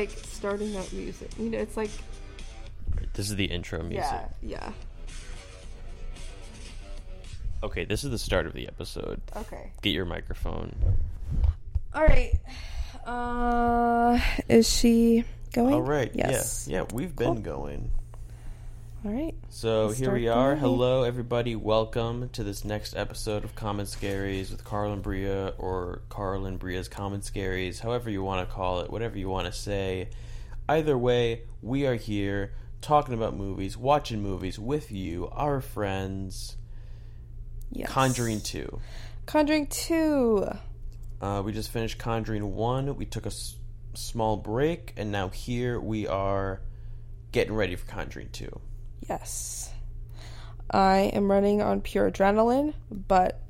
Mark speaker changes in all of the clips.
Speaker 1: like starting that music. You know, it's like
Speaker 2: This is the intro music.
Speaker 1: yeah, yeah.
Speaker 2: Okay, this is the start of the episode.
Speaker 1: Okay.
Speaker 2: Get your microphone.
Speaker 1: All right. Uh, is she going?
Speaker 2: All right.
Speaker 1: Yes.
Speaker 2: Yeah. Yeah, we've been
Speaker 1: Cool.
Speaker 2: going.
Speaker 1: All right.
Speaker 2: So
Speaker 1: Let's
Speaker 2: here we are. Hello, everybody. Welcome to this next episode of Common Scaries with Carl and Bria, or Carl and Bria's Common Scaries, however you want to call it, whatever you want to say. Either way, we are here talking about movies, watching movies with you, our friends.
Speaker 1: Yes.
Speaker 2: Conjuring 2.
Speaker 1: Conjuring two.
Speaker 2: Uh, we just finished Conjuring 1. We took a s- small break, and now here we are getting ready for Conjuring 2.
Speaker 1: Yes. I am running on pure adrenaline, but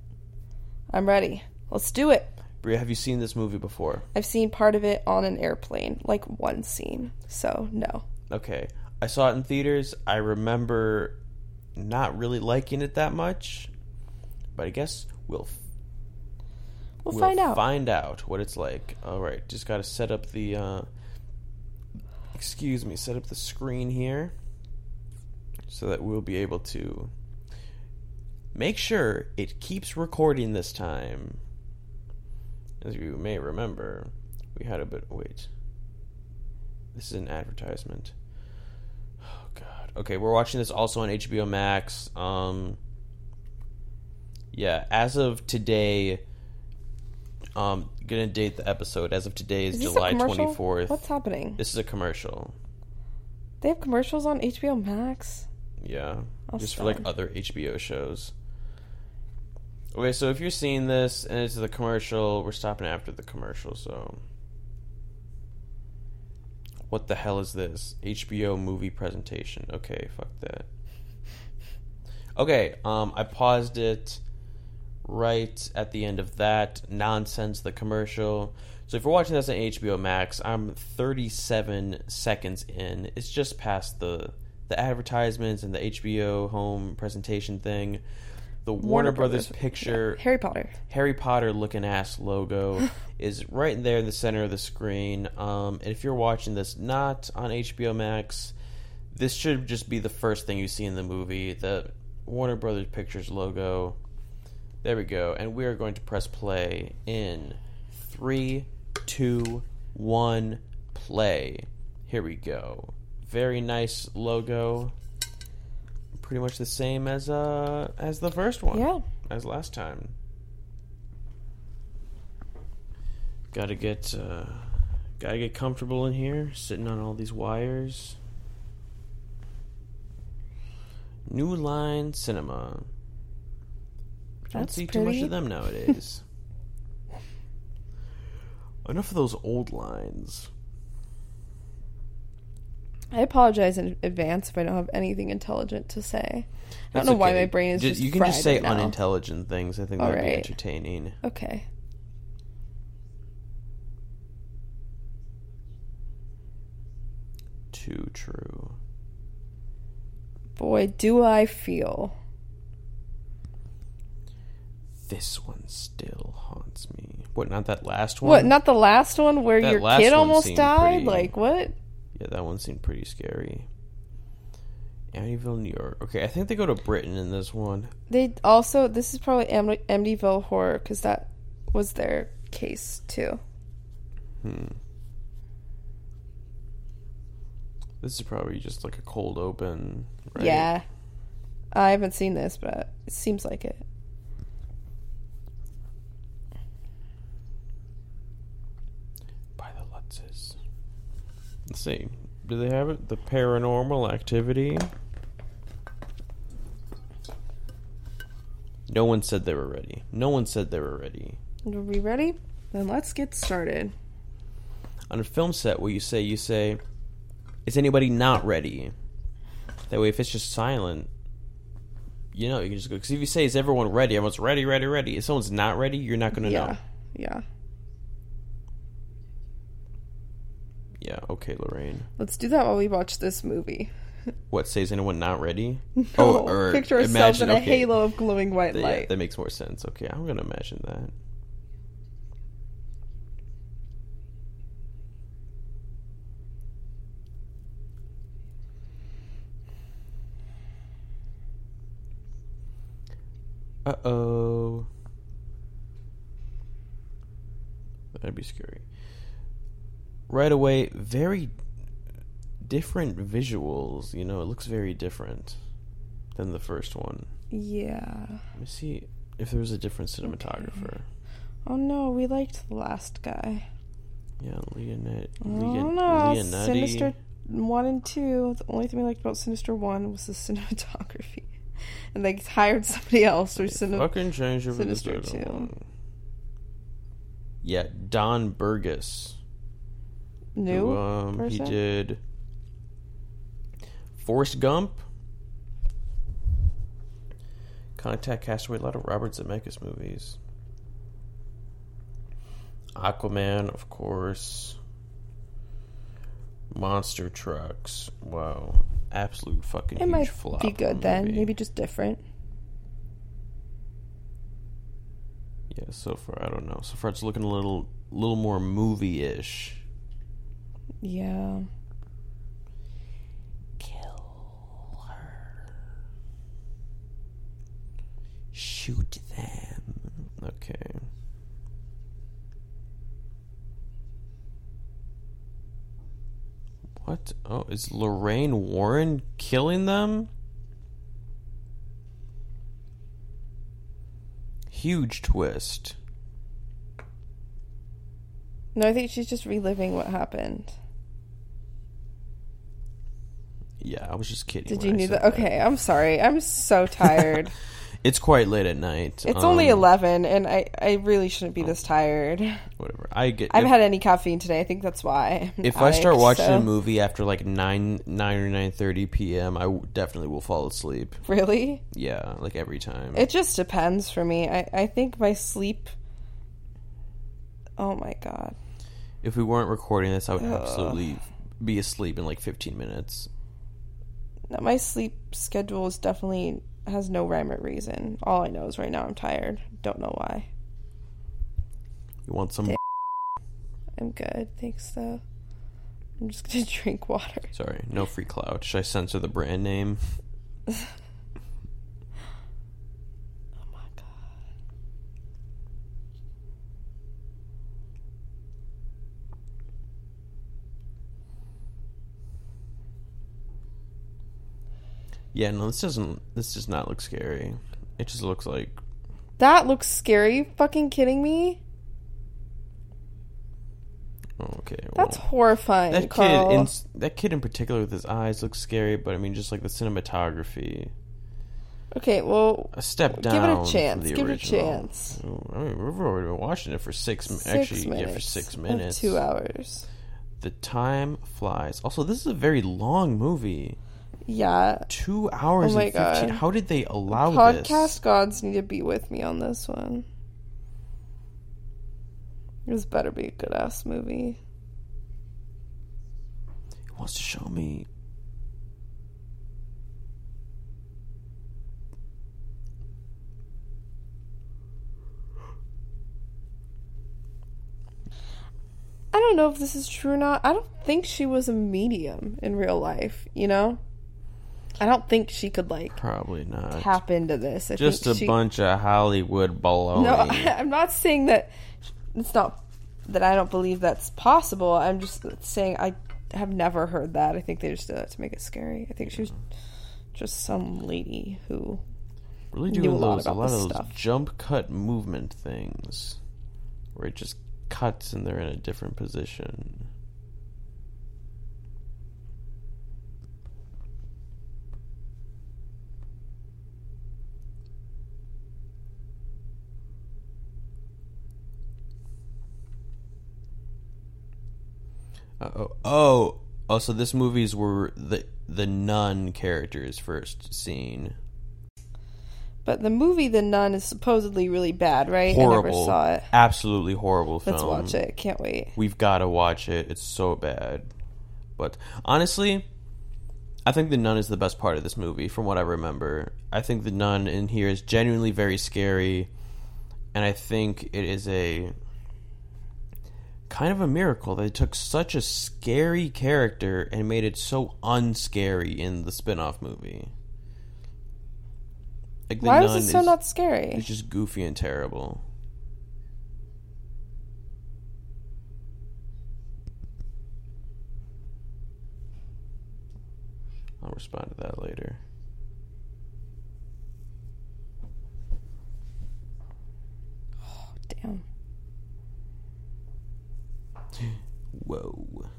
Speaker 1: I'm ready. Let's do it.
Speaker 2: Bria, have you seen this movie before?
Speaker 1: I've seen part of it on an airplane, like one scene. So no.
Speaker 2: Okay. I saw it in theaters. I remember not really liking it that much, but I guess we'll
Speaker 1: We'll, find out.
Speaker 2: Find out what it's like. All right, just got to set up the. Uh, excuse me, set up the screen here, so that we'll be able to make sure it keeps recording this time. As you may remember, we had a bit. Wait, this is an advertisement. Oh God. Okay, we're watching this also on HBO Max. Um. Yeah, as of today, um, gonna date the episode. As of today is,
Speaker 1: Is
Speaker 2: July twenty fourth.
Speaker 1: What's happening?
Speaker 2: This is a commercial.
Speaker 1: They have commercials on HBO Max.
Speaker 2: Yeah,
Speaker 1: I'll
Speaker 2: just for like other HBO shows. Okay, so if you're seeing this and it's the commercial, we're stopping after the commercial. So, what the hell is this? HBO movie presentation. Okay, fuck that. Okay, um, I paused it right at the end of that nonsense, the commercial. So if you're watching this on HBO Max, I'm 37 seconds in. It's just past the the advertisements and the HBO home presentation thing. The Warner, Brothers, picture
Speaker 1: Yeah. Harry Potter.
Speaker 2: Harry Potter looking ass logo is right there in the center of the screen. Um, and if you're watching this not on HBO Max, this should just be the first thing you see in the movie. The Warner Brothers Pictures logo. There we go. And we are going to press play in three, two, one, play. Here we go. Very nice logo. Pretty much the same as uh as the first one
Speaker 1: Yeah.
Speaker 2: as last time. Gotta get uh, gotta get comfortable in here, sitting on all these wires. New Line Cinema. Don't
Speaker 1: That's
Speaker 2: see too much of them nowadays. Enough of those old lines.
Speaker 1: I apologize in advance if I don't have anything intelligent to say. I don't
Speaker 2: That's
Speaker 1: know why my brain is
Speaker 2: Ju-
Speaker 1: just
Speaker 2: You can just say
Speaker 1: right now.
Speaker 2: unintelligent things. I think that'd be entertaining.
Speaker 1: Okay.
Speaker 2: Too true.
Speaker 1: Boy, do I feel.
Speaker 2: This one still haunts me. What? Not that last one.
Speaker 1: What, not the last one where
Speaker 2: That
Speaker 1: your kid almost died?
Speaker 2: pretty-
Speaker 1: Like, what?
Speaker 2: Yeah, that one seemed pretty scary. Amityville, New York. Okay, I think they go to Britain in this one.
Speaker 1: They also, this is probably Am- Amityville Horror because that was their case too.
Speaker 2: Hmm. This is probably just like a cold open. Right?
Speaker 1: Yeah. I haven't seen this, but it seems like it.
Speaker 2: By the Lutzes. Let's see. Do they have it? The paranormal activity. No one said they were ready. No one said they were ready.
Speaker 1: Are we ready? Then let's get started.
Speaker 2: on a film set what you say you say is anybody not ready that way if it's just silent you know you can just go because if you say is everyone ready everyone's ready ready ready if someone's not ready you're not going to
Speaker 1: yeah.
Speaker 2: know
Speaker 1: Yeah.
Speaker 2: Yeah, okay, Lorraine.
Speaker 1: Let's do that while we watch this movie.
Speaker 2: What says anyone not ready?
Speaker 1: No, oh, or picture ourselves in a halo of glowing white light.
Speaker 2: Yeah, that makes more sense. Okay, I'm gonna imagine that. Uh oh. That'd be scary. Right away, very different visuals. You know, it looks very different than the first one.
Speaker 1: Yeah.
Speaker 2: Let me see if there was a different cinematographer.
Speaker 1: Oh no, we liked the last guy.
Speaker 2: Yeah, Leonette.
Speaker 1: Oh
Speaker 2: Leon,
Speaker 1: no,
Speaker 2: Leonetti.
Speaker 1: Sinister one and two. The only thing we liked about Sinister one was the cinematography, and they hired somebody else for cine-
Speaker 2: Fucking change
Speaker 1: Sinister two.
Speaker 2: one. Yeah, Don Burgess.
Speaker 1: New.
Speaker 2: who, um, he did Forrest Gump, Contact Castaway, a lot of Robert Zemeckis movies. Aquaman, of course. Monster Trucks. Wow, absolute fucking
Speaker 1: it might be good then.
Speaker 2: movie.
Speaker 1: Maybe just different.
Speaker 2: Yeah, so far I don't know. So far it's looking a little, little more movie-ish.
Speaker 1: Yeah.
Speaker 2: Kill her. Shoot them. Okay. What? Oh, is Lorraine Warren killing them? Huge twist.
Speaker 1: No, I think she's just reliving what happened.
Speaker 2: Yeah, I was just kidding.
Speaker 1: Did you knew that? Okay, I'm sorry. I'm so tired.
Speaker 2: It's quite late at night.
Speaker 1: it's only
Speaker 2: Um,
Speaker 1: 11, and I, I really shouldn't be this tired.
Speaker 2: Whatever. I get.
Speaker 1: I
Speaker 2: haven't
Speaker 1: had any caffeine today. I think that's why. I'm
Speaker 2: if I start watching
Speaker 1: so-
Speaker 2: a movie after like nine nine or nine thirty p.m., I w- definitely will fall asleep.
Speaker 1: Really?
Speaker 2: Yeah, like every time.
Speaker 1: It just depends for me. I, I think my sleep. Oh my god.
Speaker 2: if we weren't recording this, I would
Speaker 1: Ugh.
Speaker 2: absolutely be asleep in like fifteen minutes.
Speaker 1: My sleep schedule is definitely has no rhyme or reason. All I know is right now I'm tired. Don't know why.
Speaker 2: You want some?
Speaker 1: I'm good. Thanks though. I'm just gonna drink water.
Speaker 2: Sorry, no free cloud. Should I censor the brand name? Yeah, no, this doesn't. This does not look scary. It just looks like
Speaker 1: That looks scary. You fucking kidding me?
Speaker 2: okay.
Speaker 1: That's horrifying.
Speaker 2: that kid. In, that kid in particular with his eyes looks scary, but I mean, just like the cinematography.
Speaker 1: okay, well,
Speaker 2: a step down.
Speaker 1: Give it a chance. Give it a chance.
Speaker 2: I mean, we've already been watching it for six.
Speaker 1: six
Speaker 2: actually,
Speaker 1: minutes.
Speaker 2: yeah, for six minutes.
Speaker 1: Two hours.
Speaker 2: The time flies. Also, this is a very long movie.
Speaker 1: Yeah.
Speaker 2: Two hours
Speaker 1: Oh my
Speaker 2: and fifteen.
Speaker 1: God.
Speaker 2: How did they allow
Speaker 1: Podcast
Speaker 2: this?
Speaker 1: Podcast gods need to be with me on this one. This better be a good ass movie.
Speaker 2: He wants to show me.
Speaker 1: I don't know if this is true or not. I don't think she was a medium in real life, you know? I don't think she could like
Speaker 2: Probably not.
Speaker 1: tap into this. I
Speaker 2: Just a
Speaker 1: she,
Speaker 2: bunch of Hollywood baloney.
Speaker 1: No, I'm not saying that it's not that I don't believe that's possible. I'm just saying I have never heard that. I think they just did that to make it scary. I think she was just some lady who
Speaker 2: really
Speaker 1: knew
Speaker 2: doing
Speaker 1: a lot
Speaker 2: those a
Speaker 1: about
Speaker 2: lot of
Speaker 1: this
Speaker 2: those
Speaker 1: stuff.
Speaker 2: jump cut movement things, where it just cuts and they're in a different position. Oh, oh, oh! So this movies were the the nun characters first seen.
Speaker 1: But the movie The Nun is supposedly really bad, right?
Speaker 2: Horrible,
Speaker 1: I never saw it.
Speaker 2: absolutely horrible film.
Speaker 1: Let's watch it. Can't wait.
Speaker 2: We've got to watch it. It's so bad. But honestly, I think the nun is the best part of this movie, from what I remember. I think the nun in here is genuinely very scary, and I think it is a kind of a miracle that they took such a scary character and made it so unscary in the spin-off movie. Like the
Speaker 1: Why is it so
Speaker 2: is,
Speaker 1: not scary?
Speaker 2: It's just goofy and terrible. I'll respond to that later.
Speaker 1: Oh, Damn.
Speaker 2: Whoa.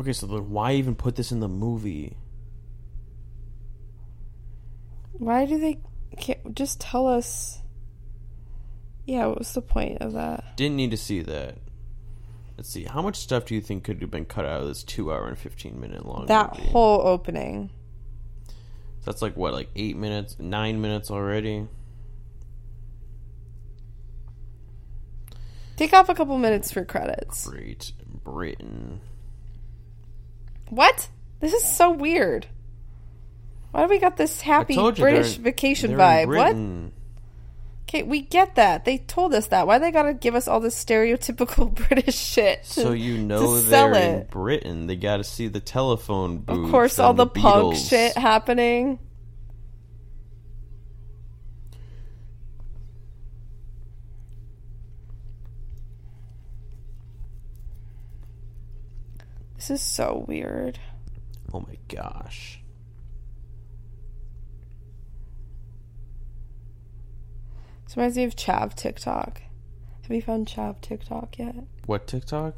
Speaker 2: Okay, so then why even put this in the movie?
Speaker 1: Why do they can't just tell us? Yeah, what was the point of that?
Speaker 2: Didn't need to see that. Let's see. How much stuff do you think could have been cut out of this two hour and 15 minute long
Speaker 1: That
Speaker 2: movie?
Speaker 1: whole opening.
Speaker 2: That's like what, like eight minutes, nine minutes already?
Speaker 1: Take off a couple minutes for credits.
Speaker 2: Great Britain.
Speaker 1: What? This is so weird. Why do we got this happy British vacation vibe? What? Okay, we get that. They told us that. Why they gotta give us all this stereotypical British shit?
Speaker 2: So you know they're in
Speaker 1: it.
Speaker 2: Britain. They got to see the telephone booth.
Speaker 1: Of course, all the, punk
Speaker 2: Beatles.
Speaker 1: shit happening. This is so weird.
Speaker 2: Oh my gosh.
Speaker 1: This reminds me of Chav TikTok. Have you found Chav TikTok yet?
Speaker 2: What TikTok?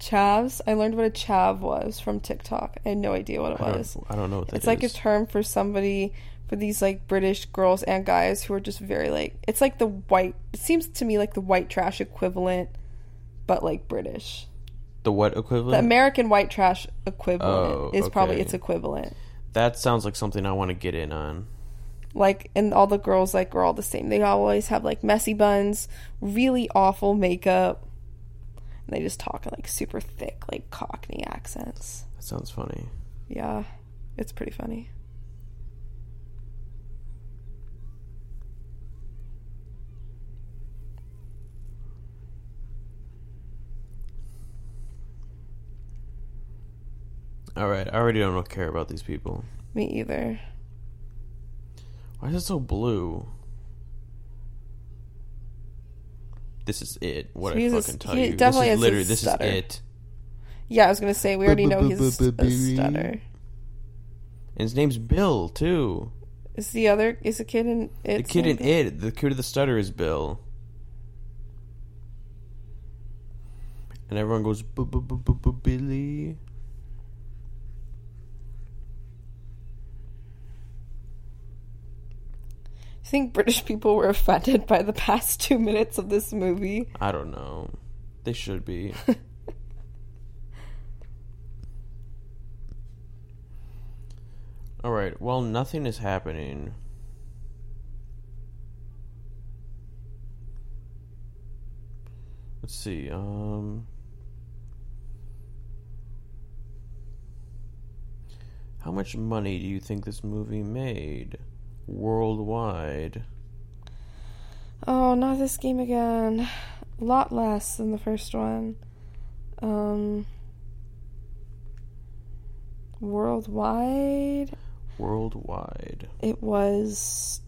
Speaker 1: Chavs? I learned what a chav was from TikTok. I had no idea what it
Speaker 2: I
Speaker 1: was.
Speaker 2: I don't know what that
Speaker 1: It's like a term for somebody for these like British girls and guys who are just very like it's like the white it seems to me like the white trash equivalent but like British.
Speaker 2: the what equivalent?
Speaker 1: The American white trash equivalent
Speaker 2: Oh,
Speaker 1: is probably
Speaker 2: okay.
Speaker 1: its equivalent.
Speaker 2: that sounds like something I want to get in on.
Speaker 1: Like and all the girls like are all the same. They always have like messy buns, really awful makeup. And they just talk in like super thick like cockney accents.
Speaker 2: That sounds funny.
Speaker 1: Yeah. It's pretty funny.
Speaker 2: All right, I already don't care about these people.
Speaker 1: Me either.
Speaker 2: Why is it so blue? This is it. What
Speaker 1: So
Speaker 2: I
Speaker 1: he's a-
Speaker 2: fucking tell
Speaker 1: he
Speaker 2: you. This is literally this
Speaker 1: stutter.
Speaker 2: is it.
Speaker 1: Yeah, I was gonna say we already know he's a stutter.
Speaker 2: And his name's Bill too.
Speaker 1: Is the other is the kid in it?
Speaker 2: The kid in it, the kid of the stutter is Bill. And everyone goes Billy.
Speaker 1: I think British people were offended by the past two minutes of this movie.
Speaker 2: I don't know. They should be. All right. Well, nothing is happening. Let's see. Um How much money do you think this movie made worldwide?
Speaker 1: Oh, not this game again. A lot less than the first one. Um, worldwide,
Speaker 2: Worldwide.
Speaker 1: it was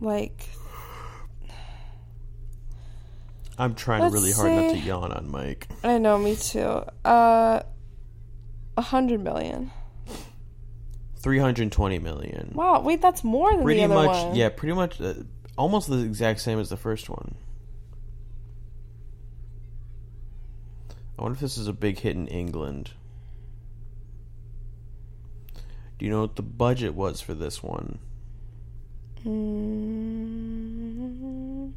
Speaker 1: like
Speaker 2: I'm trying
Speaker 1: Let's
Speaker 2: really hard not to yawn on mic.
Speaker 1: I know, me too. Uh, a hundred million.
Speaker 2: 320 million.
Speaker 1: Wow, wait, that's more than
Speaker 2: pretty
Speaker 1: the other
Speaker 2: much
Speaker 1: one.
Speaker 2: yeah pretty much uh, almost the exact same as the first one i wonder if this is a big hit in england do you know what the budget was for this one
Speaker 1: Mm,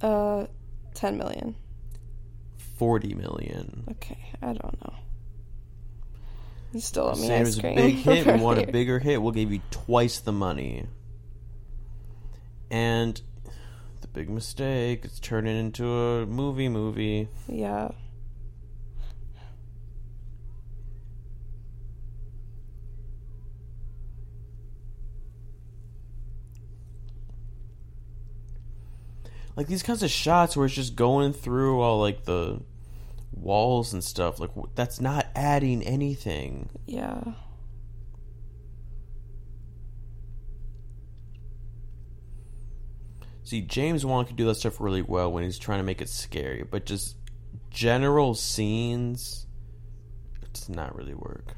Speaker 1: uh, ten million.
Speaker 2: 40 million
Speaker 1: Okay, I don't know. You still owe me
Speaker 2: Same
Speaker 1: ice cream.
Speaker 2: as a big hit. we want a bigger hit. We'll give you twice the money. And the big mistake is turning into a movie movie.
Speaker 1: Yeah.
Speaker 2: Like these kinds of shots where it's just going through all like the walls and stuff. Like that's not adding anything.
Speaker 1: Yeah.
Speaker 2: See, James Wan can do that stuff really well when he's trying to make it scary, but just general scenes, it does not really work.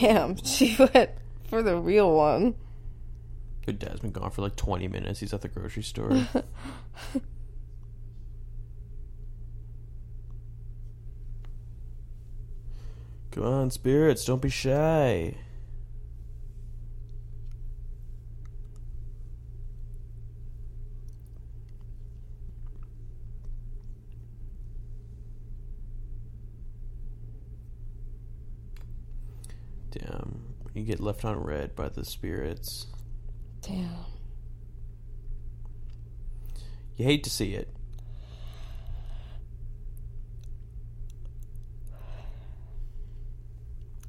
Speaker 1: Damn, she went for the real one.
Speaker 2: Your dad's been gone for like 20 minutes. He's at the grocery store. Come on, spirits, don't be shy. Damn. You get left on red by the spirits.
Speaker 1: Damn.
Speaker 2: You hate to see it.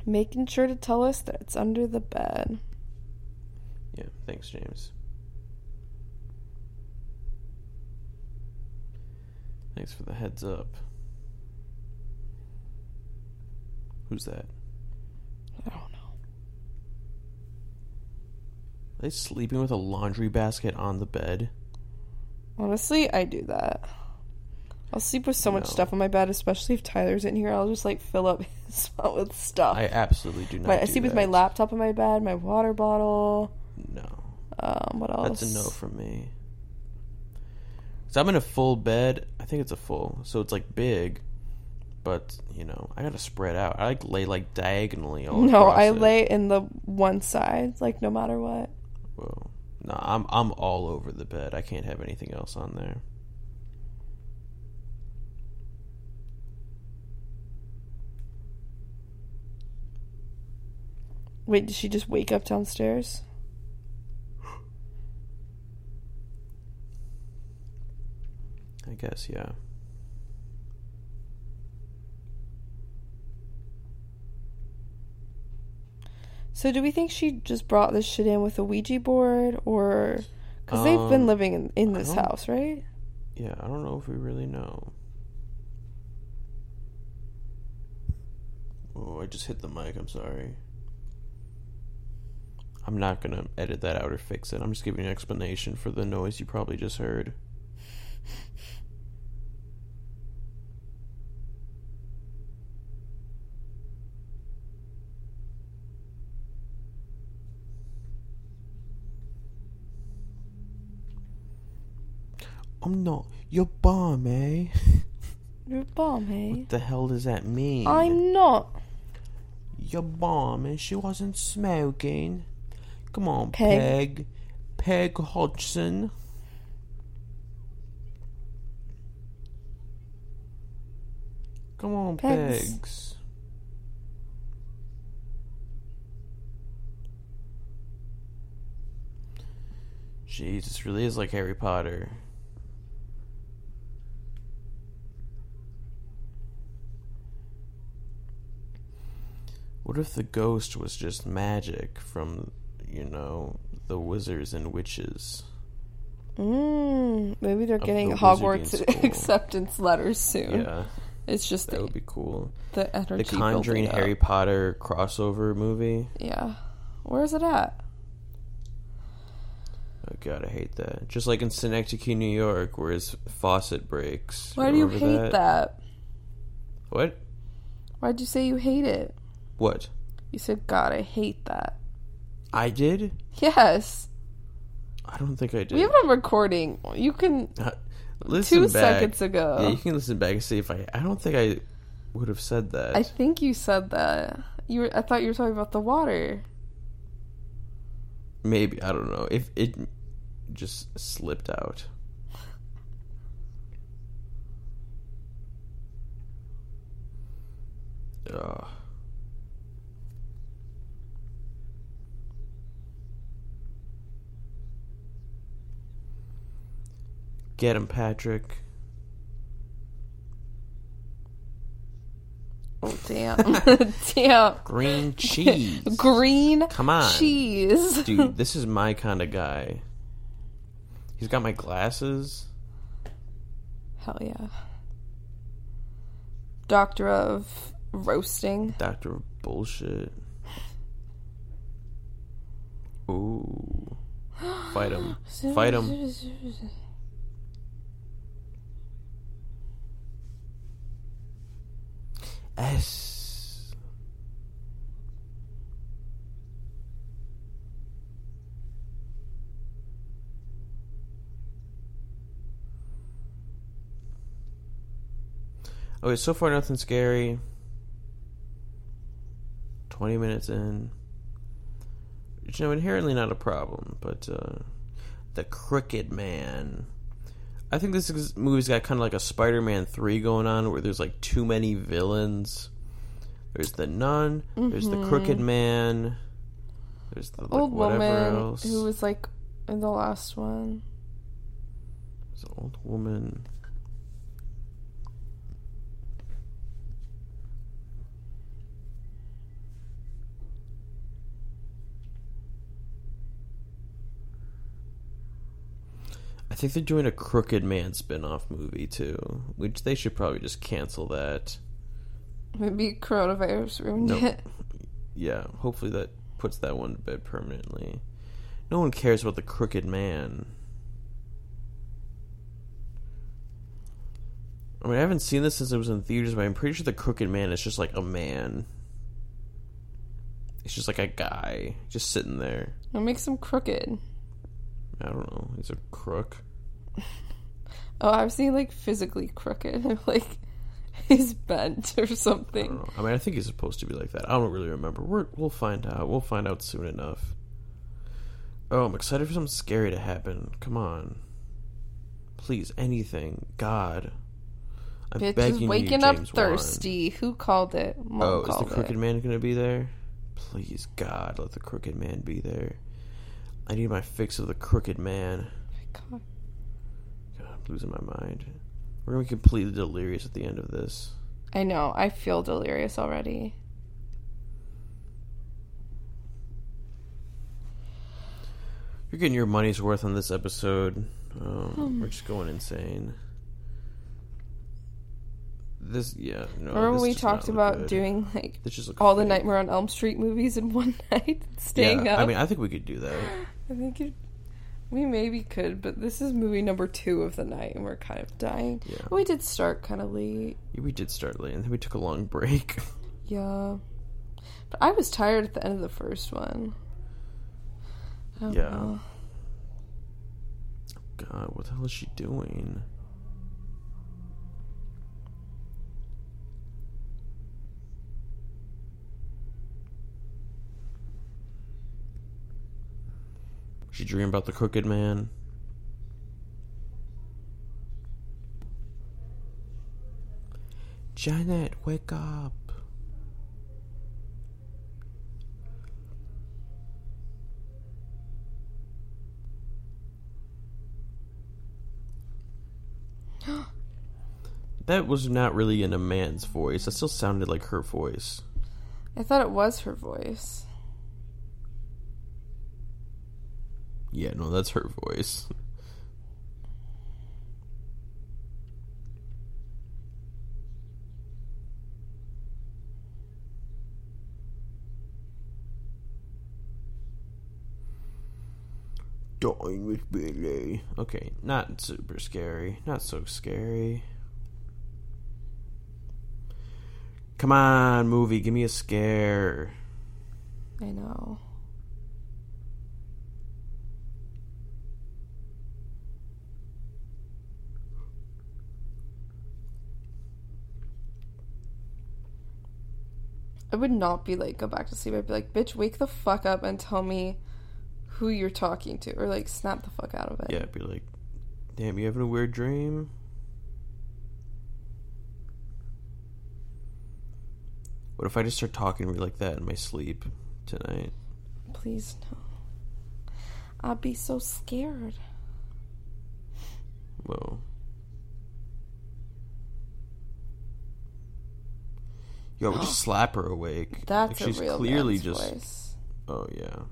Speaker 1: Making sure to tell us that it's under the bed.
Speaker 2: Yeah, thanks, James. Thanks for the heads up. Who's that?
Speaker 1: I don't know.
Speaker 2: Are they sleeping with a laundry basket on the bed?
Speaker 1: Honestly, I do that. I'll sleep with so much
Speaker 2: No.
Speaker 1: stuff on my bed, especially if Tyler's in here. I'll just like fill up his spot with stuff.
Speaker 2: I absolutely do not.
Speaker 1: My, I
Speaker 2: do
Speaker 1: sleep with my
Speaker 2: that.
Speaker 1: laptop on my bed, my water bottle.
Speaker 2: No,
Speaker 1: Um, what else?
Speaker 2: that's a no from me. So I'm in a full bed. I think it's a full, so it's like big, but you know I gotta spread out. I like lay like diagonally all.
Speaker 1: No,
Speaker 2: across
Speaker 1: I
Speaker 2: it.
Speaker 1: lay in the one side, like no matter what.
Speaker 2: Whoa. No, I'm I'm all over the bed. I can't have anything else on there.
Speaker 1: Wait, did she just wake up downstairs?
Speaker 2: I guess, yeah.
Speaker 1: So, do we think she just brought this shit in with a Ouija board, or because they've been
Speaker 2: Um,
Speaker 1: living in, in this house, right?
Speaker 2: Yeah, I don't know if we really know. Oh, I just hit the mic. I'm sorry. I'm not gonna edit that out or fix it. I'm just giving an explanation for the noise you probably just heard. I'm not your bomb, eh?
Speaker 1: You're a bomb, hey?
Speaker 2: What the hell does that mean?
Speaker 1: I'm not.
Speaker 2: Your bomb and she wasn't smoking. Come on,
Speaker 1: Peg.
Speaker 2: Peg. Peg Hodgson. Come on,
Speaker 1: Pegs.
Speaker 2: Pegs. Jeez, this really is like Harry Potter. What if the ghost was just magic from, you know, the wizards and witches?
Speaker 1: Mm, maybe they're getting
Speaker 2: the
Speaker 1: Hogwarts acceptance letters soon.
Speaker 2: Yeah,
Speaker 1: It's just
Speaker 2: that
Speaker 1: the,
Speaker 2: would be cool.
Speaker 1: the energy.
Speaker 2: The Conjuring. Harry Potter crossover movie.
Speaker 1: Yeah. Where's it at?
Speaker 2: Oh god, I hate that. Just like in Synecdoche, New York, where his faucet breaks.
Speaker 1: Why do you hate that?
Speaker 2: What?
Speaker 1: Why'd you say you hate it?
Speaker 2: What?
Speaker 1: You said, God, I hate that.
Speaker 2: I did?
Speaker 1: Yes.
Speaker 2: I don't think I did.
Speaker 1: We have a recording. You can.
Speaker 2: Uh, listen
Speaker 1: two
Speaker 2: back.
Speaker 1: seconds ago.
Speaker 2: Yeah, you can listen back and see if I. I don't think I would have said that.
Speaker 1: I think you said that. You were, I thought you were talking about the water.
Speaker 2: Maybe I don't know if it just slipped out. Ugh. Get him, Patrick.
Speaker 1: Oh damn! damn.
Speaker 2: Green cheese.
Speaker 1: Green
Speaker 2: Come on.
Speaker 1: cheese.
Speaker 2: Dude, this is my kind of guy. He's got my glasses.
Speaker 1: Hell yeah. Doctor of roasting.
Speaker 2: Doctor of bullshit. Ooh. Fight him. Fight him. S. Okay, so far nothing scary. 20 minutes in. Which, you know, inherently not a problem, but uh, the Crooked Man. I think this is, movie's got kind of like a Spider-Man three going on, where there's like too many villains. There's the nun. There's the mm-hmm. Crooked Man. There's the like,
Speaker 1: Old
Speaker 2: whatever
Speaker 1: woman
Speaker 2: else.
Speaker 1: who was like in the last one.
Speaker 2: There's an old woman. Think they're doing a Crooked Man spin-off movie too, which they should probably just cancel that.
Speaker 1: Maybe coronavirus ruined
Speaker 2: Nope.
Speaker 1: it.
Speaker 2: Yeah, hopefully that puts that one to bed permanently. No one cares about the Crooked Man. I mean, I haven't seen this since it was in theaters, but I'm pretty sure the Crooked Man is just like a man. It's just like a guy just sitting there.
Speaker 1: What makes him crooked?
Speaker 2: I don't know. He's a crook.
Speaker 1: Oh, I've seen like physically crooked, like he's bent or
Speaker 2: I
Speaker 1: something.
Speaker 2: know. I mean, I think he's supposed to be like that. I don't really remember. We're, we'll find out. We'll find out soon enough. Oh, I'm excited for something scary to happen. Come on. Please, anything. God. I'm
Speaker 1: Bitch is
Speaker 2: begging
Speaker 1: waking
Speaker 2: you,
Speaker 1: up
Speaker 2: James
Speaker 1: thirsty. Who called it? Mom
Speaker 2: Oh, is the Crooked
Speaker 1: it.
Speaker 2: Man going to be there? Please, God, let the Crooked Man be there. I need my fix of the Crooked Man.
Speaker 1: Oh God.
Speaker 2: God, I'm losing my mind. We're going to be completely delirious at the end of this.
Speaker 1: I know. I feel delirious already.
Speaker 2: You're getting your money's worth on this episode. Um, We're just going insane. This, yeah, no.
Speaker 1: Remember
Speaker 2: this
Speaker 1: when we talked about
Speaker 2: good.
Speaker 1: doing like
Speaker 2: This just looks
Speaker 1: all the. Nightmare on Elm Street movies in one night, staying
Speaker 2: yeah,
Speaker 1: up?
Speaker 2: I mean, I think we could do that.
Speaker 1: I think it, we maybe could, but this is movie number two of the night, and we're kind of dying.
Speaker 2: Yeah.
Speaker 1: We did start kind of late,
Speaker 2: Yeah, we did start late, and then we took a long break.
Speaker 1: yeah. But I was tired at the end of the first one.
Speaker 2: Yeah.
Speaker 1: know.
Speaker 2: God, what the hell is she doing? She dream about the crooked man. Janet, wake up. That was not really in a man's voice. That still sounded like her voice.
Speaker 1: I thought it was her voice.
Speaker 2: Yeah, no, that's her voice. Dying with Billy. Okay, not super scary. Not so scary. Come on, movie, give me a scare.
Speaker 1: I know. I would not be like go back to sleep. I'd be like, bitch, wake the fuck up and tell me who you're talking to, or like snap the fuck out of it.
Speaker 2: Yeah, I'd be like, damn, you having a weird dream? What if I just start talking to me like that in my sleep tonight?
Speaker 1: Please no. I'd be so scared.
Speaker 2: Whoa. Yo, we just slap her awake.
Speaker 1: That's
Speaker 2: like, she's clearly just.
Speaker 1: voice.
Speaker 2: Oh yeah.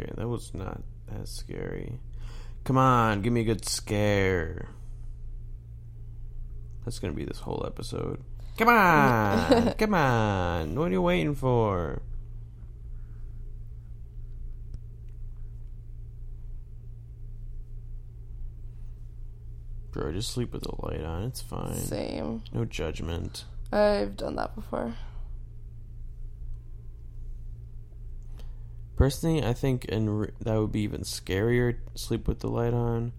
Speaker 2: Okay, that was not as scary. Come on, give me a good scare. That's gonna be this whole episode. Come on, come on. What are you waiting for? Bro, just sleep with the light on. It's fine.
Speaker 1: Same.
Speaker 2: No judgment.
Speaker 1: I've done that before.
Speaker 2: Personally, I think in re- that would be even scarier. Sleep with the light on,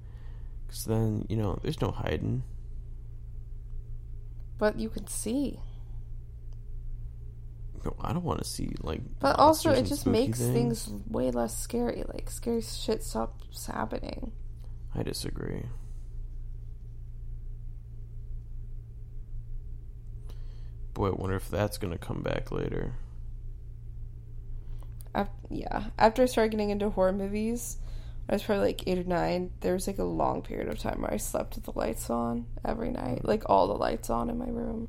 Speaker 2: because then you know there's no hiding.
Speaker 1: But you can see.
Speaker 2: No, I don't want to see like.
Speaker 1: But also, it just makes things. way less scary. Like, scary shit stops happening.
Speaker 2: I disagree. Boy, I wonder if that's gonna come back later.
Speaker 1: Af yeah. After I started getting into horror movies, I was probably like eight or nine. There was like a long period of time where I slept with the lights on every night. Like, all the lights on in my room.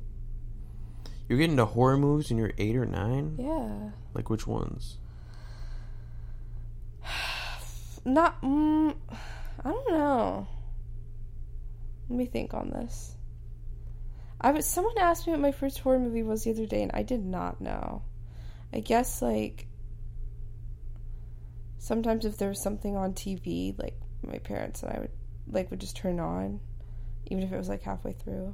Speaker 2: You're getting to horror movies and you're eight or nine.
Speaker 1: Yeah.
Speaker 2: Like which ones?
Speaker 1: Not. Mm, I don't know. Let me think on this. I was. Someone asked me what my first horror movie was the other day, and I did not know. I guess like. Sometimes if there was something on TV, like my parents and I would like would just turn on, even if it was like halfway through.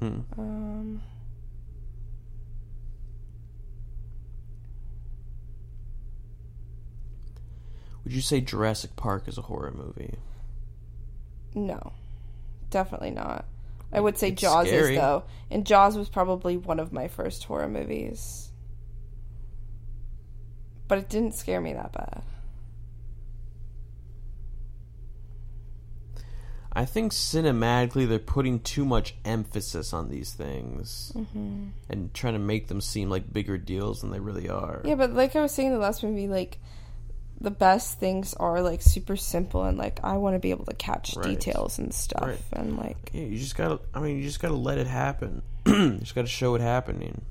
Speaker 2: Hmm.
Speaker 1: Um.
Speaker 2: Would you say Jurassic Park is a horror movie?
Speaker 1: No, definitely not. I would say
Speaker 2: It's
Speaker 1: Jaws
Speaker 2: scary.
Speaker 1: is though, and Jaws was probably one of my first horror movies. But it didn't scare me that bad.
Speaker 2: I think cinematically they're putting too much emphasis on these things
Speaker 1: Mm-hmm.
Speaker 2: and trying to make them seem like bigger deals than they really are.
Speaker 1: Yeah, but like I was saying in the last movie, like the best things are like super simple and like I want to be able to catch
Speaker 2: Right.
Speaker 1: details and stuff
Speaker 2: Right.
Speaker 1: and like
Speaker 2: Yeah, you just gotta. I mean, you just gotta let it happen. you just gotta show it happening.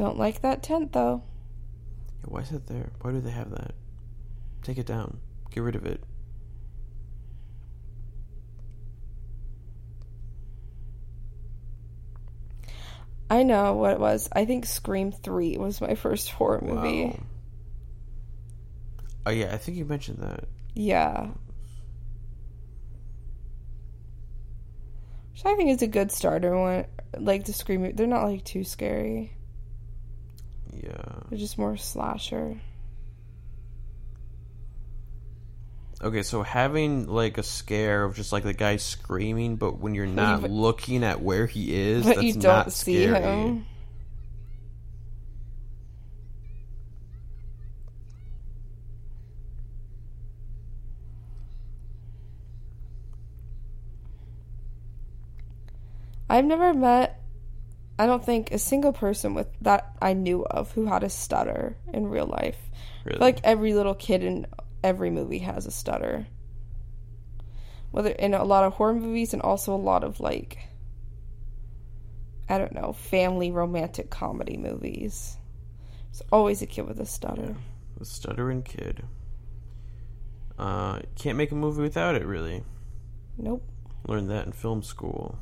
Speaker 1: Don't like that tent though.
Speaker 2: Yeah, why is it there? Why do they have that? Take it down. Get rid of it.
Speaker 1: I know what it was. I think Scream 3 was my first horror movie.
Speaker 2: Wow. Oh yeah, I think you mentioned that.
Speaker 1: Yeah. Which I think is a good starter one. Like the Scream, they're not like too scary.
Speaker 2: Yeah.
Speaker 1: They're just more slasher.
Speaker 2: Okay, so having like a scare of just like the guy screaming, but when you're not
Speaker 1: But-
Speaker 2: looking at where he is,
Speaker 1: But
Speaker 2: that's
Speaker 1: you don't
Speaker 2: not
Speaker 1: see
Speaker 2: scary.
Speaker 1: him. I've never met, I don't think, a single person with that I knew of who had a stutter in real life.
Speaker 2: Really?
Speaker 1: Like every little kid in every movie has a stutter. Whether in a lot of horror movies and also a lot of like I don't know, family romantic comedy movies. There's always a kid with a stutter.
Speaker 2: A stuttering kid. Uh, can't make a movie without it. Really,
Speaker 1: Nope.
Speaker 2: learned that in film school.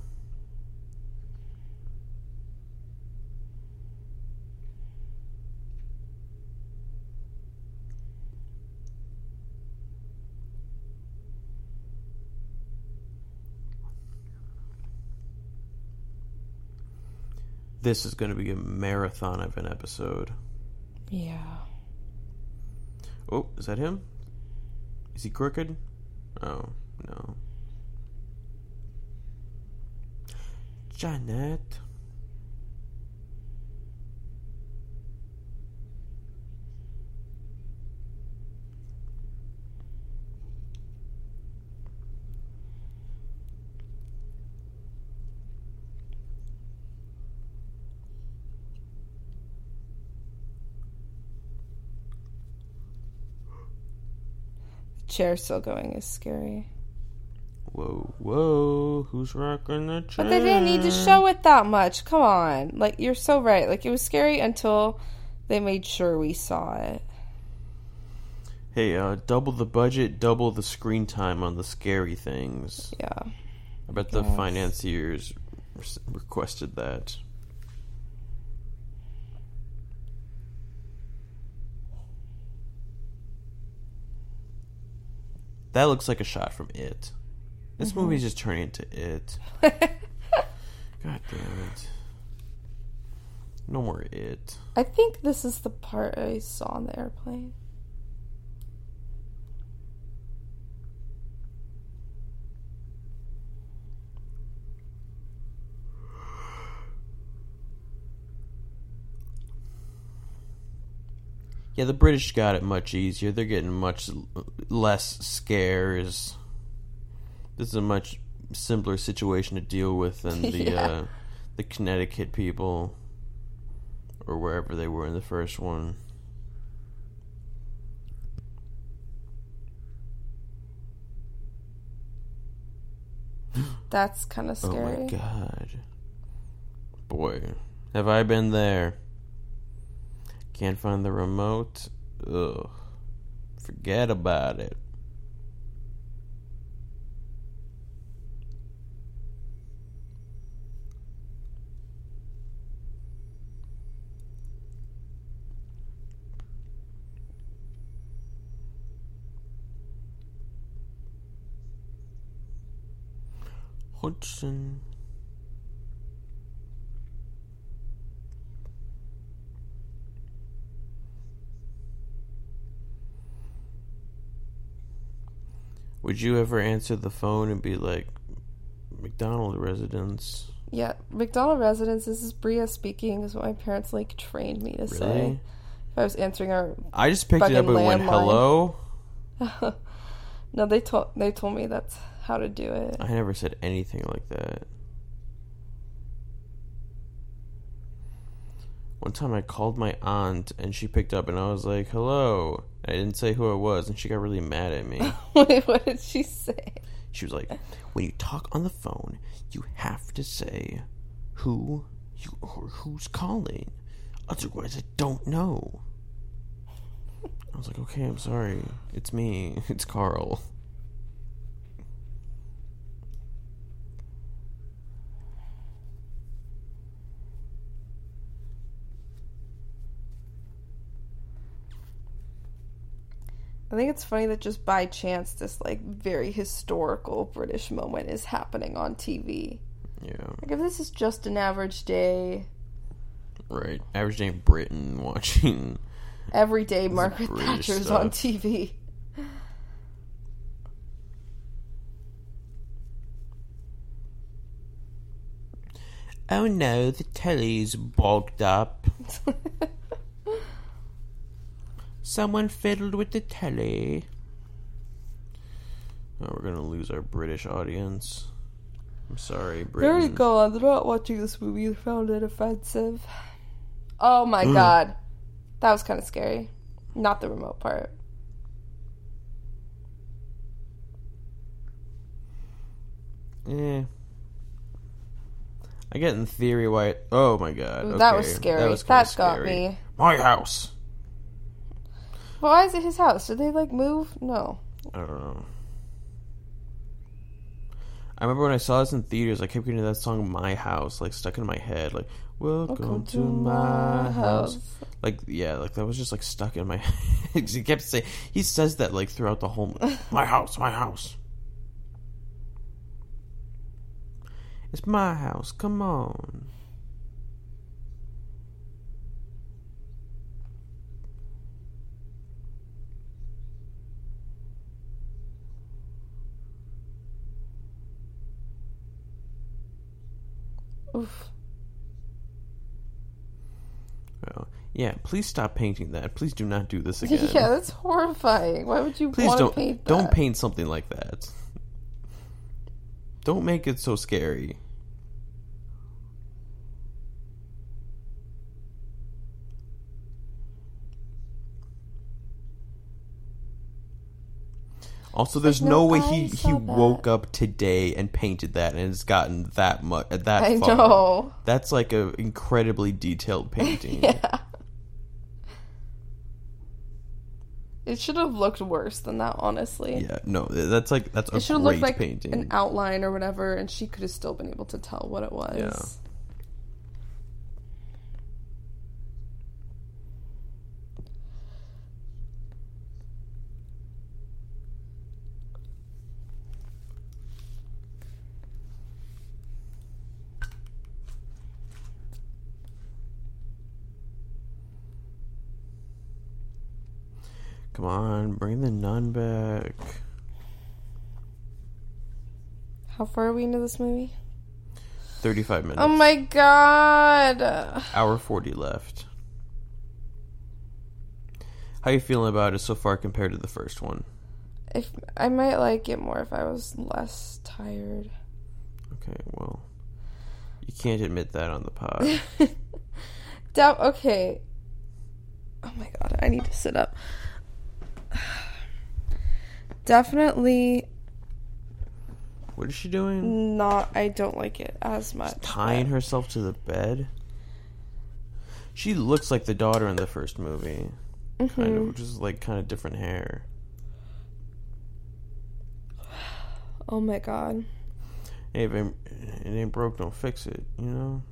Speaker 2: This is going to be a marathon of an episode.
Speaker 1: Yeah.
Speaker 2: Oh, is that him? Is he crooked? Oh, no. Janet.
Speaker 1: Chair still going is scary.
Speaker 2: Whoa, whoa, who's rocking the chair?
Speaker 1: But they didn't need to show it that much. Come on. Like, you're so right. Like, it was scary until they made sure we saw it.
Speaker 2: Hey, uh, double the budget, double the screen time on the scary things.
Speaker 1: Yeah.
Speaker 2: I bet the
Speaker 1: Yes.
Speaker 2: financiers requested that. That looks like a shot from It. This
Speaker 1: Mm-hmm.
Speaker 2: movie's just turning into It. God damn it. No more It.
Speaker 1: I think this is the part I saw on the airplane.
Speaker 2: Yeah, the British got it much easier. They're getting much less scares. This is a much simpler situation to deal with than the
Speaker 1: Yeah.
Speaker 2: uh, the Connecticut people or wherever they were in the first one.
Speaker 1: That's kind of scary.
Speaker 2: Oh my god. Boy, have I been there. Can't find the remote. Ugh. Forget about it. Hudson. Would you ever answer the phone and be like, McDonald residence?
Speaker 1: Yeah, McDonald residence. This is Bria speaking. Is what my parents like trained me to say. If I was answering our
Speaker 2: I just picked it up and went, hello?
Speaker 1: no, they told they told me that's how to do it.
Speaker 2: I never said anything like that. One time I called my aunt and she picked up and I was like, hello. I didn't say who I was and she got really mad at me.
Speaker 1: Wait, what did she say?
Speaker 2: She was like, when you talk on the phone, you have to say who you or who's calling. Otherwise, I don't know. I was like, okay, I'm sorry. It's me. It's Carl.
Speaker 1: I think it's funny that just by chance this like very historical British moment is happening on TV.
Speaker 2: Yeah,
Speaker 1: Like if this is just an average day,
Speaker 2: right. Average day in Britain watching.
Speaker 1: everyday Margaret
Speaker 2: British
Speaker 1: Thatcher's on. TV.
Speaker 2: Oh no, the telly's bogged up. Someone fiddled with the telly. Oh, we're gonna lose our British audience. I'm sorry, Britain.
Speaker 1: There you go. They're not watching this movie. They found it offensive. Oh my god. That was kind of scary. Not the remote part.
Speaker 2: Eh. I get in theory why. It, oh my god.
Speaker 1: Ooh, That was scary.
Speaker 2: That,
Speaker 1: That,
Speaker 2: was kinda
Speaker 1: got
Speaker 2: scary.
Speaker 1: me.
Speaker 2: My house.
Speaker 1: Why is it his house? Did they like move? No.
Speaker 2: I don't know. I remember when I saw this in theaters, I kept getting that song "My House" like stuck in my head, like "Welcome,
Speaker 1: Welcome
Speaker 2: to, my house. Like yeah, like that was just like stuck in my head. he kept saying he says that like throughout the whole "My house, my house." It's my house. Come on.
Speaker 1: Oof.
Speaker 2: Well, yeah, please stop painting that. Please do not do this again.
Speaker 1: Yeah, that's horrifying. Why would you
Speaker 2: Please don't
Speaker 1: paint that?
Speaker 2: don't paint something like that. Don't make it so scary. Also, there's
Speaker 1: like,
Speaker 2: no
Speaker 1: no,
Speaker 2: way
Speaker 1: I
Speaker 2: he he woke up today and painted that and it's gotten that much uh, at that
Speaker 1: I
Speaker 2: far.
Speaker 1: know.
Speaker 2: That's like a incredibly detailed painting.
Speaker 1: Yeah. It should have looked worse than that, honestly.
Speaker 2: Yeah, no, that's like that's a
Speaker 1: It should have
Speaker 2: great
Speaker 1: looked like
Speaker 2: painting.
Speaker 1: an outline or whatever, and she could have still been able to tell what it was.
Speaker 2: Yeah. Come on, bring the nun back.
Speaker 1: How far are we into this movie?
Speaker 2: 35 minutes.
Speaker 1: Oh my god!
Speaker 2: Hour 40 left. How you feeling about it so far compared to the first one?
Speaker 1: If I might like it more if I was less tired.
Speaker 2: Okay, well, you can't admit that on the pod.
Speaker 1: Doubt. Okay. Oh my god! I need to sit up. Definitely
Speaker 2: what is she doing?
Speaker 1: not. I don't like it as much.
Speaker 2: Tying
Speaker 1: but-
Speaker 2: herself to the bed? She looks like the daughter in the first movie. Kind
Speaker 1: Mhm.
Speaker 2: of, just like kind of different hair.
Speaker 1: Oh my god.
Speaker 2: Hey, if it ain't broke, don't fix it, you know?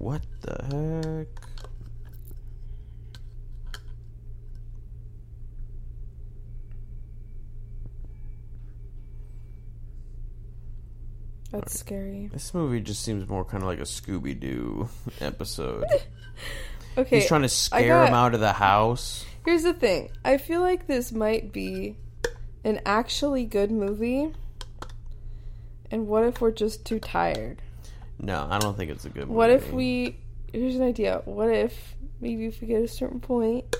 Speaker 2: What the heck?
Speaker 1: That's scary.
Speaker 2: This movie just seems more kind of like a Scooby Doo episode.
Speaker 1: Okay.
Speaker 2: He's trying to scare
Speaker 1: got-
Speaker 2: him out of the house.
Speaker 1: Here's the thing. I feel like this might be an actually good movie. And what if we're just too tired?
Speaker 2: No, I don't think it's a good movie.
Speaker 1: What if we. Here's an idea. What if maybe if we get a certain point,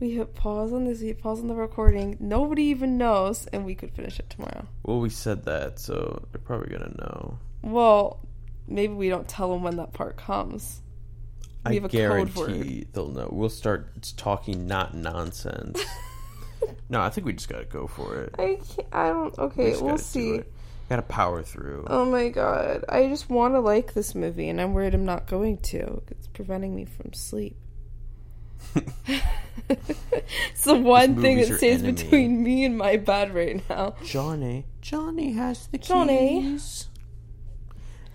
Speaker 1: we hit pause on this, we hit pause on the recording, nobody even knows, and we could finish it tomorrow?
Speaker 2: Well, we said that, so they're probably gonna know.
Speaker 1: Well, maybe we don't tell them when that part comes. We
Speaker 2: I
Speaker 1: have a code
Speaker 2: guarantee they'll know. We'll start talking not nonsense. no, I think we just gotta go for it.
Speaker 1: I can't, I don't. Okay, we'll
Speaker 2: gotta do
Speaker 1: see.
Speaker 2: Gotta power through.
Speaker 1: Oh my god. I just want to like this movie, and I'm worried I'm not going to. It's preventing me from sleep. it's the one thing that stays
Speaker 2: enemy.
Speaker 1: between me and my bed right now.
Speaker 2: Johnny, Johnny has the
Speaker 1: Johnny.
Speaker 2: keys.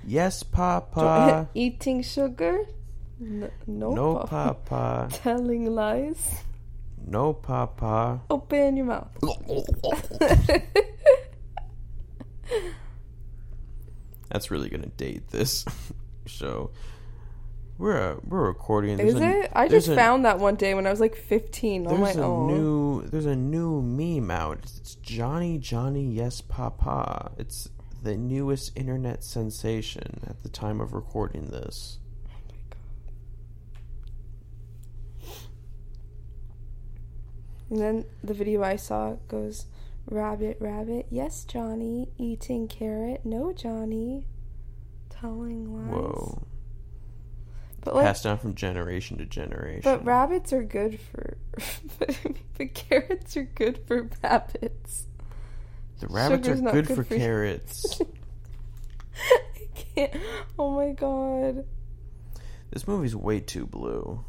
Speaker 2: Yes, Papa.
Speaker 1: Eating sugar? N- no,
Speaker 2: no,
Speaker 1: papa.
Speaker 2: Papa.
Speaker 1: Telling lies?
Speaker 2: No, Papa.
Speaker 1: Open your mouth.
Speaker 2: That's really gonna date this show. We're uh, we're recording. There's
Speaker 1: Is
Speaker 2: a-
Speaker 1: it? I just
Speaker 2: a-
Speaker 1: found that one day when I was like 15 on my
Speaker 2: There's a
Speaker 1: own.
Speaker 2: new there's a new meme out. It's Johnny Johnny Yes Papa. It's the newest internet sensation at the time of recording this. Oh my god.
Speaker 1: And then the video I saw goes, Rabbit, rabbit, yes, Johnny. Eating carrot, no, Johnny. Telling lies.
Speaker 2: Whoa.
Speaker 1: But like,
Speaker 2: Passed down from generation to generation.
Speaker 1: but rabbits are good for, but carrots are good for rabbits.
Speaker 2: the rabbits
Speaker 1: sugar's
Speaker 2: are good,
Speaker 1: good
Speaker 2: for
Speaker 1: for
Speaker 2: carrots.
Speaker 1: I can't. Oh my god.
Speaker 2: this movie's way too blue.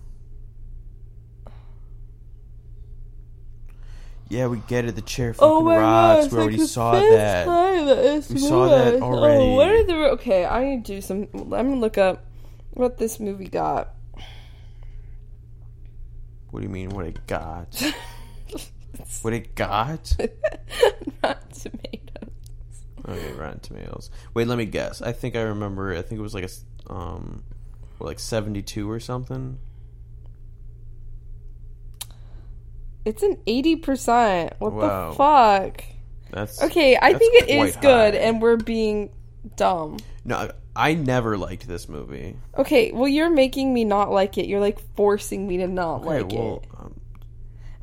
Speaker 2: Yeah, we get it. The chair fucking
Speaker 1: Oh my
Speaker 2: rots.
Speaker 1: god!
Speaker 2: we already
Speaker 1: like
Speaker 2: saw
Speaker 1: the fifth
Speaker 2: that.
Speaker 1: that
Speaker 2: We saw that already.
Speaker 1: Oh, what are the okay? I need to do some. Let me look up what this movie got.
Speaker 2: What do you mean? What it got? what it got?
Speaker 1: Not tomatoes.
Speaker 2: Okay, Rotten Tomatoes. Wait, let me guess. I think I remember. I think it was like a um, what, like seventy-two or something.
Speaker 1: It's an eighty percent. What
Speaker 2: Wow.
Speaker 1: the fuck?
Speaker 2: That's
Speaker 1: Okay, I
Speaker 2: that's
Speaker 1: think it is good,
Speaker 2: high.
Speaker 1: and we're being dumb.
Speaker 2: no, I never liked this movie.
Speaker 1: Okay, well, you're making me not like it. You're like forcing me to not
Speaker 2: Okay,
Speaker 1: like
Speaker 2: well,
Speaker 1: it.
Speaker 2: um,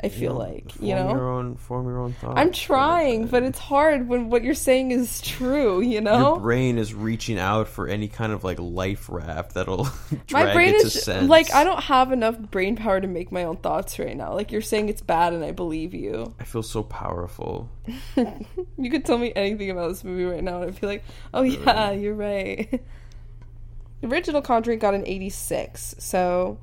Speaker 1: I feel like
Speaker 2: form
Speaker 1: you know.
Speaker 2: your own, form your own thoughts.
Speaker 1: I'm trying, but it's hard when what you're saying is true. You know, your
Speaker 2: brain is reaching out for any kind of like life raft that'll drag
Speaker 1: my brain
Speaker 2: it to
Speaker 1: is
Speaker 2: sense.
Speaker 1: like I don't have enough brain power to make my own thoughts right now. Like you're saying it's bad, and I believe you.
Speaker 2: I feel so powerful.
Speaker 1: You could tell me anything about this movie right now, and I'd be like, "Oh yeah, you're right." the original Conjuring got an 86, so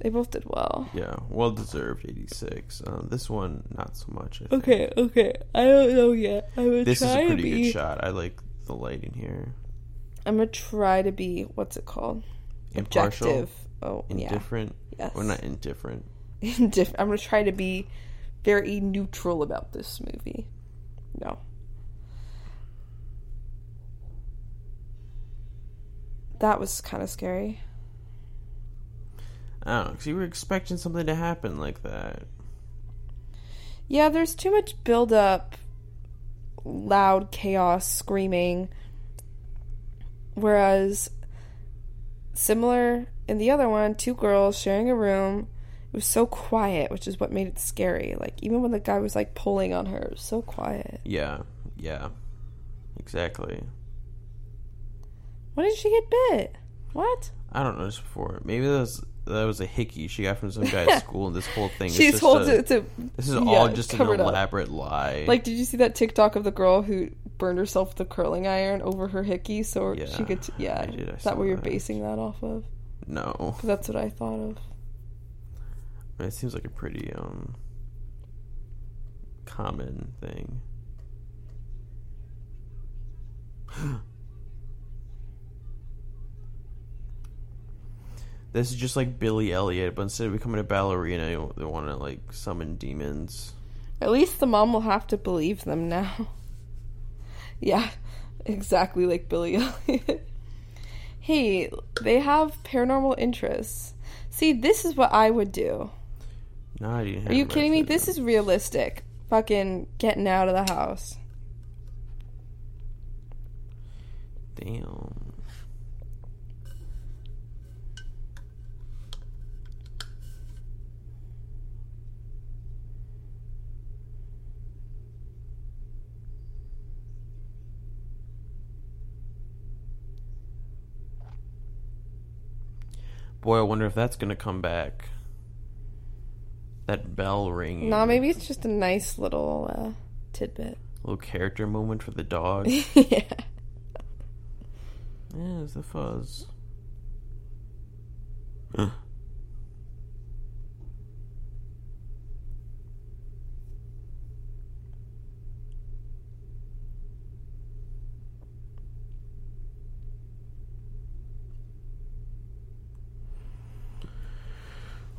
Speaker 1: they both did well.
Speaker 2: Yeah, well deserved. Eighty six. Um, this one, not so much. I think.
Speaker 1: Okay, okay. I don't know yet. I would
Speaker 2: This is
Speaker 1: try
Speaker 2: a
Speaker 1: to
Speaker 2: pretty
Speaker 1: be.
Speaker 2: good shot. I like the lighting here.
Speaker 1: I'm gonna try to be. What's it called?
Speaker 2: Impartial,
Speaker 1: Objective. Oh
Speaker 2: indifferent.
Speaker 1: yeah.
Speaker 2: Well,
Speaker 1: Yes.
Speaker 2: not indifferent.
Speaker 1: Indif- I'm gonna try to be very neutral about this movie. No. That was kind of scary.
Speaker 2: Oh, I because you were expecting something to happen like that.
Speaker 1: Yeah, there's too much build up, loud chaos, screaming. Whereas, similar in the other one, two girls sharing a room. It was so quiet, which is what made it scary. Like, even when the guy was like pulling on her, it was so quiet.
Speaker 2: Yeah, yeah, exactly.
Speaker 1: When did she get bit? What?
Speaker 2: I don't know this before. Maybe that was that was a hickey she got from some guy at school, and this whole thing. just
Speaker 1: told
Speaker 2: a-
Speaker 1: to, to.
Speaker 2: This is
Speaker 1: yeah,
Speaker 2: all just an
Speaker 1: it up.
Speaker 2: elaborate lie.
Speaker 1: Like, did you see that TikTok of the girl who burned herself with a curling iron over her hickey so
Speaker 2: Yeah,
Speaker 1: she could? Yeah,
Speaker 2: I did, I
Speaker 1: is that what you're
Speaker 2: that.
Speaker 1: basing that off of?
Speaker 2: No,
Speaker 1: that's what I thought of.
Speaker 2: I mean, it seems like a pretty um common thing. This is just like Billy Elliot, but instead of becoming a ballerina, they want to like summon demons.
Speaker 1: At least the mom will have to believe them now. yeah, exactly like Billy Elliot. hey, they have paranormal interests. See, this is what I would do.
Speaker 2: No, I didn't.
Speaker 1: Are you kidding me? This is realistic. Fucking getting out of the house.
Speaker 2: damn. Boy, I wonder if that's gonna come back. That bell ringing.
Speaker 1: Nah, maybe it's just a nice little uh, tidbit.
Speaker 2: little character moment for the dog.
Speaker 1: yeah.
Speaker 2: Yeah, it's the fuzz.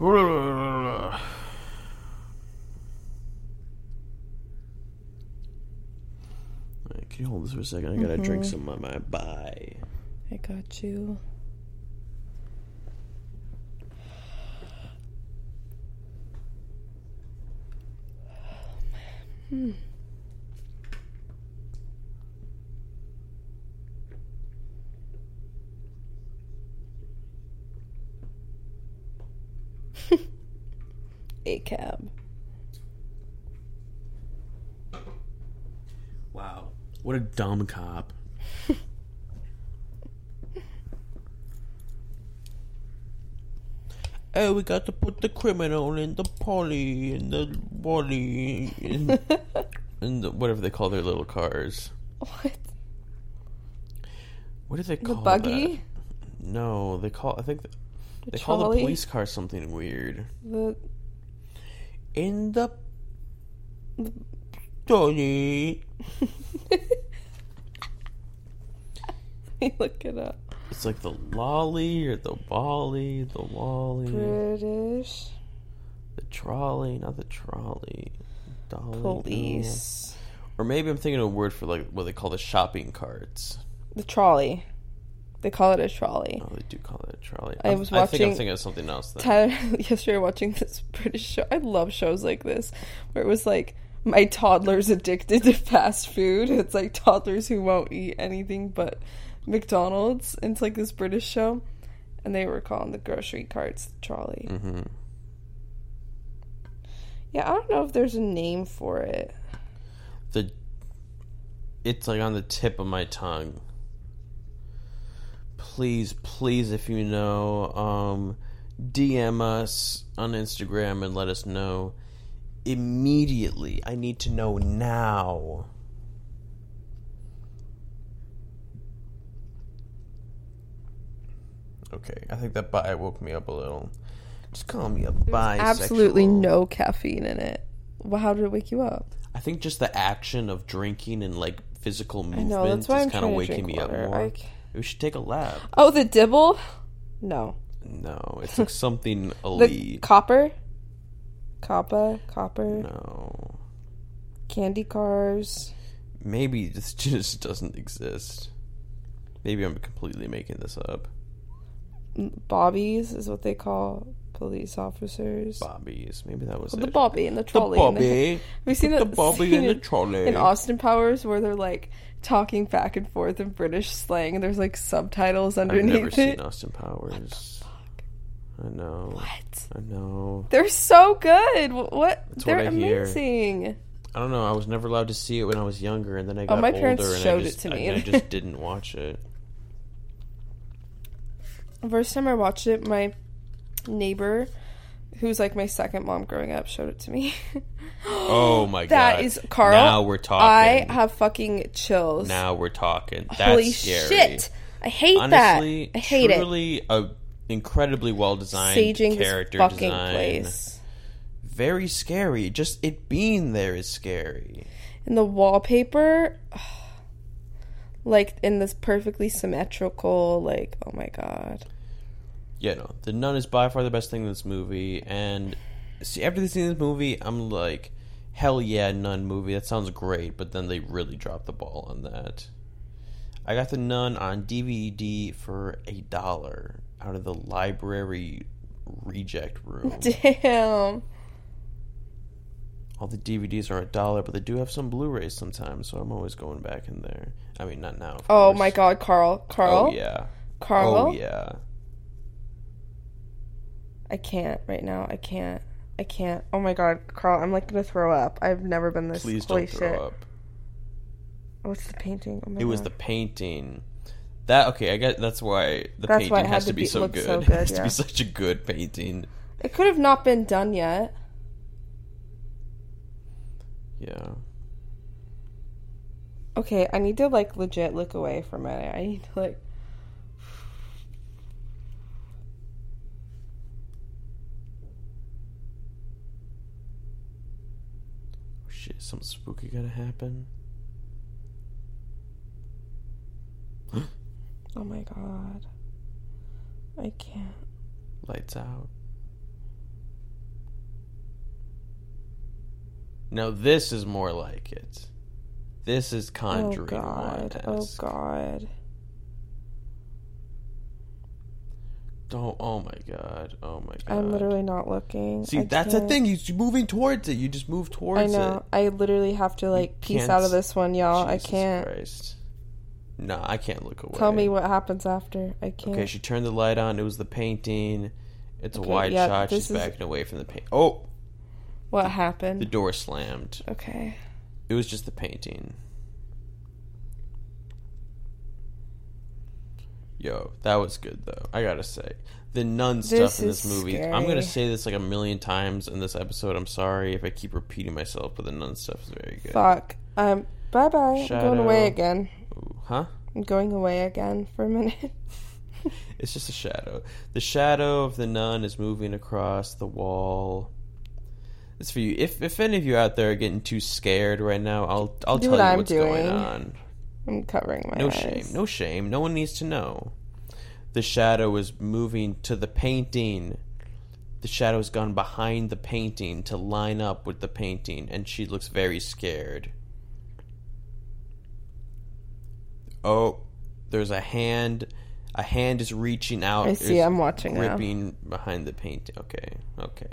Speaker 2: Alright, Can you hold this for a second? I gotta drink some of my Bai.
Speaker 1: I got you. Hmm. A cab.
Speaker 2: Wow. What a dumb cop. oh, we got to put the criminal in the polly, in the body, in, in the, whatever they call their little cars.
Speaker 1: What?
Speaker 2: What do they call The
Speaker 1: buggy?
Speaker 2: that? No, they call. I think
Speaker 1: The
Speaker 2: they call the police car something weird.
Speaker 1: The
Speaker 2: In the dolly.
Speaker 1: look it up.
Speaker 2: It's like the lolly or the volley, the wally,
Speaker 1: British
Speaker 2: the trolley, not the trolley. Dolly,
Speaker 1: police.
Speaker 2: no. Or maybe I'm thinking of a word for like what they call the shopping carts.
Speaker 1: The trolley. They call it a trolley.
Speaker 2: Oh, they do call it a trolley.
Speaker 1: I was
Speaker 2: I think I'm thinking of something else. Then.
Speaker 1: Tyler yesterday watching this British show. I love shows like this where it was like my toddler's addicted to fast food. It's like toddlers who won't eat anything but McDonald's. And it's like this British show, and they were calling the grocery carts the trolley.
Speaker 2: hmm
Speaker 1: Yeah, I don't know if there's a name for it.
Speaker 2: The it's like on the tip of my tongue. Please, please, if you know, um, DM us on Instagram and let us know immediately. I need to know now. Okay, I think that Bai woke me up a little. Just call me a bisexual.
Speaker 1: Absolutely no caffeine in it. Well, how did it wake you up?
Speaker 2: I think just the action of drinking and like physical movement
Speaker 1: know that's why
Speaker 2: is
Speaker 1: I'm
Speaker 2: kind of waking me
Speaker 1: water.
Speaker 2: up more.
Speaker 1: I
Speaker 2: We should take a lab.
Speaker 1: Oh, the dibble? No,
Speaker 2: No, it's like something
Speaker 1: the
Speaker 2: elite.
Speaker 1: copper, coppa, copper,
Speaker 2: no,
Speaker 1: candy cars.
Speaker 2: maybe this just doesn't exist. Maybe I'm completely making this up.
Speaker 1: Bobbies is what they call police officers.
Speaker 2: Bobbies. Maybe that was
Speaker 1: the
Speaker 2: it.
Speaker 1: Bobby and the
Speaker 2: The
Speaker 1: trolley. the-
Speaker 2: Bobby.
Speaker 1: Have you seen
Speaker 2: the
Speaker 1: that
Speaker 2: Bobby and the trolley.
Speaker 1: in Austin Powers where they're like talking back and forth in British slang and there's like subtitles underneath.
Speaker 2: I've never
Speaker 1: it?
Speaker 2: seen Austin Powers. I know.
Speaker 1: What?
Speaker 2: I know.
Speaker 1: They're so good. What?
Speaker 2: That's
Speaker 1: They're
Speaker 2: what I hear.
Speaker 1: amazing.
Speaker 2: I don't know. I was never allowed to see it when I was younger, and then I oh, got
Speaker 1: Oh, my
Speaker 2: older,
Speaker 1: parents showed
Speaker 2: I
Speaker 1: it to me.
Speaker 2: and I just didn't watch it.
Speaker 1: First time I watched it, my neighbor, who's like my second mom growing up, showed it to me.
Speaker 2: Oh my god!
Speaker 1: That is Carl.
Speaker 2: Now we're talking.
Speaker 1: I have fucking chills.
Speaker 2: Now we're talking. That's
Speaker 1: Holy
Speaker 2: scary.
Speaker 1: shit! I hate
Speaker 2: Honestly,
Speaker 1: that. I hate it.
Speaker 2: truly a incredibly well designed
Speaker 1: Saging
Speaker 2: character
Speaker 1: fucking
Speaker 2: design.
Speaker 1: place.
Speaker 2: Very scary. Just it being there is scary.
Speaker 1: And the wallpaper, like in this perfectly symmetrical, like oh my god.
Speaker 2: Yeah, no. The Nun is by far the best thing in this movie, and see after seeing this movie, I'm like, hell yeah, Nun movie. That sounds great, but then they really dropped the ball on that. I got the Nun on DVD for a dollar out of the library reject room.
Speaker 1: Damn.
Speaker 2: All the DVDs are a dollar, but they do have some Blu-rays sometimes, so I'm always going back in there. I mean, not now.
Speaker 1: Oh
Speaker 2: course.
Speaker 1: my god, Carl. Carl.
Speaker 2: Oh yeah.
Speaker 1: Carl.
Speaker 2: Oh yeah.
Speaker 1: I can't right now. I can't. I can't. Oh my god, Carl, I'm like gonna throw up. I've never been this.
Speaker 2: Please don't throw
Speaker 1: shit.
Speaker 2: up.
Speaker 1: What's the painting? Oh my
Speaker 2: It was the painting. That okay? I get that's why the
Speaker 1: That's
Speaker 2: painting
Speaker 1: why
Speaker 2: has
Speaker 1: to
Speaker 2: to be
Speaker 1: be-
Speaker 2: so good.
Speaker 1: so
Speaker 2: it
Speaker 1: good,
Speaker 2: has to be such a good painting.
Speaker 1: It could have not been done yet.
Speaker 2: Yeah.
Speaker 1: Okay, I need to like legit look away from it. I need to like.
Speaker 2: Oh, shit, something spooky gonna happen.
Speaker 1: Oh my god. I can't.
Speaker 2: Lights out. Now this is more like it. This is
Speaker 1: oh,
Speaker 2: conjuring Oh
Speaker 1: god. Oh god.
Speaker 2: Don't. Oh my god. Oh my god.
Speaker 1: I'm literally not looking.
Speaker 2: See,
Speaker 1: I
Speaker 2: that's the
Speaker 1: can't.
Speaker 2: thing. You're moving towards it. You just move towards it.
Speaker 1: I
Speaker 2: it.
Speaker 1: know. I literally have to like piece out of this one, y'all. I can't.
Speaker 2: Christ. No, I can't look away.
Speaker 1: Tell me what happens after. I can't.
Speaker 2: Okay, she turned the light on. It was the painting. It's a wide
Speaker 1: yeah,
Speaker 2: shot. She's
Speaker 1: is-
Speaker 2: backing away from the paint. Oh,
Speaker 1: what
Speaker 2: the
Speaker 1: happened?
Speaker 2: The door slammed.
Speaker 1: Okay.
Speaker 2: It was just the painting. Yo, that was good though. I gotta say, the nun stuff
Speaker 1: This
Speaker 2: in this
Speaker 1: is
Speaker 2: movie. I'm gonna say this like a million times in this episode. I'm sorry if I keep repeating myself, but the nun stuff is very good.
Speaker 1: Fuck. Um. Bye bye. I'm going away again.
Speaker 2: Ooh, huh?
Speaker 1: I'm going away again for a minute.
Speaker 2: It's just a shadow. The shadow of the nun is moving across the wall. It's for you. If if any of you out there are getting too scared right now, I'll I'll
Speaker 1: Do
Speaker 2: tell
Speaker 1: what
Speaker 2: you
Speaker 1: I'm
Speaker 2: what's going
Speaker 1: doing.
Speaker 2: on.
Speaker 1: I'm covering my
Speaker 2: No
Speaker 1: eyes.
Speaker 2: shame. No shame. No one needs to know. The shadow is moving to the painting. The shadow's gone behind the painting to line up with the painting, and she looks very scared. Oh, there's a hand. A hand is reaching out.
Speaker 1: I see, I'm watching now.
Speaker 2: Behind the painting. Okay. Okay.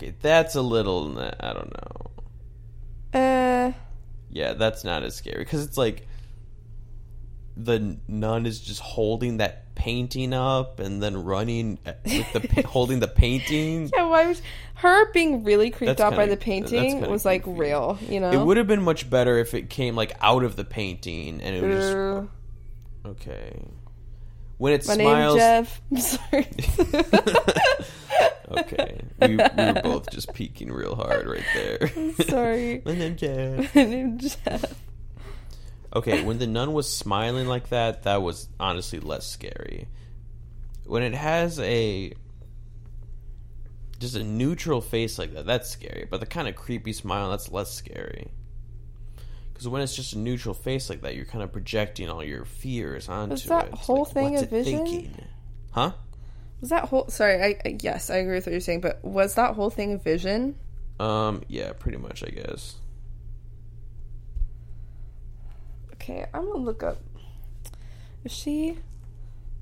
Speaker 2: Okay, that's a little. I don't know.
Speaker 1: Uh,
Speaker 2: Yeah, that's not as scary because it's like the nun is just holding that painting up and then running with the pa- holding the painting.
Speaker 1: yeah, why was her being really creeped
Speaker 2: That's
Speaker 1: out by
Speaker 2: kinda-
Speaker 1: the painting was like
Speaker 2: creepy.
Speaker 1: real, you know?
Speaker 2: It would have been much better if it came like out of the painting and it was just
Speaker 1: Uh,
Speaker 2: okay. When it
Speaker 1: my
Speaker 2: smiles,
Speaker 1: name's Jeff. I'm sorry.
Speaker 2: okay, we, we were both just peeking real hard right there.
Speaker 1: sorry.
Speaker 2: My name's Jeff.
Speaker 1: My name's Jeff.
Speaker 2: Okay, when the nun was smiling like that, that was honestly less scary. When it has a just a neutral face like that, that's scary. But the kind of creepy smile, that's less scary. Because when it's just a neutral face like that, you're kind of projecting all your fears onto
Speaker 1: Was that
Speaker 2: it.
Speaker 1: Whole
Speaker 2: like,
Speaker 1: thing a
Speaker 2: it
Speaker 1: vision?
Speaker 2: thinking? Huh?
Speaker 1: Was that whole? Sorry, I, I yes, I agree with what you're saying, but was that whole thing a vision?
Speaker 2: Um, yeah, pretty much, I guess.
Speaker 1: Okay, I'm gonna look up if she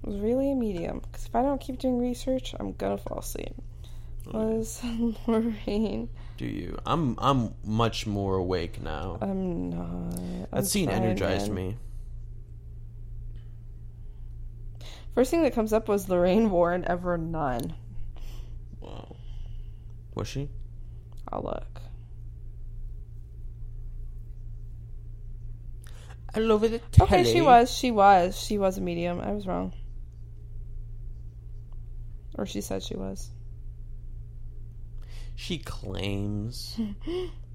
Speaker 1: was really a medium. Because if I don't keep doing research, I'm gonna fall asleep. Was Lorraine?
Speaker 2: Do you? I'm I'm much more awake now.
Speaker 1: I'm not. I'm
Speaker 2: that scene
Speaker 1: trying,
Speaker 2: energized
Speaker 1: man.
Speaker 2: me.
Speaker 1: First thing that comes up was Lorraine Warren ever none.
Speaker 2: Wow. Was she?
Speaker 1: I'll look.
Speaker 2: All over the
Speaker 1: Okay, she was. She was. She was a medium. I was wrong. Or she said she was.
Speaker 2: She claims.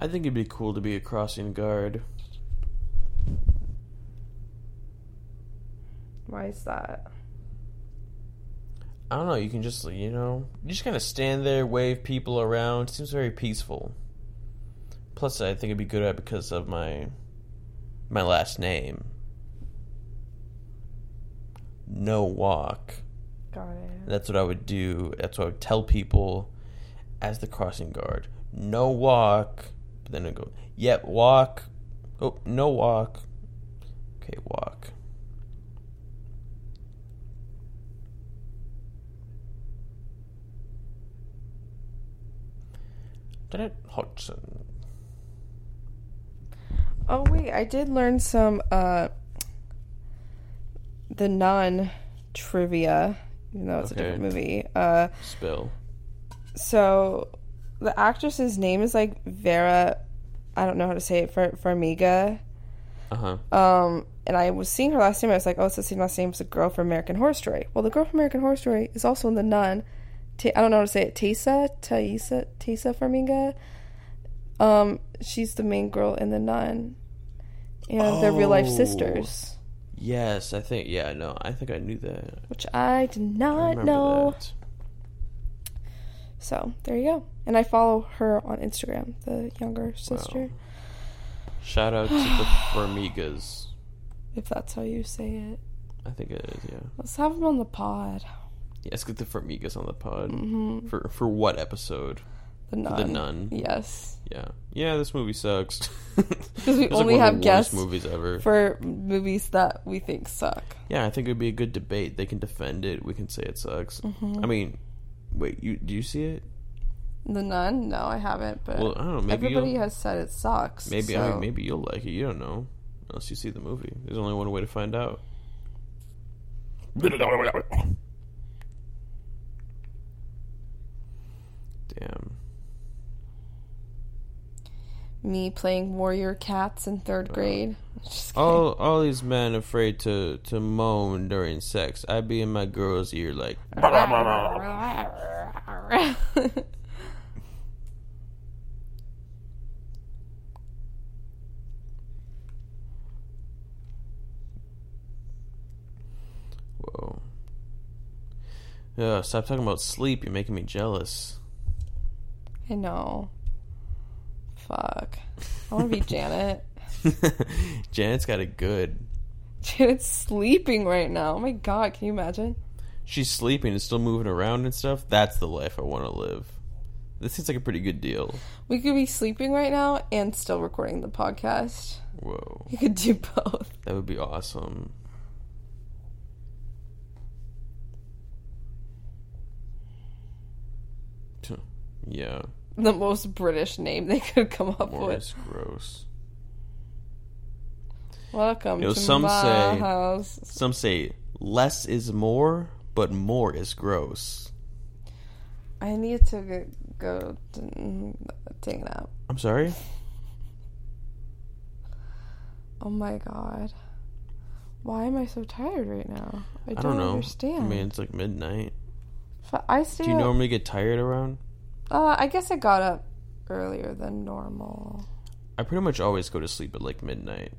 Speaker 2: I think it'd be cool to be a crossing guard.
Speaker 1: Why is that?
Speaker 2: I don't know. You can just, you know, you just kind of stand there, wave people around. Seems very peaceful. Plus, I think it'd be good at because of my my last name. No walk.
Speaker 1: Got it.
Speaker 2: That's what I would do. That's what I would tell people as the crossing guard. No walk. But then I go, yep, walk. Oh, no walk. Okay, walk. Lieutenant Hodgson.
Speaker 1: Oh wait, I did learn some uh the nun trivia, even though it's
Speaker 2: Okay.
Speaker 1: a different movie. Uh
Speaker 2: Spill.
Speaker 1: so the actress's name is like Vera I don't know how to say it for Farmiga.
Speaker 2: Uh huh.
Speaker 1: Um and I was seeing her last name, I was like, Oh, it's the same last name as the girl from American Horror Story. Well the girl from American Horror Story is also in the nun. Ta- I don't know how to say it. Tessa? Tessa Tessa Farmiga? Um, she's the main girl in the nun. And they're real life
Speaker 2: Oh.
Speaker 1: sisters.
Speaker 2: Yes, I think. Yeah, no, I think I knew that.
Speaker 1: which I did not
Speaker 2: remember
Speaker 1: know.
Speaker 2: that.
Speaker 1: So there you go. And I follow her on Instagram, the younger sister,
Speaker 2: Shout out to the Farmigas.
Speaker 1: if that's how you say it.
Speaker 2: I think it is. Yeah.
Speaker 1: Let's have them on the pod.
Speaker 2: Yeah, let's get the Farmigas on the pod.
Speaker 1: hmm
Speaker 2: For for what episode?
Speaker 1: The nun.
Speaker 2: The Nun.
Speaker 1: Yes,
Speaker 2: Yeah. Yeah, this movie sucks.
Speaker 1: because we
Speaker 2: It's like
Speaker 1: only have guests
Speaker 2: movies ever.
Speaker 1: for movies that we think suck.
Speaker 2: yeah, I think it'd be a good debate. They can defend it. We can say it sucks.
Speaker 1: Mm-hmm.
Speaker 2: I mean, wait, you do you see it?
Speaker 1: The nun? No, I haven't. But
Speaker 2: Well, I don't know. Maybe
Speaker 1: everybody has said it sucks.
Speaker 2: maybe
Speaker 1: so-
Speaker 2: I maybe you'll like it. You don't know unless you see the movie. There's only one way to find out. Damn.
Speaker 1: Me playing warrior cats in third oh. grade.
Speaker 2: All all these men afraid to to moan during sex. I'd be in my girl's ear like. Whoa. Yeah, stop talking about sleep. You're making me jealous.
Speaker 1: I know. Fuck. I want to be Janet.
Speaker 2: Janet's got it good.
Speaker 1: Janet's sleeping right now. Oh my god, can you imagine?
Speaker 2: she's sleeping and still moving around and stuff. That's the life I want to live. This seems like a pretty good deal.
Speaker 1: We could be sleeping right now and still recording the podcast.
Speaker 2: Whoa,
Speaker 1: You could do both.
Speaker 2: that would be awesome. Yeah,
Speaker 1: The most British name they could come up
Speaker 2: more
Speaker 1: with.
Speaker 2: gross.
Speaker 1: Welcome
Speaker 2: You know,
Speaker 1: to
Speaker 2: some
Speaker 1: my
Speaker 2: say-
Speaker 1: house.
Speaker 2: Some say less is more, but more is gross.
Speaker 1: I need to go, go to, mm, take a nap.
Speaker 2: I'm sorry.
Speaker 1: Oh my god. Why am I so tired right now? I
Speaker 2: I
Speaker 1: don't,
Speaker 2: don't know.
Speaker 1: understand.
Speaker 2: I mean, it's like midnight.
Speaker 1: F- I stay
Speaker 2: Do you
Speaker 1: up-
Speaker 2: normally get tired around?
Speaker 1: Uh, I guess I got up earlier than normal.
Speaker 2: I pretty much always go to sleep at like midnight.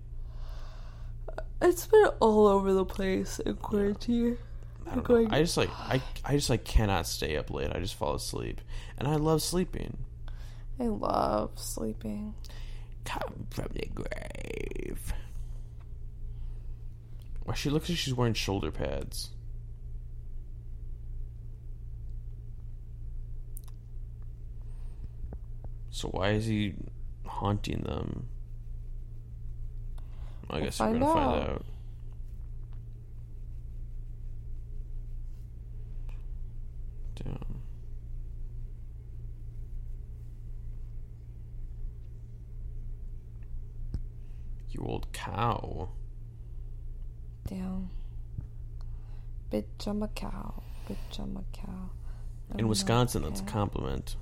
Speaker 1: It's been all over the place in quarantine.
Speaker 2: I don't
Speaker 1: Going-.
Speaker 2: I just like I I just like cannot stay up late. I just fall asleep, and I love sleeping.
Speaker 1: I love sleeping.
Speaker 2: Come from the grave. Why she looks like she's wearing shoulder pads. So why is he haunting them? I
Speaker 1: We'll
Speaker 2: guess we're gonna find
Speaker 1: out.
Speaker 2: out. Damn. You old cow.
Speaker 1: Damn. Bitch, I'm a cow. Bitch, I'm a cow. I'm
Speaker 2: In Wisconsin, that's a compliment.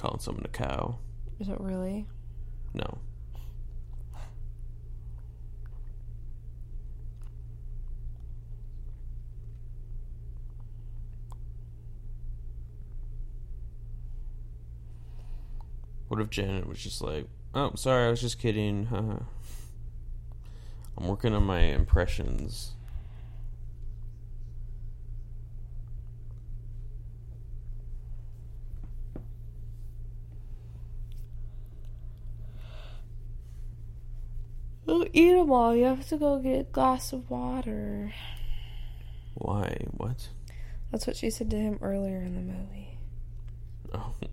Speaker 2: Calling someone a cow.
Speaker 1: Is it really?
Speaker 2: No. What if Janet was just like, "Oh, sorry, I was just kidding." haha." I'm working on my impressions.
Speaker 1: Oh, eat them all. You have to go get a glass of water.
Speaker 2: Why? What?
Speaker 1: That's what she said to him earlier in the movie.
Speaker 2: Oh.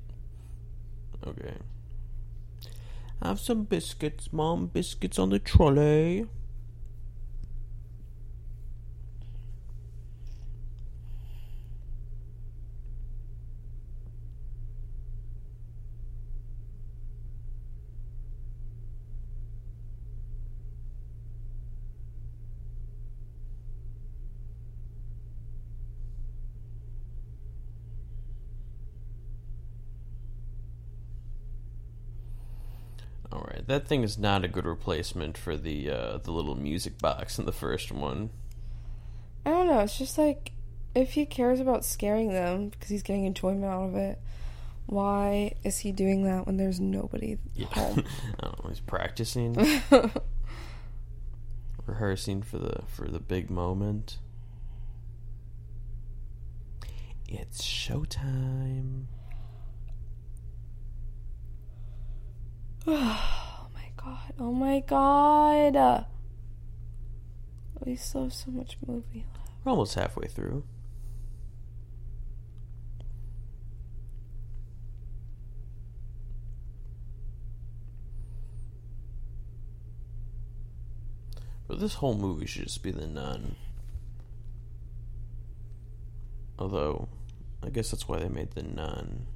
Speaker 2: Okay. Have some biscuits, Mom. Biscuits on the trolley. All right, that thing is not a good replacement for the uh, the little music box in the first one.
Speaker 1: I don't know. It's just like if he cares about scaring them because he's getting enjoyment out of it, why is he doing that when there's nobody home?
Speaker 2: I don't know. He's practicing, rehearsing for the for the big moment. It's showtime.
Speaker 1: oh my god. Oh my god. We still have so much movie left.
Speaker 2: We're almost halfway through. But this whole movie should just be the nun. Although, I guess that's why they made the nun.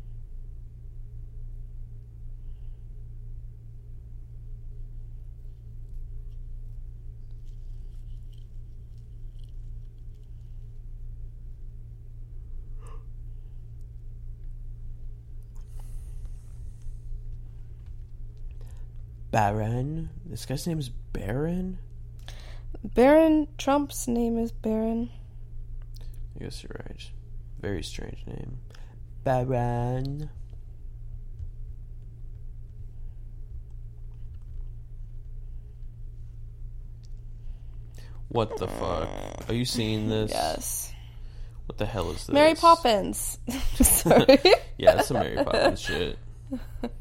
Speaker 2: Baron? This guy's name is Baron?
Speaker 1: Barron Trump's name is Baron.
Speaker 2: I guess you're right. Very strange name. Baron. What the fuck? Are you seeing this?
Speaker 1: Yes.
Speaker 2: What the hell is this?
Speaker 1: Mary Poppins. Sorry.
Speaker 2: Yeah, that's some Mary Poppins shit.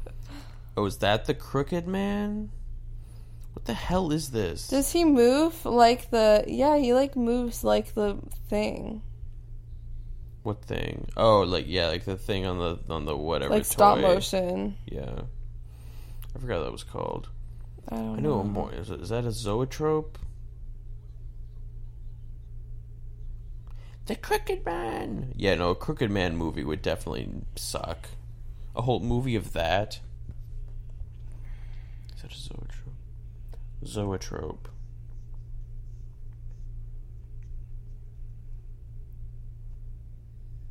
Speaker 2: Oh, is that the crooked man? What the hell is this?
Speaker 1: Does he move like the? Yeah, he like moves like the thing.
Speaker 2: What thing? Oh, like yeah, like the thing on the on the whatever.
Speaker 1: like stop
Speaker 2: toy.
Speaker 1: motion.
Speaker 2: Yeah, I forgot what that was called.
Speaker 1: I don't
Speaker 2: I
Speaker 1: know.
Speaker 2: it more. Is, is that a zoetrope? The Crooked Man. Yeah, no, a Crooked Man movie would definitely suck. A whole movie of that. Is that a zoetrope? Zoetrope.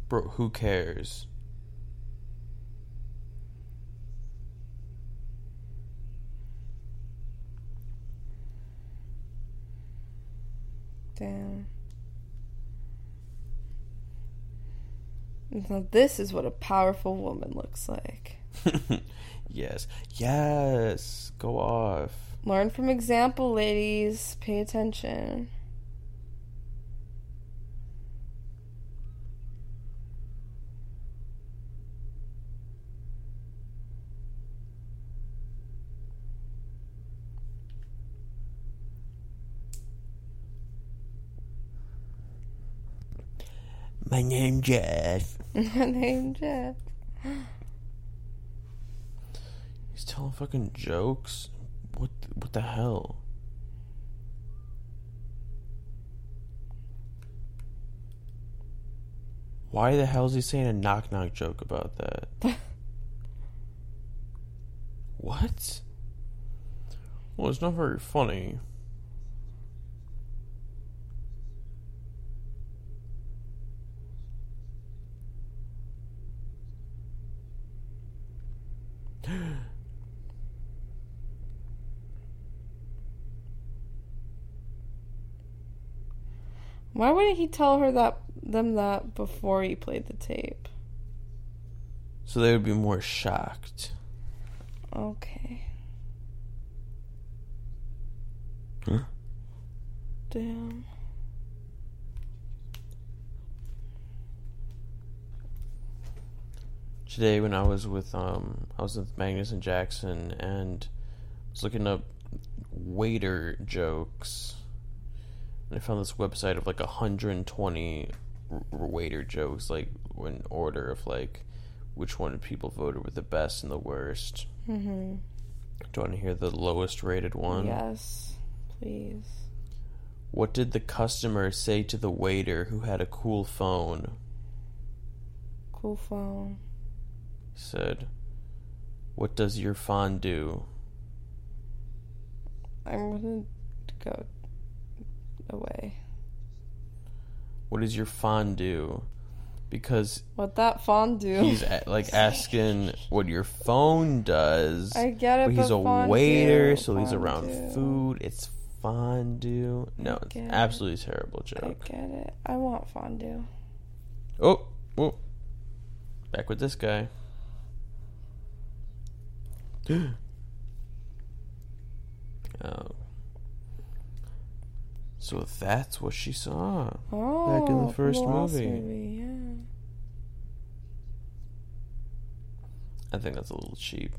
Speaker 2: Bro, who cares?
Speaker 1: Damn. Now this is what a powerful woman looks like.
Speaker 2: yes. Yes. Go off.
Speaker 1: Learn from example, ladies. Pay attention.
Speaker 2: My name Jeff.
Speaker 1: My name Jeff.
Speaker 2: Telling fucking jokes. What what the hell? Why the hell is he saying a knock knock joke about that? what? Well, it's not very funny.
Speaker 1: Why wouldn't he tell her that them that before he played the tape?
Speaker 2: So they would be more shocked.
Speaker 1: Okay.
Speaker 2: Huh?
Speaker 1: Damn.
Speaker 2: today when I was with um I was with Magnus and Jackson and I was looking up waiter jokes I found this website of like 120 r- waiter jokes like in order of like which one people voted were the best and the worst.
Speaker 1: Mm-hmm.
Speaker 2: Do you want to hear the lowest rated one?
Speaker 1: Yes, please.
Speaker 2: What did the customer say to the waiter who had a cool phone?
Speaker 1: Cool phone.
Speaker 2: He said, "What does your phone do?"
Speaker 1: I'm gonna go away.
Speaker 2: What does your do? Because
Speaker 1: What that fondue?
Speaker 2: he's a- like asking what your phone does.
Speaker 1: I get it,
Speaker 2: but he's
Speaker 1: but
Speaker 2: a
Speaker 1: fondue,
Speaker 2: waiter, so he's around food. It's fondue. No, it's
Speaker 1: it.
Speaker 2: absolutely terrible joke.
Speaker 1: I get it. I want fondue.
Speaker 2: Oh, oh, back with this guy. oh. So that's what she saw.
Speaker 1: Oh,
Speaker 2: Back in the first movie.
Speaker 1: movie. Yeah.
Speaker 2: I think that's a little cheap.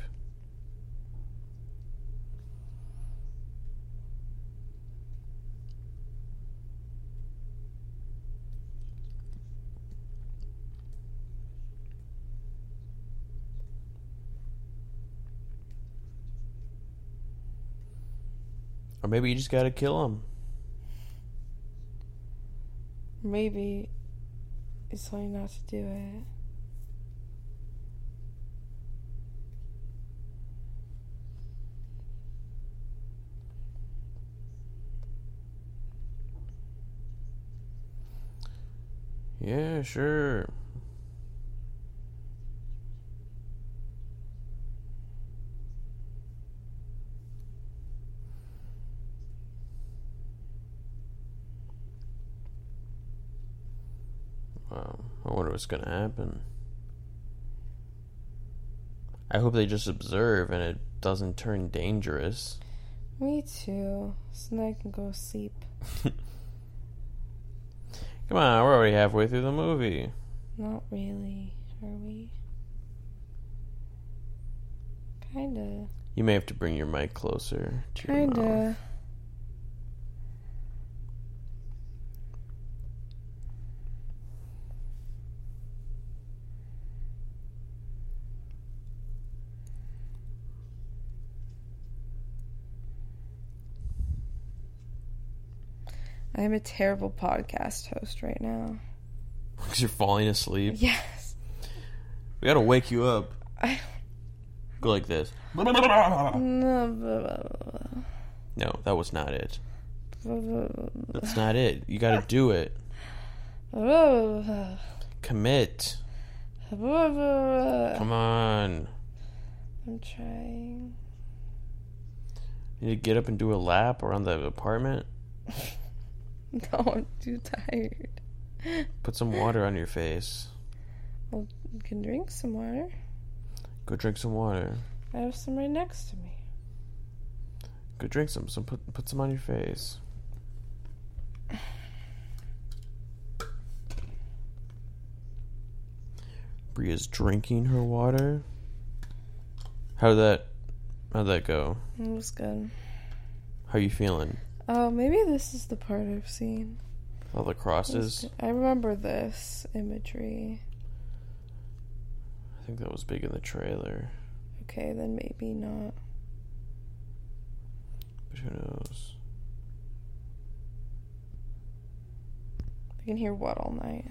Speaker 2: Or maybe you just gotta kill him.
Speaker 1: Maybe it's you not to do it.
Speaker 2: Yeah, sure. Wow, I wonder what's gonna happen. I hope they just observe and it doesn't turn dangerous.
Speaker 1: Me too. So now I can go sleep.
Speaker 2: Come on, we're already halfway through the movie.
Speaker 1: Not really, are we? Kinda.
Speaker 2: You may have to bring your mic closer to.
Speaker 1: Kinda. I am a terrible podcast host right now.
Speaker 2: Because you're falling asleep.
Speaker 1: Yes.
Speaker 2: We gotta wake you up.
Speaker 1: I,
Speaker 2: Go like this.
Speaker 1: no,
Speaker 2: No, that was not it. That's not it. You gotta do it. Commit. Come on.
Speaker 1: I'm trying.
Speaker 2: You need to get up and do a lap around the apartment.
Speaker 1: No, I'm too tired.
Speaker 2: Put some water on your face.
Speaker 1: Well, you can drink some water.
Speaker 2: Go drink some water.
Speaker 1: I have some right next to me.
Speaker 2: Go drink some. Some put put some on your face. Bria's drinking her water. How'd that how'd that go?
Speaker 1: It was good.
Speaker 2: How you feeling?
Speaker 1: Oh, maybe this is the part I've seen.
Speaker 2: All the crosses?
Speaker 1: I remember this imagery.
Speaker 2: I think that was big in the trailer.
Speaker 1: Okay, then maybe not.
Speaker 2: But who knows?
Speaker 1: I can hear what all night.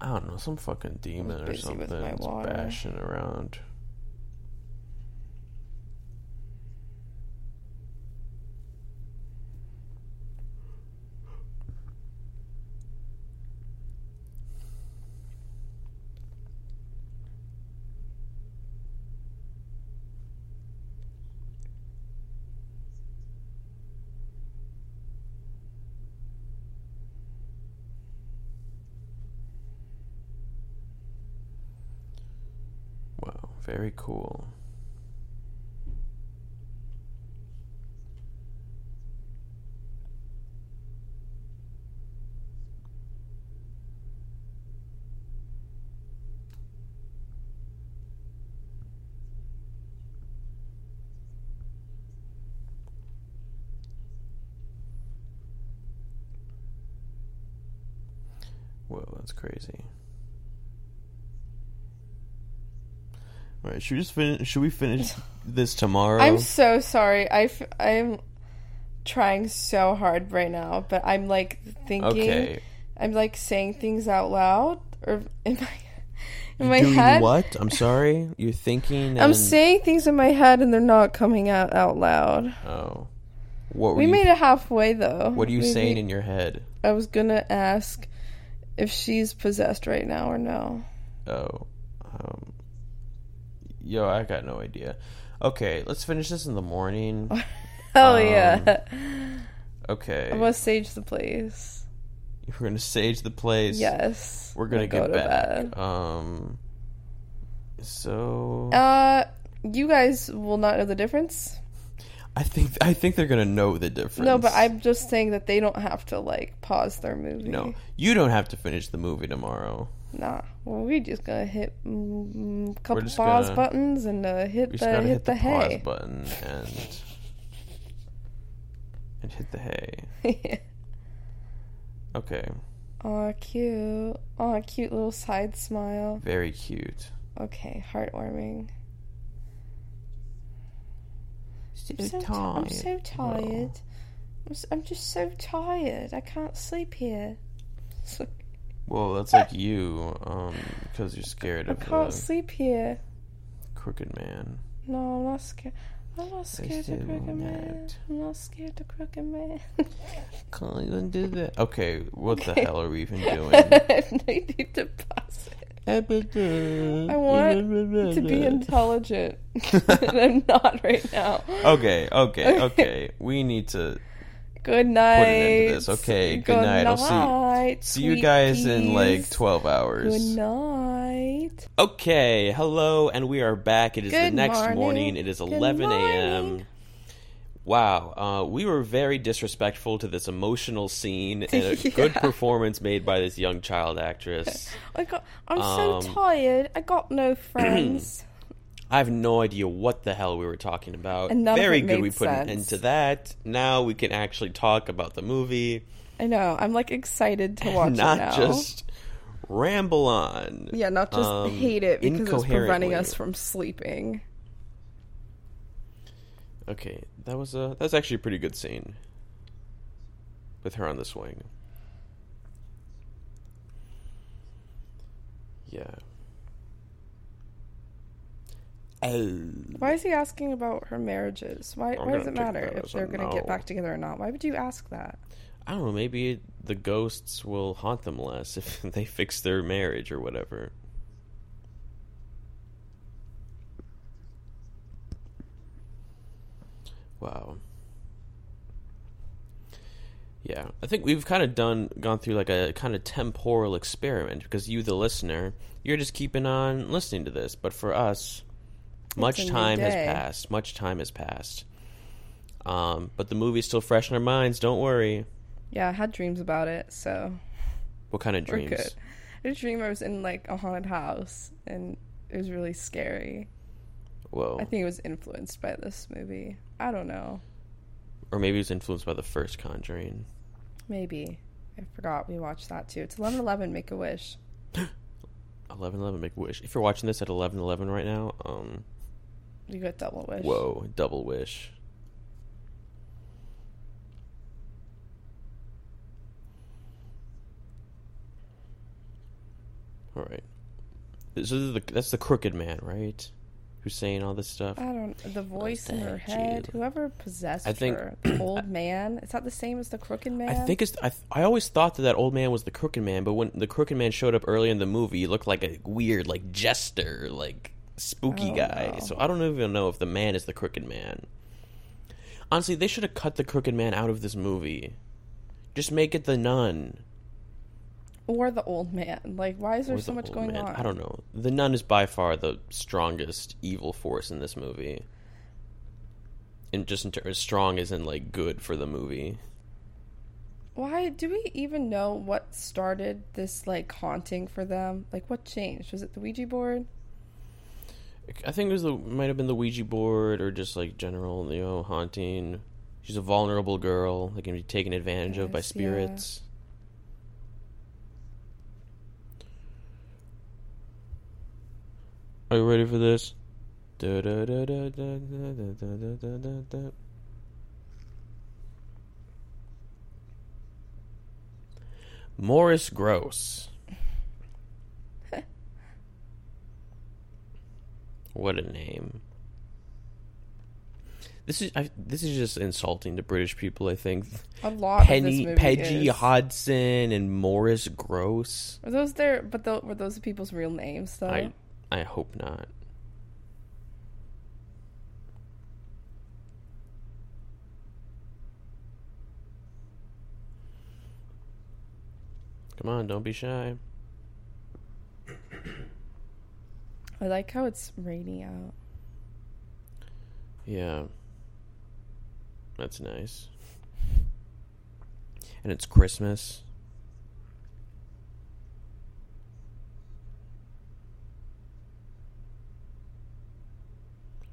Speaker 2: I don't know, some fucking demon or something
Speaker 1: with my
Speaker 2: that's
Speaker 1: water.
Speaker 2: bashing around. Wow, very cool. Whoa, that's crazy. All right, should we just finish? Should we finish this tomorrow?
Speaker 1: I'm so sorry. I f- I'm trying so hard right now, but I'm like thinking.
Speaker 2: okay.
Speaker 1: I'm like saying things out loud, or in my in my
Speaker 2: Doing
Speaker 1: head.
Speaker 2: what? I'm sorry. You're thinking.
Speaker 1: I'm saying things in my head, and they're not coming out out loud.
Speaker 2: Oh, what were
Speaker 1: We
Speaker 2: you?
Speaker 1: made it halfway though.
Speaker 2: what are you
Speaker 1: Maybe-
Speaker 2: saying in your head?
Speaker 1: I was gonna ask if she's possessed right now or no.
Speaker 2: Oh, um, yo, I got no idea. Okay, let's finish this in the morning.
Speaker 1: Hell
Speaker 2: Um,
Speaker 1: yeah!
Speaker 2: Okay,
Speaker 1: I'm gonna sage the place.
Speaker 2: we're gonna sage the place.
Speaker 1: Yes.
Speaker 2: we're gonna
Speaker 1: We'll
Speaker 2: get
Speaker 1: go to
Speaker 2: back.
Speaker 1: bed.
Speaker 2: Um, so
Speaker 1: Uh, you guys will not know the difference.
Speaker 2: I think I think they're gonna know the difference.
Speaker 1: No, but I'm just saying that they don't have to like pause their movie.
Speaker 2: no. You don't have to finish the movie tomorrow.
Speaker 1: Nah. Well, we just gonna hit a mm, couple pause
Speaker 2: gonna-
Speaker 1: buttons and uh, hit
Speaker 2: We
Speaker 1: the
Speaker 2: just gotta
Speaker 1: hit,
Speaker 2: hit
Speaker 1: the,
Speaker 2: the, pause
Speaker 1: hay.
Speaker 2: button and and hit the hay. Okay,
Speaker 1: Aw, cute. Aw, cute little side smile.
Speaker 2: very cute.
Speaker 1: Okay, heartwarming. I'm so, ti- I'm so tired. I'm, s- I'm just so tired. I can't sleep here.
Speaker 2: Well, that's like you, um, because you're scared
Speaker 1: I
Speaker 2: of
Speaker 1: can't
Speaker 2: the
Speaker 1: sleep here.
Speaker 2: crooked man.
Speaker 1: No, I'm not scared. I'm not scared of Crooked Man. I'm not scared of Crooked Man.
Speaker 2: Can't even do that. Okay, what the hell are we even doing?
Speaker 1: I need to pause it. I
Speaker 2: I
Speaker 1: want to be intelligent. and I'm not right now.
Speaker 2: Okay, okay, okay. We need to
Speaker 1: Good night.
Speaker 2: put an end to this. Okay, good night. I'll see-
Speaker 1: night,
Speaker 2: see you guys in like
Speaker 1: peas.
Speaker 2: 12 hours.
Speaker 1: Good night.
Speaker 2: Okay, hello, and we are back. It is the
Speaker 1: Good
Speaker 2: next
Speaker 1: morning.
Speaker 2: morning. It is
Speaker 1: Good
Speaker 2: 11 a.m. Wow, uh, we were very disrespectful to this emotional scene and a
Speaker 1: Yeah.
Speaker 2: good performance made by this young child actress.
Speaker 1: I got. I'm
Speaker 2: Um,
Speaker 1: so tired. I got no friends.
Speaker 2: I have no idea what the hell we were talking about.
Speaker 1: And none
Speaker 2: very good. We put an end to that. Now we can actually talk about the movie,
Speaker 1: I know. I'm like excited to watch
Speaker 2: not
Speaker 1: it now.
Speaker 2: just ramble on.
Speaker 1: yeah, not just
Speaker 2: um,
Speaker 1: hate it because it's preventing us from sleeping.
Speaker 2: Okay, that was a that's actually a pretty good scene. with her on the swing. Yeah. Oh.
Speaker 1: Why is he asking about her marriages? Why,
Speaker 2: I'm
Speaker 1: why does it matter if they're going to get back together or not? Why would you ask that?
Speaker 2: I don't know, maybe the ghosts will haunt them less if they fix their marriage or whatever. Wow. Yeah, I think we've kind of done gone through like a kind of temporal experiment because you, the listener, you're just keeping on listening to this, but for us, much time has passed. Much time has passed. Um, but the movie's still fresh in our minds. Don't worry.
Speaker 1: Yeah, I had dreams about it, so
Speaker 2: What kind of dreams?
Speaker 1: good. I had a dream I was in like a haunted house, and it was really scary.
Speaker 2: Whoa.
Speaker 1: I think it was influenced by this movie. I don't know.
Speaker 2: or maybe it was influenced by the first Conjuring.
Speaker 1: Maybe. I forgot we watched that too. It's eleven eleven. Make a wish.
Speaker 2: Eleven Eleven Make a Wish. If you're watching this at eleven eleven right now, um,
Speaker 1: You got double wish.
Speaker 2: whoa, double wish. All right. So this is the, that's the crooked man, right? Who's saying all this stuff?
Speaker 1: I don't. The voice in her head.
Speaker 2: you?
Speaker 1: Whoever possessed
Speaker 2: I think-
Speaker 1: her, the old man. Is that the same as the crooked man?
Speaker 2: I think it's. I, I always thought that that old man was the crooked man, but when the crooked man showed up early in the movie, he looked like a weird, like jester, like spooky
Speaker 1: Oh,
Speaker 2: guy.
Speaker 1: no.
Speaker 2: So I don't even know if the man is the crooked man. Honestly, they should have cut the crooked man out of this movie. Just make it the nun.
Speaker 1: or the old man. Like, why is there
Speaker 2: or
Speaker 1: so
Speaker 2: the
Speaker 1: much going
Speaker 2: man.
Speaker 1: on?
Speaker 2: I don't know. The nun is by far the strongest evil force in this movie. And just in ter- as strong as in like good for the movie.
Speaker 1: Why do we even know what started this like haunting for them? Like, what changed? Was it the Ouija board?
Speaker 2: I think it was the might have been the Ouija board or just like general, you know, haunting. She's a vulnerable girl that can be taken advantage of by
Speaker 1: spirits. Yeah.
Speaker 2: Are you ready for this? Maurice Grosse. What a name. This is I, this is just insulting to British people. I think
Speaker 1: A lot of
Speaker 2: Penny Peggy
Speaker 1: is.
Speaker 2: Hodgson and Maurice Grosse.
Speaker 1: Were those their? But tho- were those people's real names though?
Speaker 2: I I hope not. Come on, don't be shy.
Speaker 1: I like how it's rainy out.
Speaker 2: Yeah. That's nice. And it's Christmas.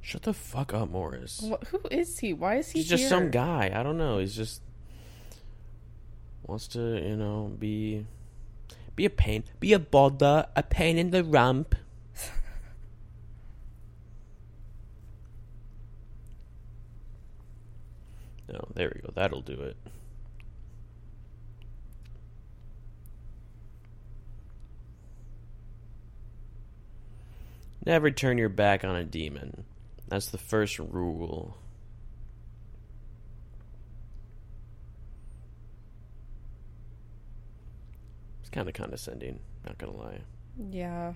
Speaker 2: Shut the fuck up, Maurice.
Speaker 1: What, who is he? Why is he
Speaker 2: He's just some guy. I don't know. He's just wants to, you know, be be a pain, be a bother, a pain in the rump. No, there we go. That'll do it. Never turn your back on a demon. That's the first rule. It's kind of condescending, not gonna lie.
Speaker 1: Yeah.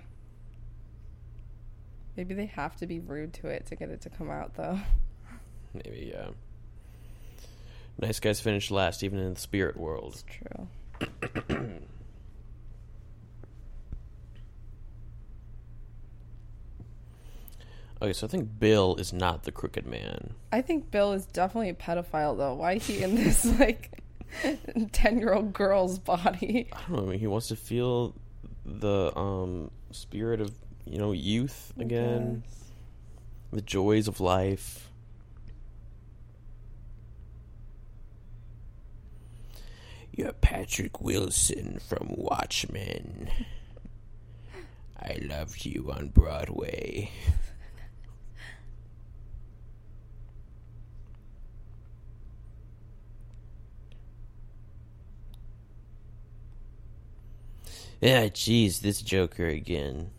Speaker 1: Maybe they have to be rude to it to get it to come out though.
Speaker 2: Maybe, yeah. Nice guys finish last, even in the spirit world.
Speaker 1: It's true.
Speaker 2: Okay, so I think Bill is not the crooked man.
Speaker 1: I think Bill is definitely a pedophile though. Why is he in this like ten year old girl's body?
Speaker 2: I don't know. I mean, he wants to feel the um spirit of you know youth again, the joys of life. You're Patrick Wilson from Watchmen. I loved you on Broadway. yeah, jeez, this Joker again.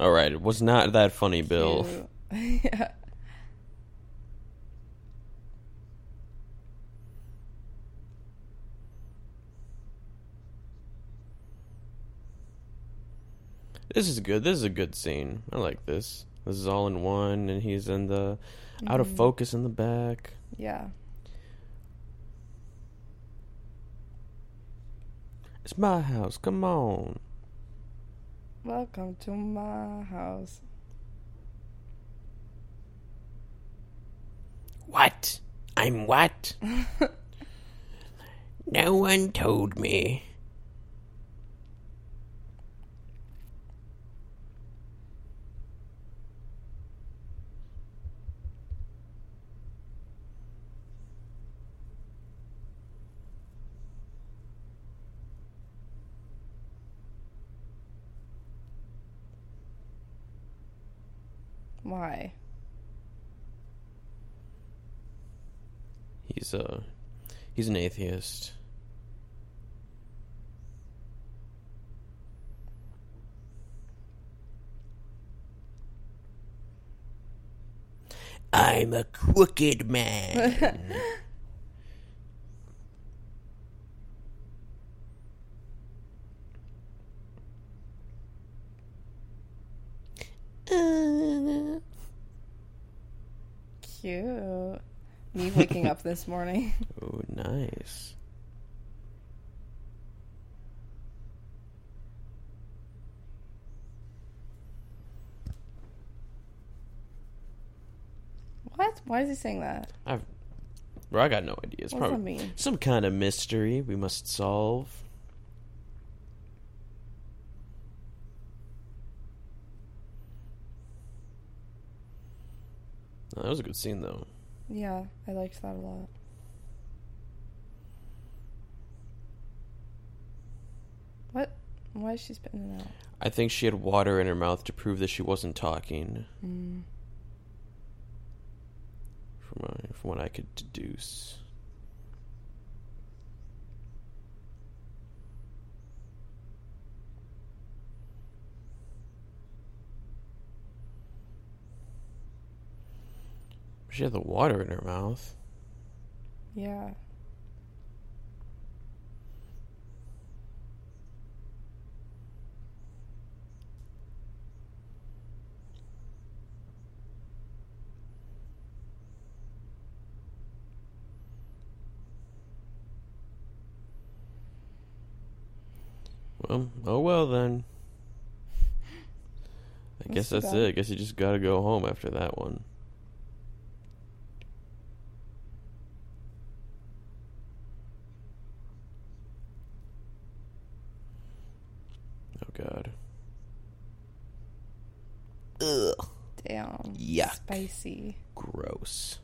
Speaker 2: All right, it was not that funny, Bill
Speaker 1: yeah.
Speaker 2: This is good. This is a good scene. I like this. This is all in one, and he's in the out of
Speaker 1: Mhm.
Speaker 2: focus in the back.
Speaker 1: Yeah.
Speaker 2: It's my house. Come on.
Speaker 1: Welcome to my house.
Speaker 2: What? I'm what? no one told me.
Speaker 1: Why?
Speaker 2: He's uh he's an atheist. I'm a crooked man. Uh,
Speaker 1: Cute. Me waking up this morning.
Speaker 2: oh, nice.
Speaker 1: What? Why is he saying that?
Speaker 2: I've, bro, I got no idea. It's
Speaker 1: What does that
Speaker 2: probably
Speaker 1: mean?
Speaker 2: some kind of mystery we must solve. Oh, that was a good scene, though.
Speaker 1: Yeah, I liked that a lot. What? Why is she spitting it out?
Speaker 2: I think she had water in her mouth to prove that she wasn't talking,
Speaker 1: Mm.
Speaker 2: from, from what I could deduce. She had the water in her mouth.
Speaker 1: Yeah.
Speaker 2: Well, oh well then. I guess that's
Speaker 1: bad.
Speaker 2: it. I guess you just gotta go home after that one. Oh god. Ugh.
Speaker 1: Damn.
Speaker 2: Yuck.
Speaker 1: Spicy.
Speaker 2: Gross.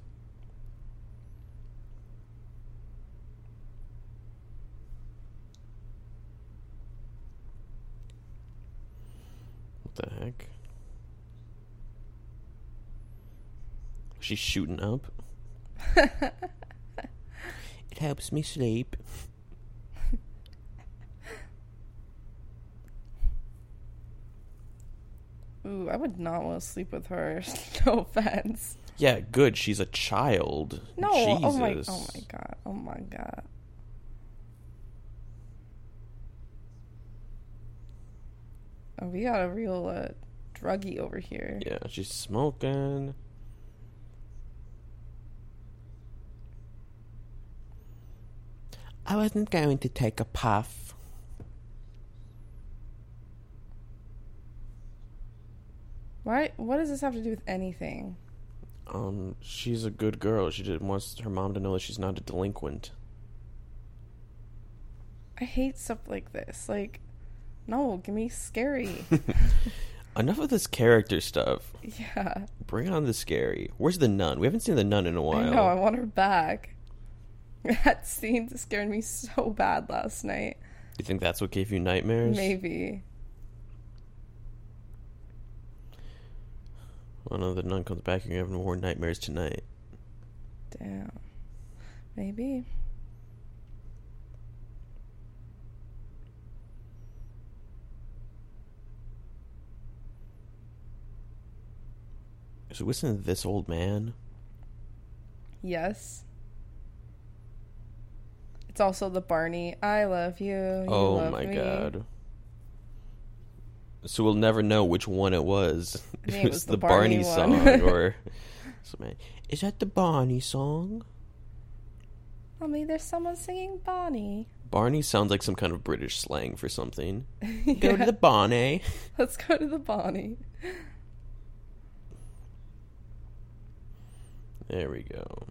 Speaker 2: What the heck? She's shooting up. It helps me sleep.
Speaker 1: Ooh, I would not want to sleep with her. no offense.
Speaker 2: Yeah, good. She's a child.
Speaker 1: No.
Speaker 2: Jesus.
Speaker 1: Oh my. Oh my god. Oh my god. Oh, we got a real uh, druggy over here.
Speaker 2: Yeah, she's smoking. I wasn't going to take a puff.
Speaker 1: Why? What does this have to do with anything?
Speaker 2: Um, she's a good girl. She just wants her mom to know that she's not a delinquent.
Speaker 1: I hate stuff like this. Like, no, give me scary.
Speaker 2: Enough of this character stuff.
Speaker 1: yeah.
Speaker 2: Bring on the scary. Where's the nun? We haven't seen the nun in a while.
Speaker 1: Know. I want her back. That scene scared me so bad last night.
Speaker 2: You think that's what gave you nightmares?
Speaker 1: Maybe.
Speaker 2: Well, no, the nun comes back. You're having more nightmares tonight.
Speaker 1: Damn. Maybe.
Speaker 2: So listen to this old man.
Speaker 1: Yes. It's also the Barney. I love you. you
Speaker 2: oh
Speaker 1: love
Speaker 2: my
Speaker 1: me.
Speaker 2: god. So we'll never know which one it was.
Speaker 1: I
Speaker 2: It
Speaker 1: it
Speaker 2: was
Speaker 1: was
Speaker 2: the
Speaker 1: the
Speaker 2: Barney,
Speaker 1: Barney
Speaker 2: song or. Is that the Barney song?
Speaker 1: Mommy, there's someone singing Barney.
Speaker 2: Barney sounds like some kind of British slang for something. Go to the Barney.
Speaker 1: Let's go to the Barney.
Speaker 2: There we go.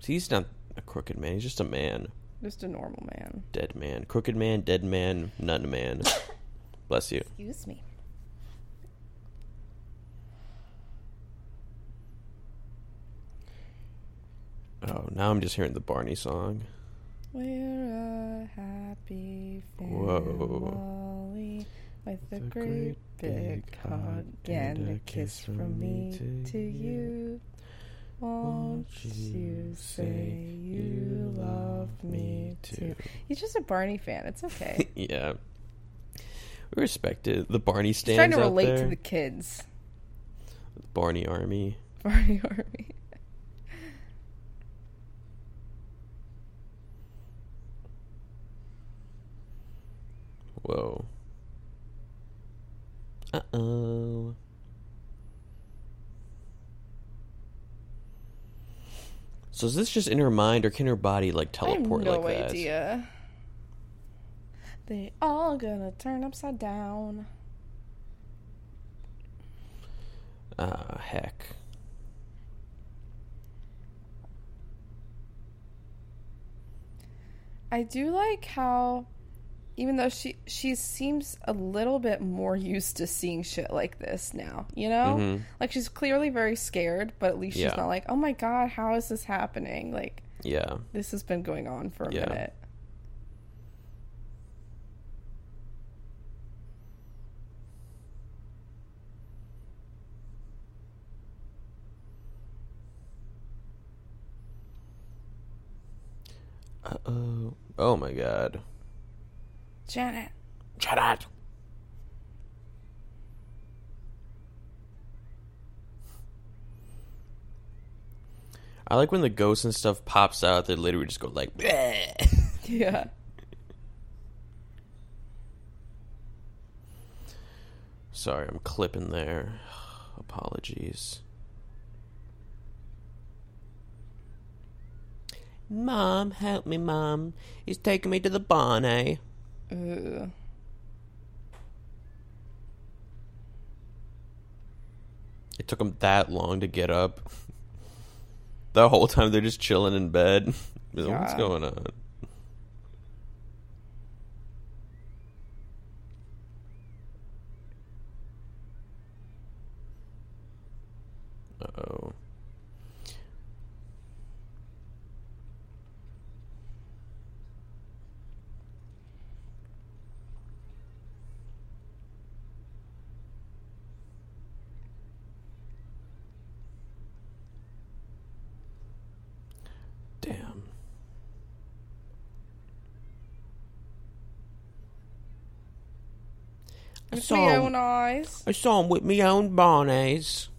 Speaker 2: See, he's not a crooked man. He's just a man.
Speaker 1: Just a normal man.
Speaker 2: Dead man. Crooked man, dead man, none man. Bless you.
Speaker 1: Excuse me.
Speaker 2: Oh, now I'm just hearing the Barney song.
Speaker 1: We're a happy
Speaker 2: Whoa.
Speaker 1: family with a great
Speaker 2: great
Speaker 1: big hug and a kiss from me to you. Won't you say you love me too? He's just a Barney fan. It's okay.
Speaker 2: yeah. We respect it. The Barney
Speaker 1: He's
Speaker 2: stands
Speaker 1: trying to relate
Speaker 2: there.
Speaker 1: to the kids.
Speaker 2: Barney Army.
Speaker 1: Barney Army.
Speaker 2: Whoa. Uh oh. So is this just in her mind, or can her body like teleport
Speaker 1: I have no
Speaker 2: like that?
Speaker 1: idea. They all gonna turn upside down.
Speaker 2: Ah, heck.
Speaker 1: I do like how even though she she seems a little bit more used to seeing shit like this now, you know?
Speaker 2: Mhm.
Speaker 1: Like she's clearly very scared, but at least
Speaker 2: Yeah.
Speaker 1: she's not like, "Oh my god, how is this happening?" Like
Speaker 2: Yeah.
Speaker 1: this has been going on for a
Speaker 2: Yeah.
Speaker 1: minute.
Speaker 2: Uh oh. Oh my god.
Speaker 1: Janet.
Speaker 2: Janet! I like when the ghosts and stuff pops out, they literally just go like, "Bleh."
Speaker 1: Yeah.
Speaker 2: Sorry, I'm clipping there. Apologies. Mom, help me, Mom. He's taking me to the barn, eh?
Speaker 1: Ugh.
Speaker 2: It took them that long to get up. The whole time they're just chilling in bed. What's going on? Uh oh. Damn. I saw, him,
Speaker 1: eyes.
Speaker 2: I saw him with me own barneys. Ooh.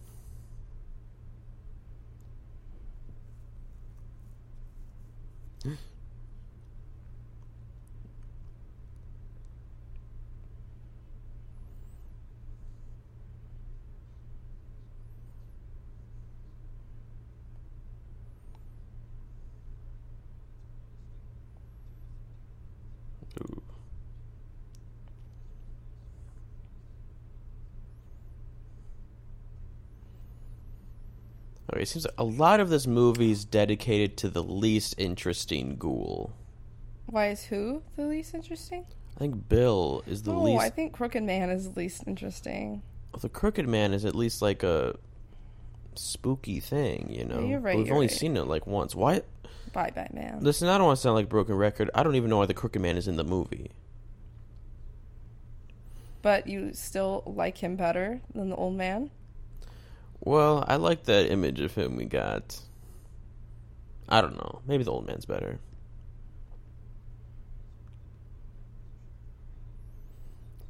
Speaker 2: Okay, it seems like a lot of this movie is dedicated to the least interesting ghoul.
Speaker 1: Why is who the least interesting?
Speaker 2: I think Bill is the
Speaker 1: oh,
Speaker 2: least. oh, least.
Speaker 1: I think Crooked Man is the least interesting.
Speaker 2: the Crooked Man is at least like a spooky thing, you know.
Speaker 1: you're
Speaker 2: But We've only
Speaker 1: right.
Speaker 2: seen it like once. Why?
Speaker 1: Bye, Batman.
Speaker 2: Listen, I don't want to sound like a broken record. I don't even know why the Crooked Man is in the movie.
Speaker 1: But you still like him better than the old man?
Speaker 2: Well, I like that image of him we got. I don't know. Maybe the old man's better.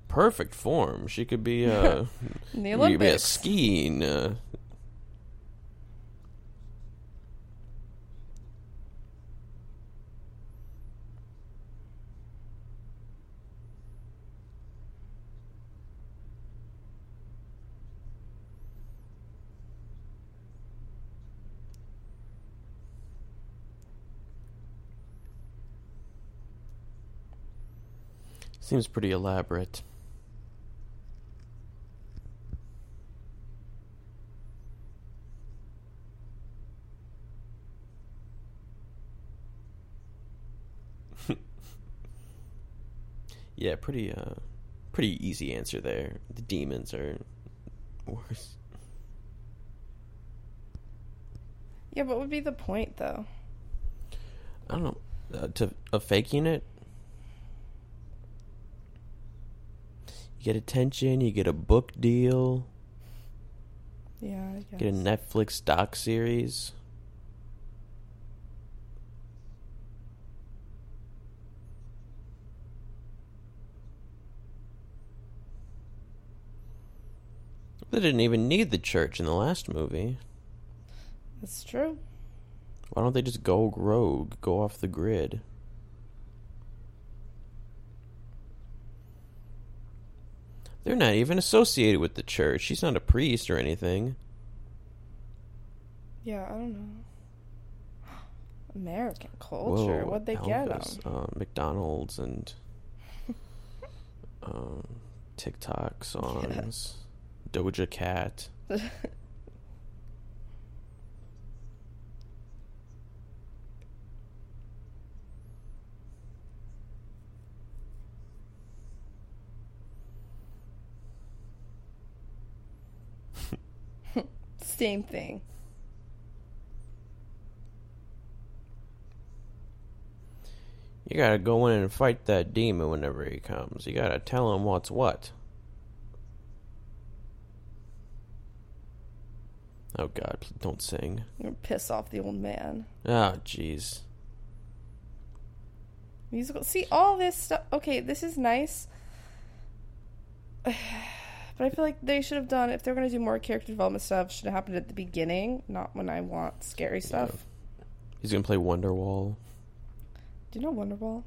Speaker 2: Perfect form. She could be uh,
Speaker 1: In the
Speaker 2: she could be a skiing. Uh, seems pretty elaborate. yeah, pretty uh pretty easy answer there. The demons are worse.
Speaker 1: Yeah, what would be the point though?
Speaker 2: I don't know. Uh, to of faking it. You get attention, you get a book deal,
Speaker 1: Yeah, I guess.
Speaker 2: get a Netflix doc series. They didn't even need the church in the last movie.
Speaker 1: That's true.
Speaker 2: Why don't they just go rogue, go off the grid? They're not even associated with the church. She's not a priest or anything.
Speaker 1: Yeah, I don't know. American culture.
Speaker 2: Whoa,
Speaker 1: What'd they get 'em?
Speaker 2: Elvis, uh, McDonald's and um, TikTok songs, Doja Cat.
Speaker 1: Same thing.
Speaker 2: You gotta go in and fight that demon whenever he comes. You gotta tell him what's what. Oh God! Don't sing.
Speaker 1: You're gonna piss off the old man.
Speaker 2: Ah, jeez.
Speaker 1: Musical. See all this stuff. Okay, this is nice, but I feel like they should have done if they're gonna do more character development stuff. Should have happened at the beginning, not when I want scary stuff.
Speaker 2: He's gonna play Wonderwall.
Speaker 1: Do you know Wonderwall?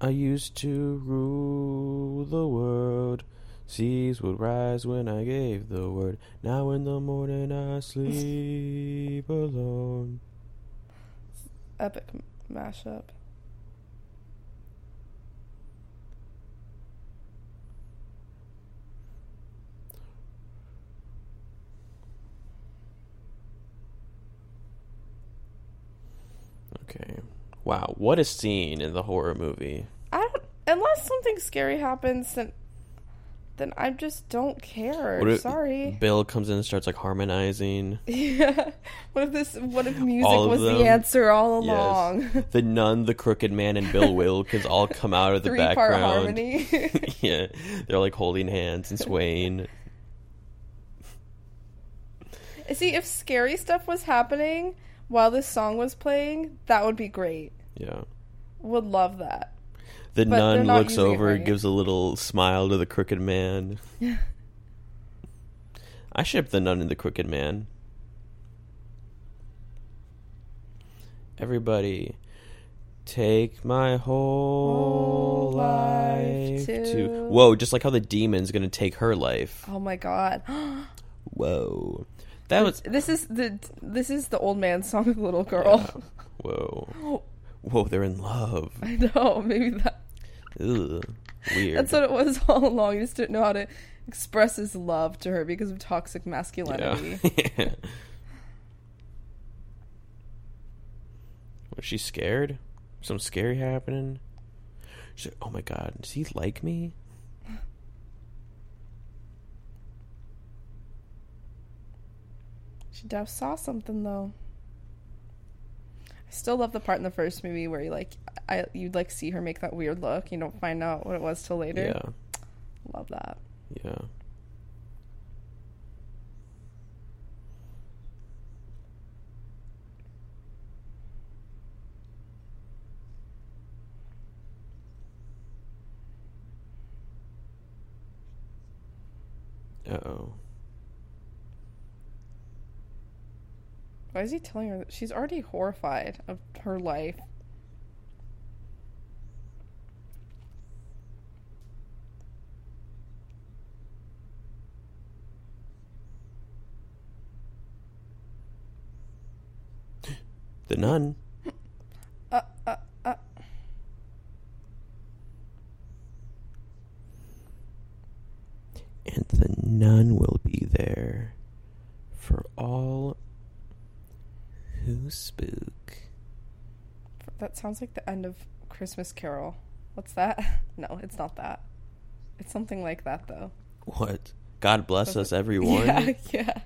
Speaker 2: I used to rule the world. Seas would rise when I gave the word. Now in the morning I sleep alone.
Speaker 1: Epic mashup.
Speaker 2: Okay. Wow, what a scene in the horror movie.
Speaker 1: I don't. Unless something scary happens, then then I just don't care.
Speaker 2: If
Speaker 1: Sorry.
Speaker 2: Bill comes in and starts like harmonizing.
Speaker 1: Yeah. What if this? What if music was
Speaker 2: them?
Speaker 1: the answer all
Speaker 2: Yes.
Speaker 1: along?
Speaker 2: The nun, the crooked man, and Bill Wilkins all come out of the
Speaker 1: Three part
Speaker 2: background.
Speaker 1: harmony.
Speaker 2: yeah, they're like holding hands and swaying.
Speaker 1: See, if scary stuff was happening while this song was playing, that would be great.
Speaker 2: Yeah.
Speaker 1: Would love that.
Speaker 2: The
Speaker 1: But
Speaker 2: nun looks over,
Speaker 1: right.
Speaker 2: gives a little smile to the crooked man. Yeah, I ship the nun and the crooked man. Everybody, take my whole
Speaker 1: Whole life
Speaker 2: life to.
Speaker 1: to-
Speaker 2: Whoa, just like how the demon's gonna take her life.
Speaker 1: Oh my god.
Speaker 2: Whoa. That was.
Speaker 1: this is the this is the old man song of the little girl.
Speaker 2: Yeah. Whoa. Whoa, they're in love.
Speaker 1: I know. Maybe that
Speaker 2: Ugh. Weird.
Speaker 1: that's what it was all along. He just didn't know how to express his love to her because of toxic masculinity.
Speaker 2: Yeah. Was she scared? Something scary happening? She's like, oh my god, does he like me?
Speaker 1: She I saw something though. I still love the part in the first movie where you like I you'd like see her make that weird look. You don't find out what it was till later.
Speaker 2: Yeah.
Speaker 1: Love that.
Speaker 2: Yeah. Uh oh.
Speaker 1: Why is he telling her that she's already horrified of her life?
Speaker 2: The nun.
Speaker 1: Uh, uh, uh.
Speaker 2: And the nun will be there for all who spook.
Speaker 1: That sounds like the end of Christmas Carol. What's that? No, it's not that. It's something like that, though.
Speaker 2: What? God bless us, everyone.
Speaker 1: Yeah, yeah.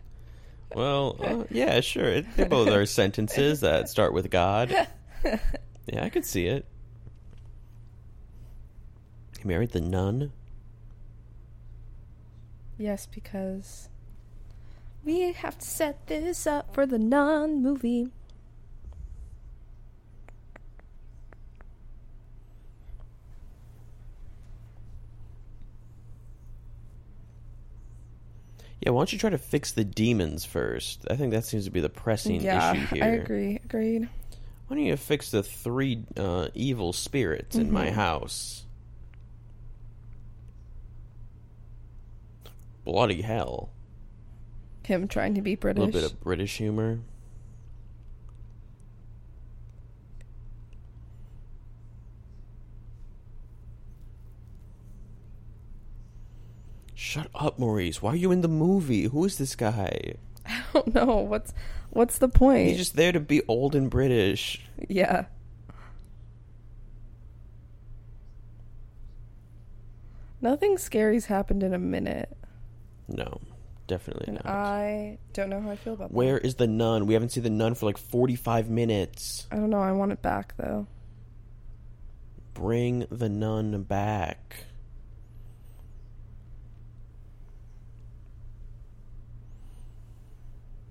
Speaker 2: Well, uh, yeah, sure. It, they both are sentences that start with God. Yeah, I could see it. He married the nun.
Speaker 1: Yes, because we have to set this up for the nun movie.
Speaker 2: Yeah, why don't you try to fix the demons first? I think that seems to be the pressing
Speaker 1: yeah,
Speaker 2: issue here.
Speaker 1: I agree. Agreed.
Speaker 2: Why don't you fix the three uh, evil spirits in my
Speaker 1: Mhm.
Speaker 2: house? Bloody hell.
Speaker 1: Him trying to be British.
Speaker 2: A little bit of British humor. Shut up, Maurice. Why are you in the movie? Who is this guy?
Speaker 1: I don't know what's what's the point.
Speaker 2: He's just there to be old and British.
Speaker 1: yeah. Nothing scary's happened in a minute.
Speaker 2: No, definitely
Speaker 1: And
Speaker 2: not.
Speaker 1: I don't know how I feel about that.
Speaker 2: Where is the nun? We haven't seen the nun for like 45 minutes.
Speaker 1: I don't know. I want it back though.
Speaker 2: Bring the nun back.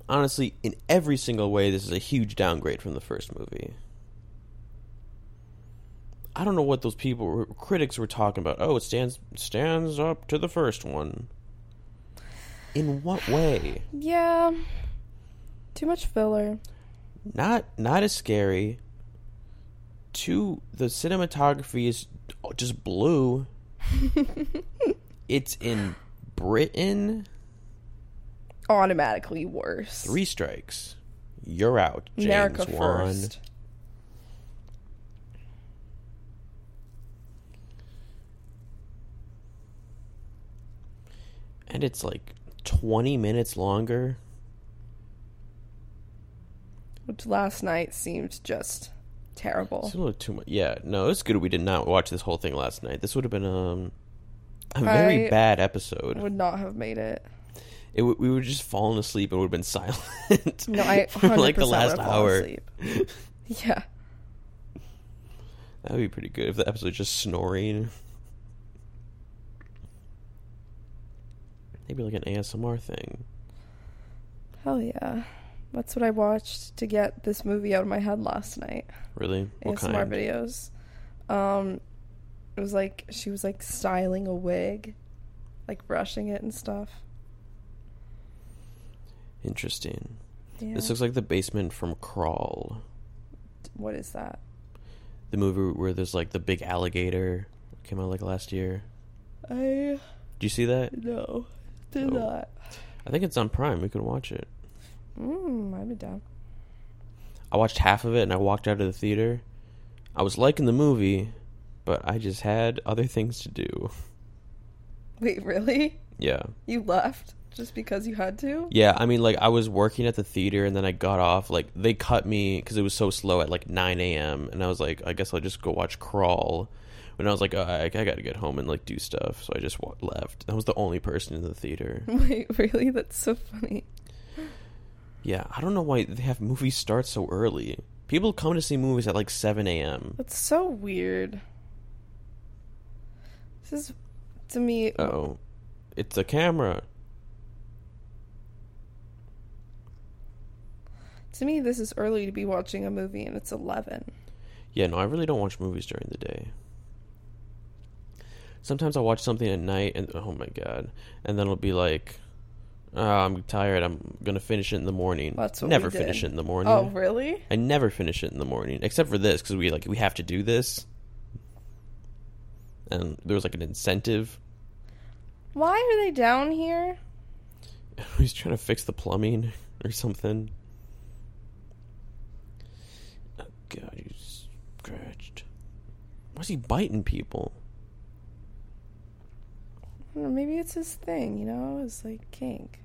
Speaker 2: Honestly, in every single way, this is a huge downgrade from the first movie. I don't know what those people, critics, were talking about. Oh, it stands stands up to the first one. In what way?
Speaker 1: Yeah. Too much filler.
Speaker 2: not not as scary. Two, the cinematography is just blue. it's in Britain.
Speaker 1: Automatically worse.
Speaker 2: Three strikes. You're out, James
Speaker 1: America
Speaker 2: Wan.
Speaker 1: first.
Speaker 2: And it's like 20 minutes longer.
Speaker 1: Which last night seemed just terrible.
Speaker 2: It's a little too much. Yeah, no, it's good we did not watch this whole thing last night. This would have been um a very
Speaker 1: I
Speaker 2: bad episode.
Speaker 1: Would not have made it.
Speaker 2: It w- we would just fallen asleep and would have been silent.
Speaker 1: No, I
Speaker 2: for
Speaker 1: 100%
Speaker 2: like the last
Speaker 1: would
Speaker 2: hour.
Speaker 1: Yeah.
Speaker 2: That'd be pretty good if the episode's just snoring. Maybe like an ASMR thing.
Speaker 1: Hell yeah. That's what I watched to get this movie out of my head last night.
Speaker 2: Really? What
Speaker 1: ASMR
Speaker 2: kind?
Speaker 1: videos. Um it was like she was like styling a wig, like brushing it and stuff.
Speaker 2: Interesting.
Speaker 1: Yeah.
Speaker 2: This looks like the basement from Crawl,
Speaker 1: what is that?
Speaker 2: the movie where there's like the big alligator came out like last year.
Speaker 1: I
Speaker 2: Do you see that?
Speaker 1: no.
Speaker 2: I think it's on Prime. We can watch it.
Speaker 1: Mm, I'd be down.
Speaker 2: I watched half of it and I walked out of the theater. I was liking the movie, but I just had other things to do.
Speaker 1: Wait, really?
Speaker 2: Yeah.
Speaker 1: You left just because you had to?
Speaker 2: Yeah, I mean, like I was working at the theater, and then I got off. Like they cut me because it was so slow at like nine a.m. And I was like, I guess I'll just go watch Crawl. When I was like, oh, I, I got to get home and like do stuff, so I just wa- left. I was the only person in the theater.
Speaker 1: Wait, really? That's so funny.
Speaker 2: Yeah, I don't know why they have movies start so early. People come to see movies at like seven a.m.
Speaker 1: That's so weird. This is to me
Speaker 2: Oh, it's a camera.
Speaker 1: to me this is early to be watching a movie and it's 11.
Speaker 2: Yeah, no, I really don't watch movies during the day. Sometimes I'll watch something at night and oh my god. And then it'll be like Oh, I'm tired. I'm gonna finish it in the morning.
Speaker 1: That's what
Speaker 2: never finish it in the morning.
Speaker 1: Oh, really?
Speaker 2: I never finish it in the morning, except for this because we like we have to do this, and there was like an incentive.
Speaker 1: Why are they down here?
Speaker 2: He's trying to fix the plumbing or something. Oh God, you scratched. Why is he biting people?
Speaker 1: Know, maybe it's his thing, you know? It's like kink.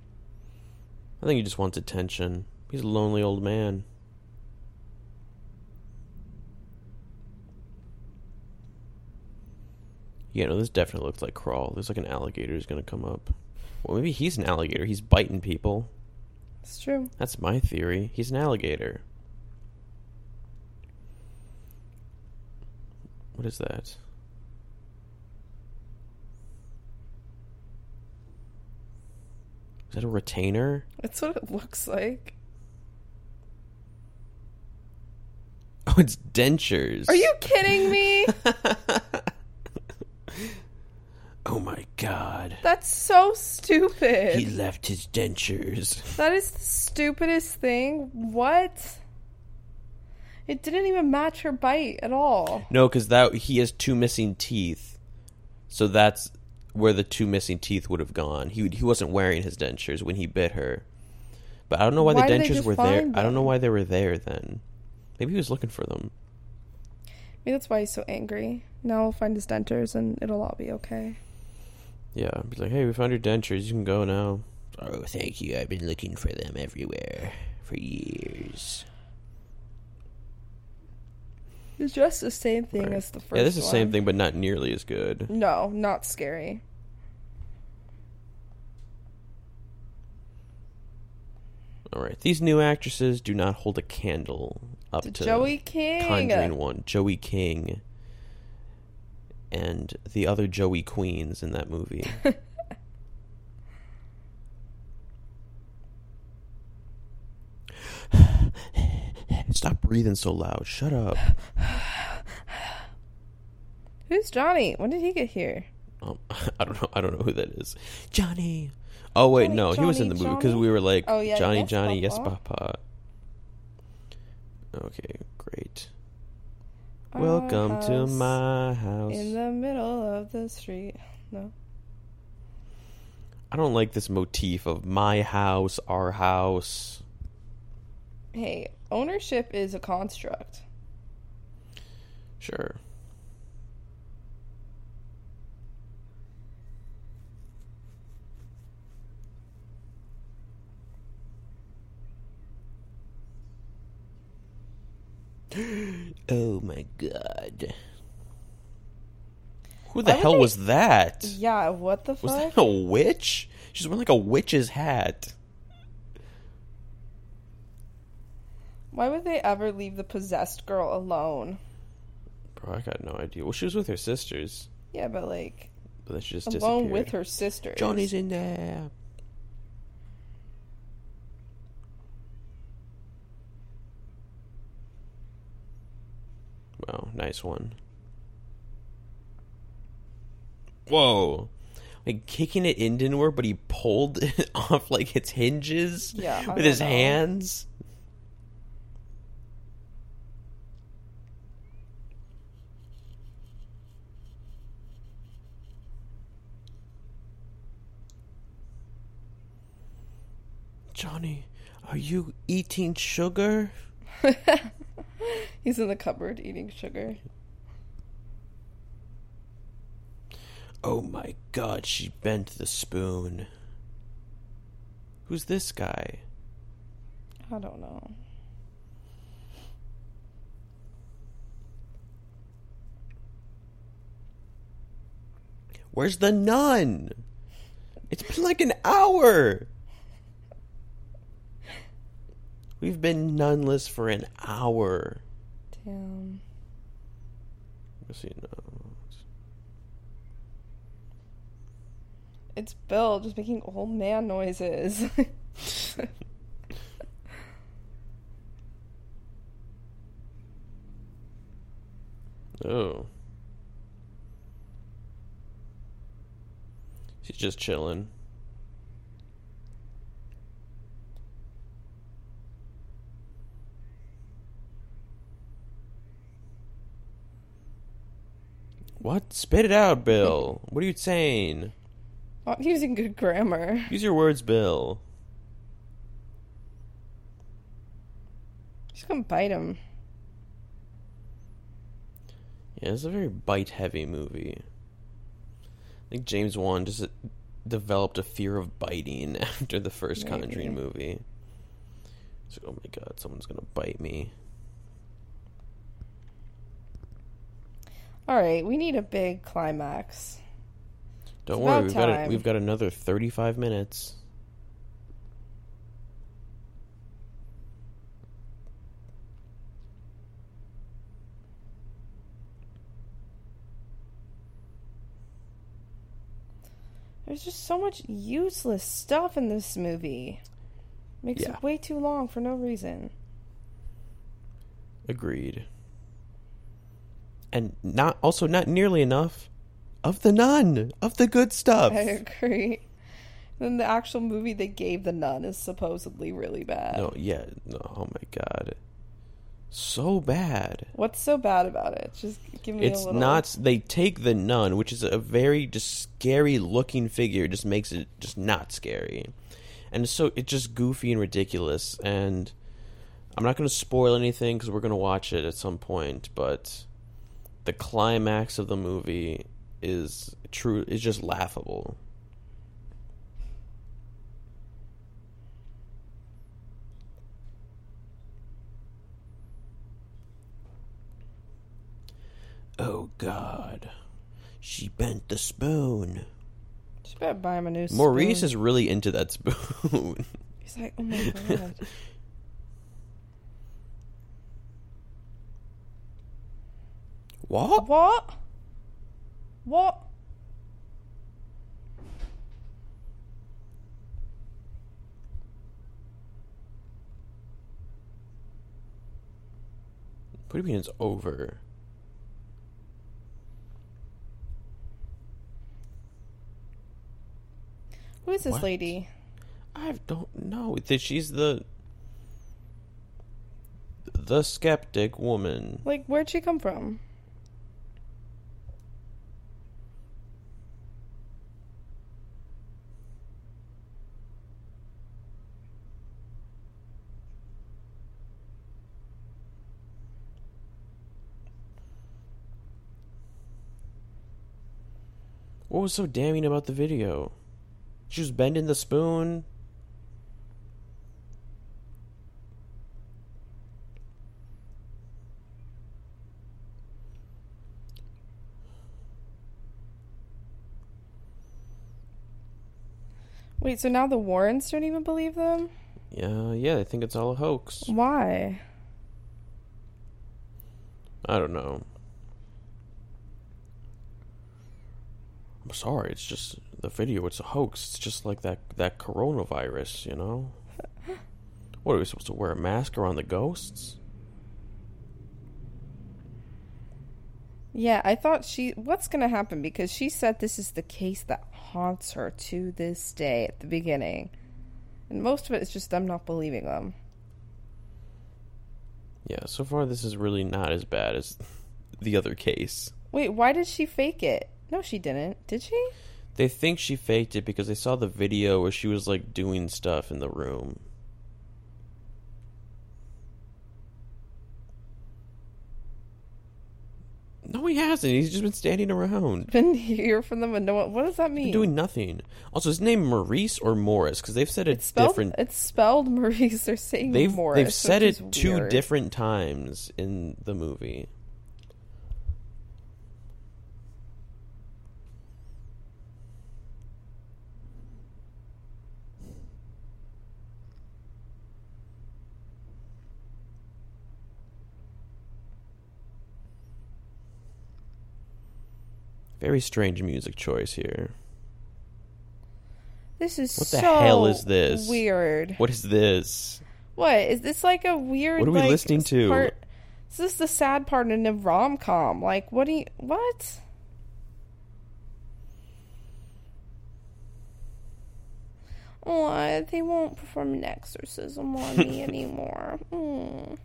Speaker 2: I think he just wants attention. He's a lonely old man. Yeah, no, this definitely looks like crawl. There's like an alligator who's gonna come up. Well, maybe he's an alligator. He's biting people.
Speaker 1: It's true.
Speaker 2: That's my theory. He's an alligator. What is that? That a retainer?
Speaker 1: That's what it looks like.
Speaker 2: Oh, it's dentures.
Speaker 1: Are you kidding me?
Speaker 2: oh my god.
Speaker 1: That's so stupid.
Speaker 2: He left his dentures.
Speaker 1: That is the stupidest thing. What? It didn't even match her bite at all.
Speaker 2: No, because that he has two missing teeth, so that's where the two missing teeth would have gone. He he wasn't wearing his dentures when he bit her, but I don't know why,
Speaker 1: Why
Speaker 2: the dentures were there.
Speaker 1: find
Speaker 2: I don't know why they were there then. Maybe he was looking for them.
Speaker 1: Maybe that's why he's so angry. Now we'll find his dentures and it'll all be okay.
Speaker 2: Yeah, be like, hey, we found your dentures. You can go now. Oh, thank you. I've been looking for them everywhere for years.
Speaker 1: It's just the same thing
Speaker 2: Right.
Speaker 1: as the first
Speaker 2: Yeah, this is the same thing, but not nearly as good.
Speaker 1: No, not scary.
Speaker 2: All right, these new actresses do not hold a candle up
Speaker 1: To
Speaker 2: to
Speaker 1: Joey King.
Speaker 2: Conjuring One, Joey King, and the other Joey Queens in that movie. Stop breathing so loud. Shut up.
Speaker 1: Who's Johnny? When did he get here?
Speaker 2: Um, I don't know. I don't know who that is. Johnny. Oh wait,
Speaker 1: Johnny,
Speaker 2: no, he was in the movie because we were like,
Speaker 1: Oh, yeah,
Speaker 2: Johnny,
Speaker 1: yes,
Speaker 2: Johnny, yes,
Speaker 1: Papa.
Speaker 2: Papa. Okay, great.
Speaker 1: Our
Speaker 2: Welcome to my house.
Speaker 1: In the middle of the street. No.
Speaker 2: I don't like this motif of my house, our house.
Speaker 1: Hey, ownership is a construct.
Speaker 2: Sure. oh my god. Who the
Speaker 1: Why
Speaker 2: hell
Speaker 1: they-
Speaker 2: was that?
Speaker 1: Yeah, what the
Speaker 2: Was
Speaker 1: fuck?
Speaker 2: that a witch? She's wearing like a witch's hat.
Speaker 1: Why would they ever leave the possessed girl alone?
Speaker 2: Bro, I got no idea. Well, she was with her sisters,
Speaker 1: Yeah, but like
Speaker 2: but then she just
Speaker 1: alone
Speaker 2: disappeared.
Speaker 1: with her sister.
Speaker 2: Johnny's in there. Wow, nice one. Whoa. Like kicking it in didn't work, but he pulled it off like its hinges
Speaker 1: Yeah,
Speaker 2: with his
Speaker 1: know.
Speaker 2: hands. Johnny, are you eating sugar?
Speaker 1: He's in the cupboard eating sugar.
Speaker 2: Oh my god, she bent the spoon. Who's this guy?
Speaker 1: I don't know.
Speaker 2: Where's the nun? It's been like an hour. We've been nunless for an hour.
Speaker 1: Damn.
Speaker 2: Let's see, no.
Speaker 1: It's Bill just making old man noises.
Speaker 2: Oh. She's just chilling. What? Spit it out, Bill. What are you saying?
Speaker 1: Not using good grammar.
Speaker 2: Use your words, Bill.
Speaker 1: She's gonna bite him.
Speaker 2: Yeah, it's a very bite heavy movie. I think James Wan just uh, developed a fear of biting after the first
Speaker 1: Maybe.
Speaker 2: Conjuring movie. So, oh my god, someone's gonna bite me.
Speaker 1: All right, we need a big climax.
Speaker 2: Don't
Speaker 1: It's
Speaker 2: worry, we've got a, we've got another thirty-five minutes.
Speaker 1: There's just so much useless stuff in this movie. Makes
Speaker 2: Yeah.
Speaker 1: it way too long for no reason.
Speaker 2: Agreed. And not also not nearly enough of the nun of the good stuff.
Speaker 1: I agree. Then the actual movie they gave the nun is supposedly really bad.
Speaker 2: No, yeah, no, oh my god, so bad.
Speaker 1: What's so bad about it? Just give me
Speaker 2: It's
Speaker 1: a little.
Speaker 2: not. They take the nun, which is a very just scary looking figure, just makes it just not scary, and so it's just goofy and ridiculous. And I'm not going to spoil anything because we're going to watch it at some point, but the climax of the movie is true. Is just laughable. Oh God, she bent the spoon.
Speaker 1: Just better buy him a new.
Speaker 2: Maurice
Speaker 1: spoon.
Speaker 2: is really into that spoon.
Speaker 1: He's like, oh my god.
Speaker 2: What?
Speaker 1: what? What?
Speaker 2: What do you mean it's over?
Speaker 1: Who is this
Speaker 2: What?
Speaker 1: lady?
Speaker 2: I don't know. That she's the the skeptic woman.
Speaker 1: Like, where'd she come from?
Speaker 2: What was so damning about the video? She was bending the spoon.
Speaker 1: Wait, so now the Warrens don't even believe them?
Speaker 2: Yeah, yeah, I think it's all a hoax.
Speaker 1: Why?
Speaker 2: I don't know. I'm sorry, it's just the video. It's a hoax. It's just like that that coronavirus, you know. What are we supposed to wear a mask around the ghosts?
Speaker 1: Yeah, I thought she. What's going to happen? Because she said this is the case that haunts her to this day at the beginning. And most of it is just them not believing them.
Speaker 2: Yeah, so far this is really not as bad as the other case.
Speaker 1: Wait, why did she fake it? No, she didn't. Did she?
Speaker 2: They think she faked it because they saw the video where she was like doing stuff in the room. No, he hasn't. He's just been standing around.
Speaker 1: Been here from them and no. What does that mean?
Speaker 2: doing nothing. Also, his name Maurice or Morris because they've said it's,
Speaker 1: it's spelled.
Speaker 2: different.
Speaker 1: It's spelled Maurice. They're saying
Speaker 2: They've
Speaker 1: Morris.
Speaker 2: they've said it two different times in the movie. Very strange music choice here.
Speaker 1: This is
Speaker 2: What the
Speaker 1: so
Speaker 2: hell is this?
Speaker 1: Weird.
Speaker 2: What is this?
Speaker 1: What is this like a weird?
Speaker 2: What are we
Speaker 1: like,
Speaker 2: listening to?
Speaker 1: Part, is this the sad part in a rom com? Like, what do you what? Oh, they won't perform an exorcism on me anymore. Mm.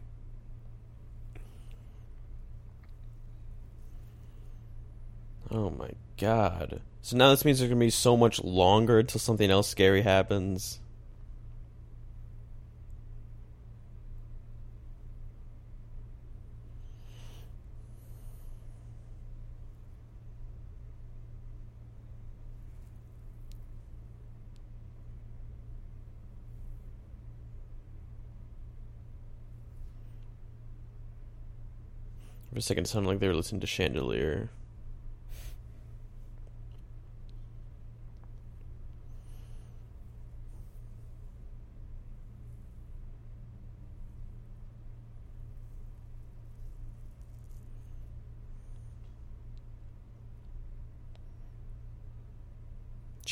Speaker 2: Oh my god. So now this means there's gonna be so much longer until something else scary happens. For a second, it sounded like they were listening to Chandelier.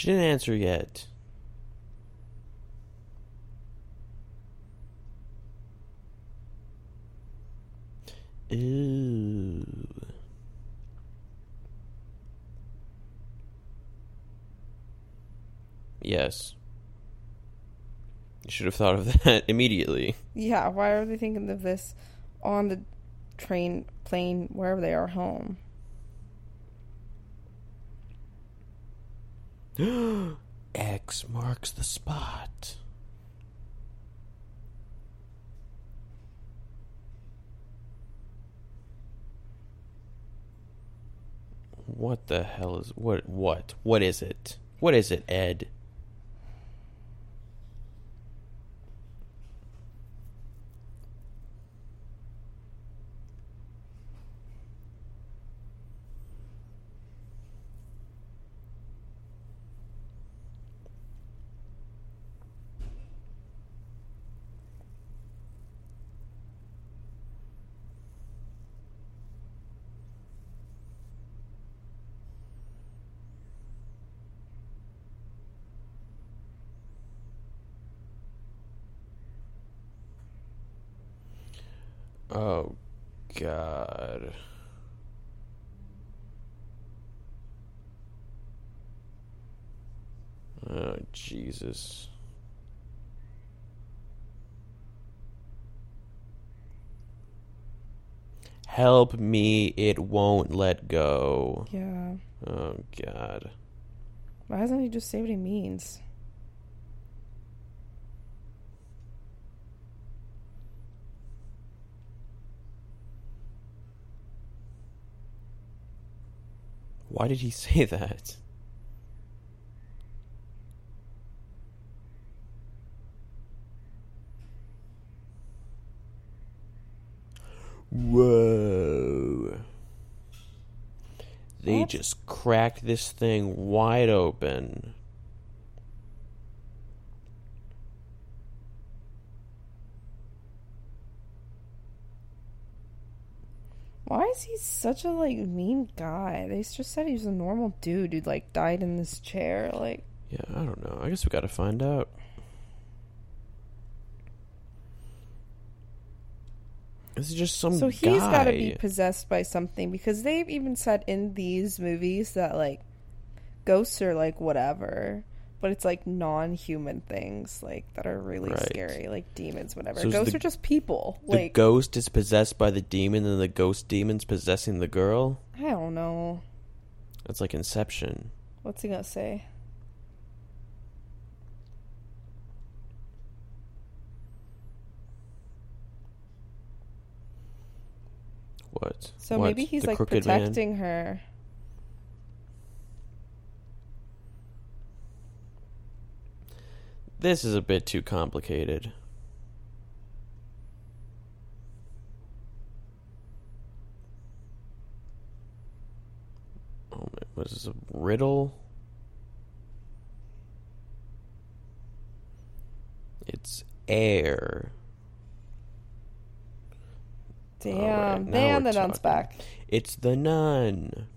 Speaker 2: She didn't answer yet. Ooh. Yes. You should have thought of that immediately.
Speaker 1: Yeah, why are they thinking of this on the train, plane, wherever they are home?
Speaker 2: X marks the spot. What the hell is what what what is it? What is it, Ed? Oh god. Oh Jesus. Help me, it won't let go.
Speaker 1: Yeah.
Speaker 2: Oh god.
Speaker 1: Why doesn't he just say what he means?
Speaker 2: Why did he say that? Whoa. They just cracked this thing wide open.
Speaker 1: Why is he such a like mean guy? They just said he was a normal dude who like died in this chair. Like,
Speaker 2: Yeah, I don't know. I guess we gotta find out. This is just some
Speaker 1: so he's got to be possessed by something because they've even said in these movies that like ghosts are like whatever, but it's like non-human things like that are really
Speaker 2: Right.
Speaker 1: scary, like demons, whatever.
Speaker 2: So
Speaker 1: ghosts
Speaker 2: the-
Speaker 1: are just people.
Speaker 2: The
Speaker 1: Like,
Speaker 2: ghost is possessed by the demon, and the ghost demon's possessing the girl.
Speaker 1: I don't know.
Speaker 2: That's like Inception.
Speaker 1: What's he gonna say?
Speaker 2: What?
Speaker 1: So
Speaker 2: What?
Speaker 1: maybe he's
Speaker 2: The
Speaker 1: like
Speaker 2: crooked man?
Speaker 1: protecting her.
Speaker 2: This is a bit too complicated. Oh is this? A riddle? It's air.
Speaker 1: Damn, man,
Speaker 2: we're
Speaker 1: the nun's back.
Speaker 2: It's the nun.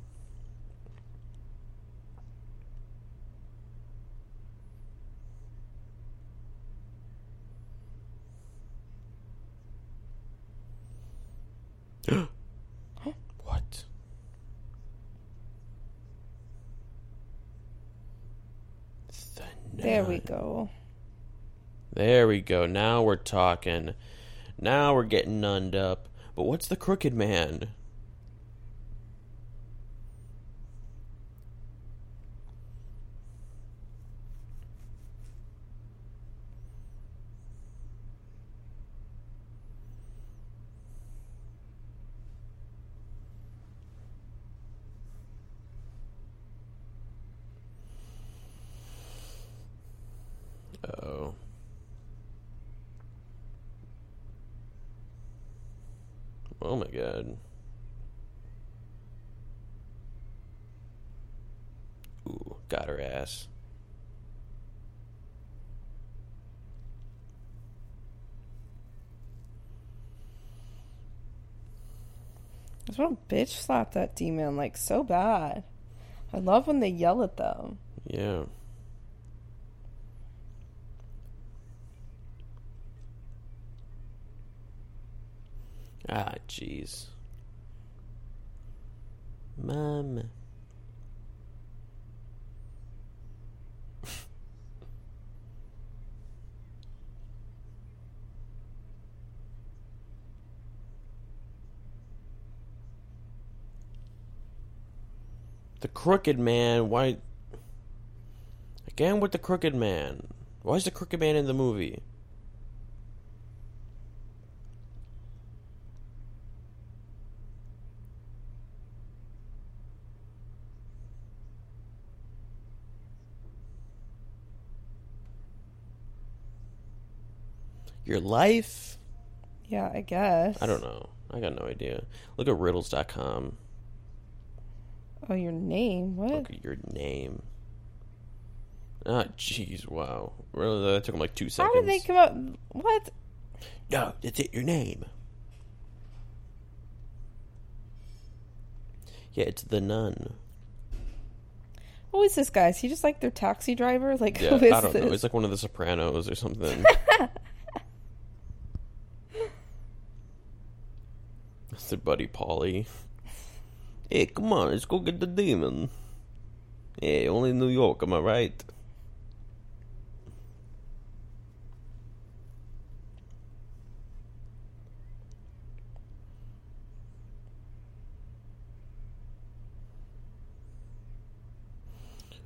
Speaker 2: what? The
Speaker 1: There we go.
Speaker 2: There we go. Now we're talking. Now we're getting nunned up. But what's the crooked man? Oh my god. Ooh, got her ass.
Speaker 1: I just to bitch slap that demon like so bad. I love when they yell at them.
Speaker 2: Yeah. Ah, jeez. Mom. The crooked man, why again with the crooked man? Why is the crooked man in the movie? Your life?
Speaker 1: Yeah, I guess.
Speaker 2: I don't know. I got no idea. Look at riddles.com.
Speaker 1: Oh, your name? What?
Speaker 2: Look at your name. Ah, jeez, wow. Really? That took him like two seconds.
Speaker 1: How did they come up? What?
Speaker 2: No, that's it, your name. Yeah, it's the nun.
Speaker 1: Who is this guy? Is he just like their taxi driver? Like,
Speaker 2: Yeah,
Speaker 1: who is
Speaker 2: I don't
Speaker 1: this?
Speaker 2: know. It's like one of the Sopranos or something. That's their buddy Paulie. Hey, come on, let's go get the demon. Hey, only New York, am I right?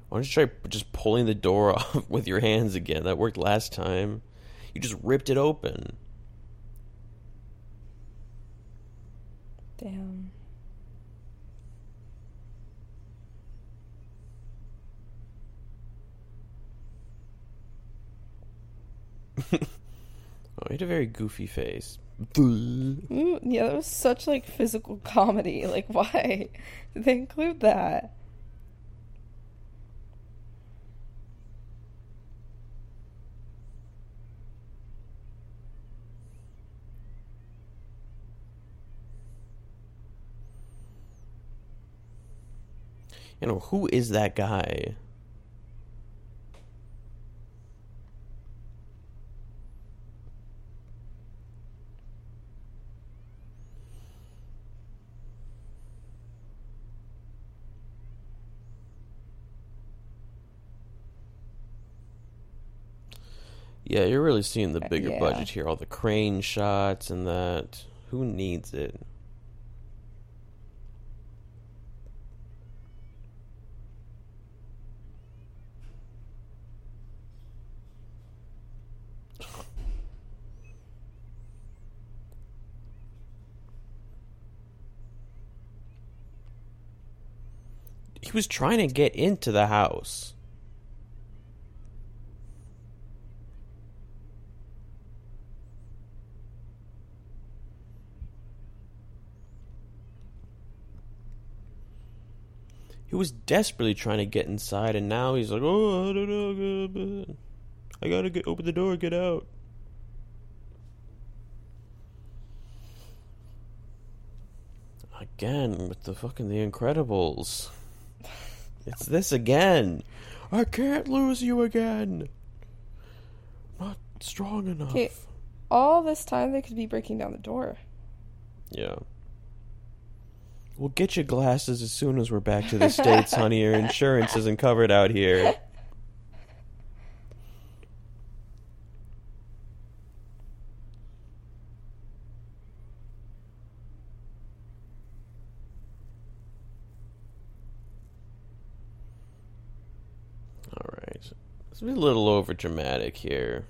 Speaker 2: Why don't you try just pulling the door off with your hands again? That worked last time. You just ripped it open.
Speaker 1: Damn.
Speaker 2: Oh, he had a very goofy face.
Speaker 1: Ooh, yeah, that was such like physical comedy. Like, why did they include that?
Speaker 2: You know, who is that guy? Yeah, you're really seeing the uh, bigger
Speaker 1: Yeah.
Speaker 2: budget here. All the crane shots and that. Who needs it? He was trying to get into the house. He was desperately trying to get inside, and now he's like, "Oh, I don't know, I gotta get open the door, get out." Again with the fucking The Incredibles. It's this again. I can't lose you again. Not strong enough.
Speaker 1: Okay. All this time they could be breaking down the door.
Speaker 2: Yeah. We'll get you glasses as soon as we're back to the States, honey. Your insurance isn't covered out here. Alright. Let's be a little over dramatic here.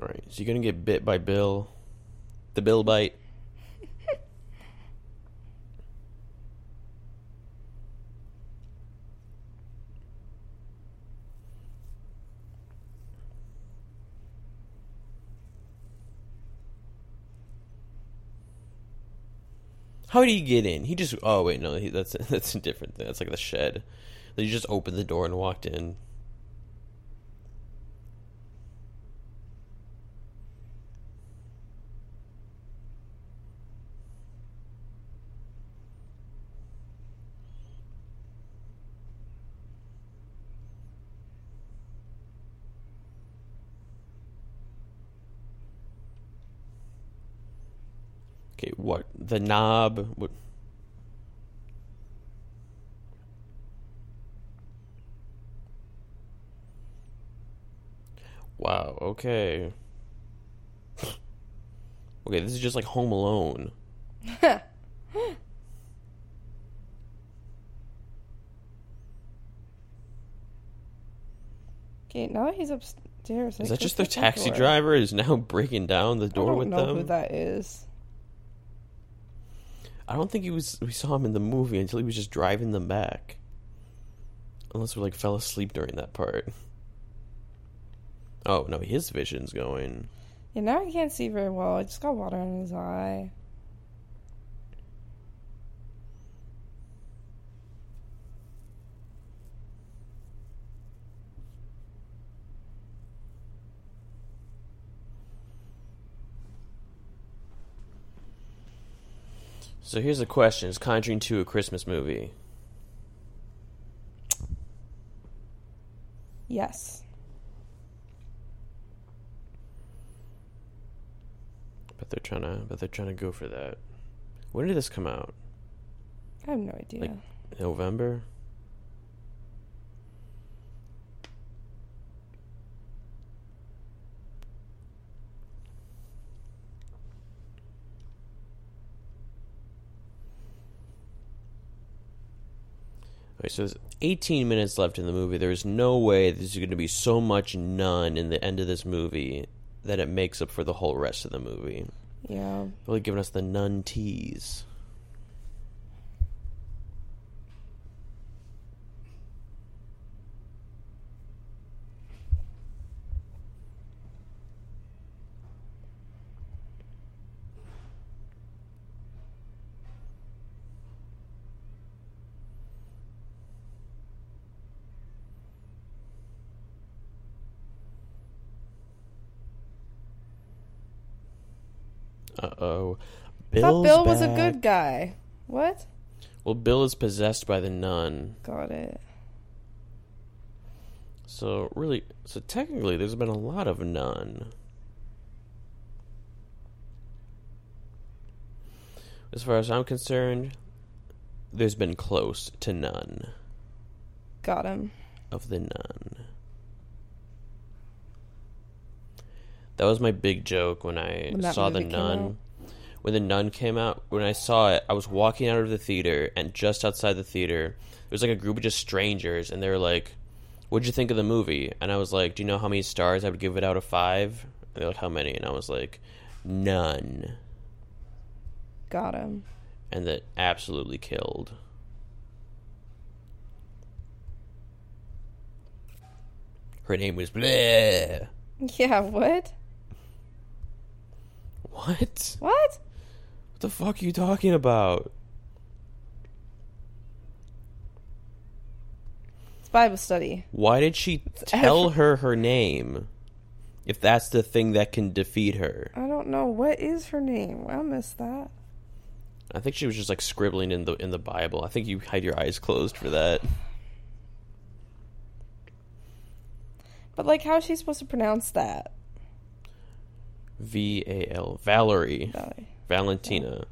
Speaker 2: All right, so you're gonna get bit by Bill, the Bill bite. How did he get in? He just oh wait no he, that's that's a different thing. That's like the shed. He just opened the door and walked in. The knob? What? Wow. Okay. okay, this is just like Home Alone.
Speaker 1: Okay, now he's upstairs,
Speaker 2: Is that just their taxi driver is now breaking down the
Speaker 1: I
Speaker 2: door
Speaker 1: don't
Speaker 2: with
Speaker 1: know
Speaker 2: them?
Speaker 1: who that is.
Speaker 2: I don't think he was. We saw him in the movie until he was just driving them back. Unless we like fell asleep during that part. Oh no, his vision's going.
Speaker 1: Yeah, now I can't see very well. I just got water in his eye.
Speaker 2: So here's a question: Is Conjuring Two a Christmas movie?
Speaker 1: Yes.
Speaker 2: But they're trying to. But they're trying to go for that. When did this come out?
Speaker 1: I have no idea.
Speaker 2: Like- November. So there's 18 minutes left in the movie. There's no way there's going to be so much nun in the end of this movie that it makes up for the whole rest of the movie.
Speaker 1: yeah.
Speaker 2: Really giving us the nun tease. Uh oh.
Speaker 1: I thought Bill was a good guy. What?
Speaker 2: Well, Bill is possessed by the nun.
Speaker 1: Got it.
Speaker 2: So really, so technically, there's been a lot of none. As far as I'm concerned, there's been close to none
Speaker 1: Got him.
Speaker 2: of the nun. That was my big joke when I
Speaker 1: When
Speaker 2: saw the nun. When the nun came out, when I saw it, I was walking out of the theater, and just outside the theater, there was like a group of just strangers, and they were like, "What'd you think of the movie?" And I was like, "Do you know how many stars I would give it out of five? And they're like, "How many?" And I was like, "None."
Speaker 1: Got him.
Speaker 2: And that absolutely killed. Her name was Blair.
Speaker 1: Yeah, what?
Speaker 2: What?
Speaker 1: What?
Speaker 2: What the fuck are you talking about?
Speaker 1: It's Bible study.
Speaker 2: Why did she tell her her name? If that's the thing that can defeat her,
Speaker 1: I don't know. What is her name? I missed that.
Speaker 2: I think she was just like scribbling in the in the Bible. I think you had your eyes closed for that.
Speaker 1: But, like, how is she supposed to pronounce that?
Speaker 2: V A L Valerie
Speaker 1: Valerie.
Speaker 2: Valentina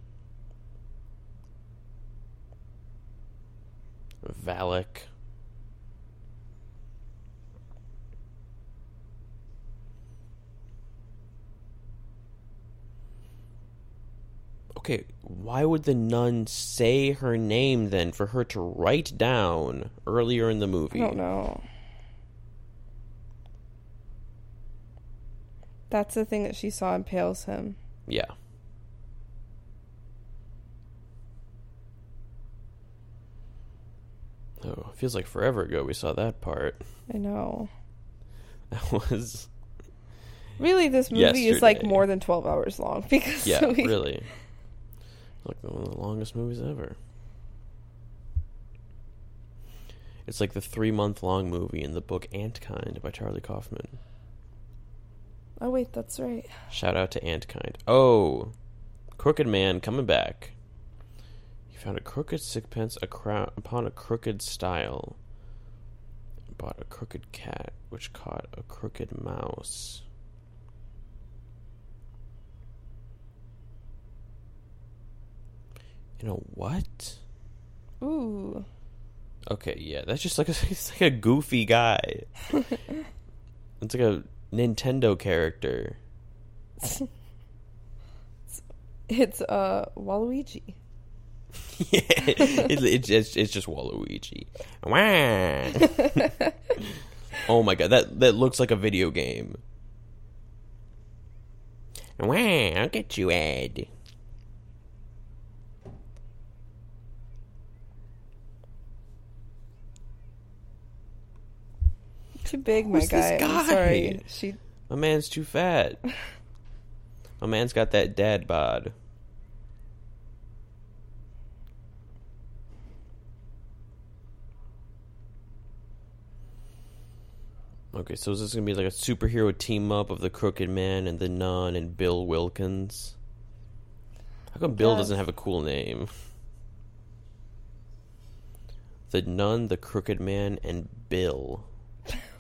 Speaker 2: Valak. Okay, why would the nun say her name then for her to write down earlier in the movie?
Speaker 1: I don't know. That's the thing that she saw impales him.
Speaker 2: Yeah. Oh, it feels like forever ago we saw that part.
Speaker 1: I know.
Speaker 2: That was
Speaker 1: Really, this movie is like more than 12 hours long because
Speaker 2: yeah,
Speaker 1: we,
Speaker 2: really. Like one of the longest movies ever. It's like the three month long movie in the book Antkind by Charlie Kaufman.
Speaker 1: Oh wait, that's right.
Speaker 2: Shout out to Antkind. Oh, Crooked Man coming back. Found a crooked sixpence a crown upon a crooked stile. Bought a crooked cat, which caught a crooked mouse. You know what?
Speaker 1: Ooh.
Speaker 2: Okay, yeah, that's just like a, it's like a goofy guy. it's like a Nintendo character.
Speaker 1: It's uh Waluigi.
Speaker 2: yeah, it, it's just it's just Waluigi. Oh my god, that that looks like a video game. Wah, I'll get you, Ed.
Speaker 1: Too big, my
Speaker 2: Who's
Speaker 1: guy.
Speaker 2: guy?
Speaker 1: I'm sorry. She
Speaker 2: My man's too fat. My man's got that dad bod. Okay, so is this gonna be like a superhero team up of the Crooked Man and the Nun and Bill Wilkins? How come Bill
Speaker 1: guess.
Speaker 2: doesn't have a cool name? The Nun, the Crooked Man, and Bill.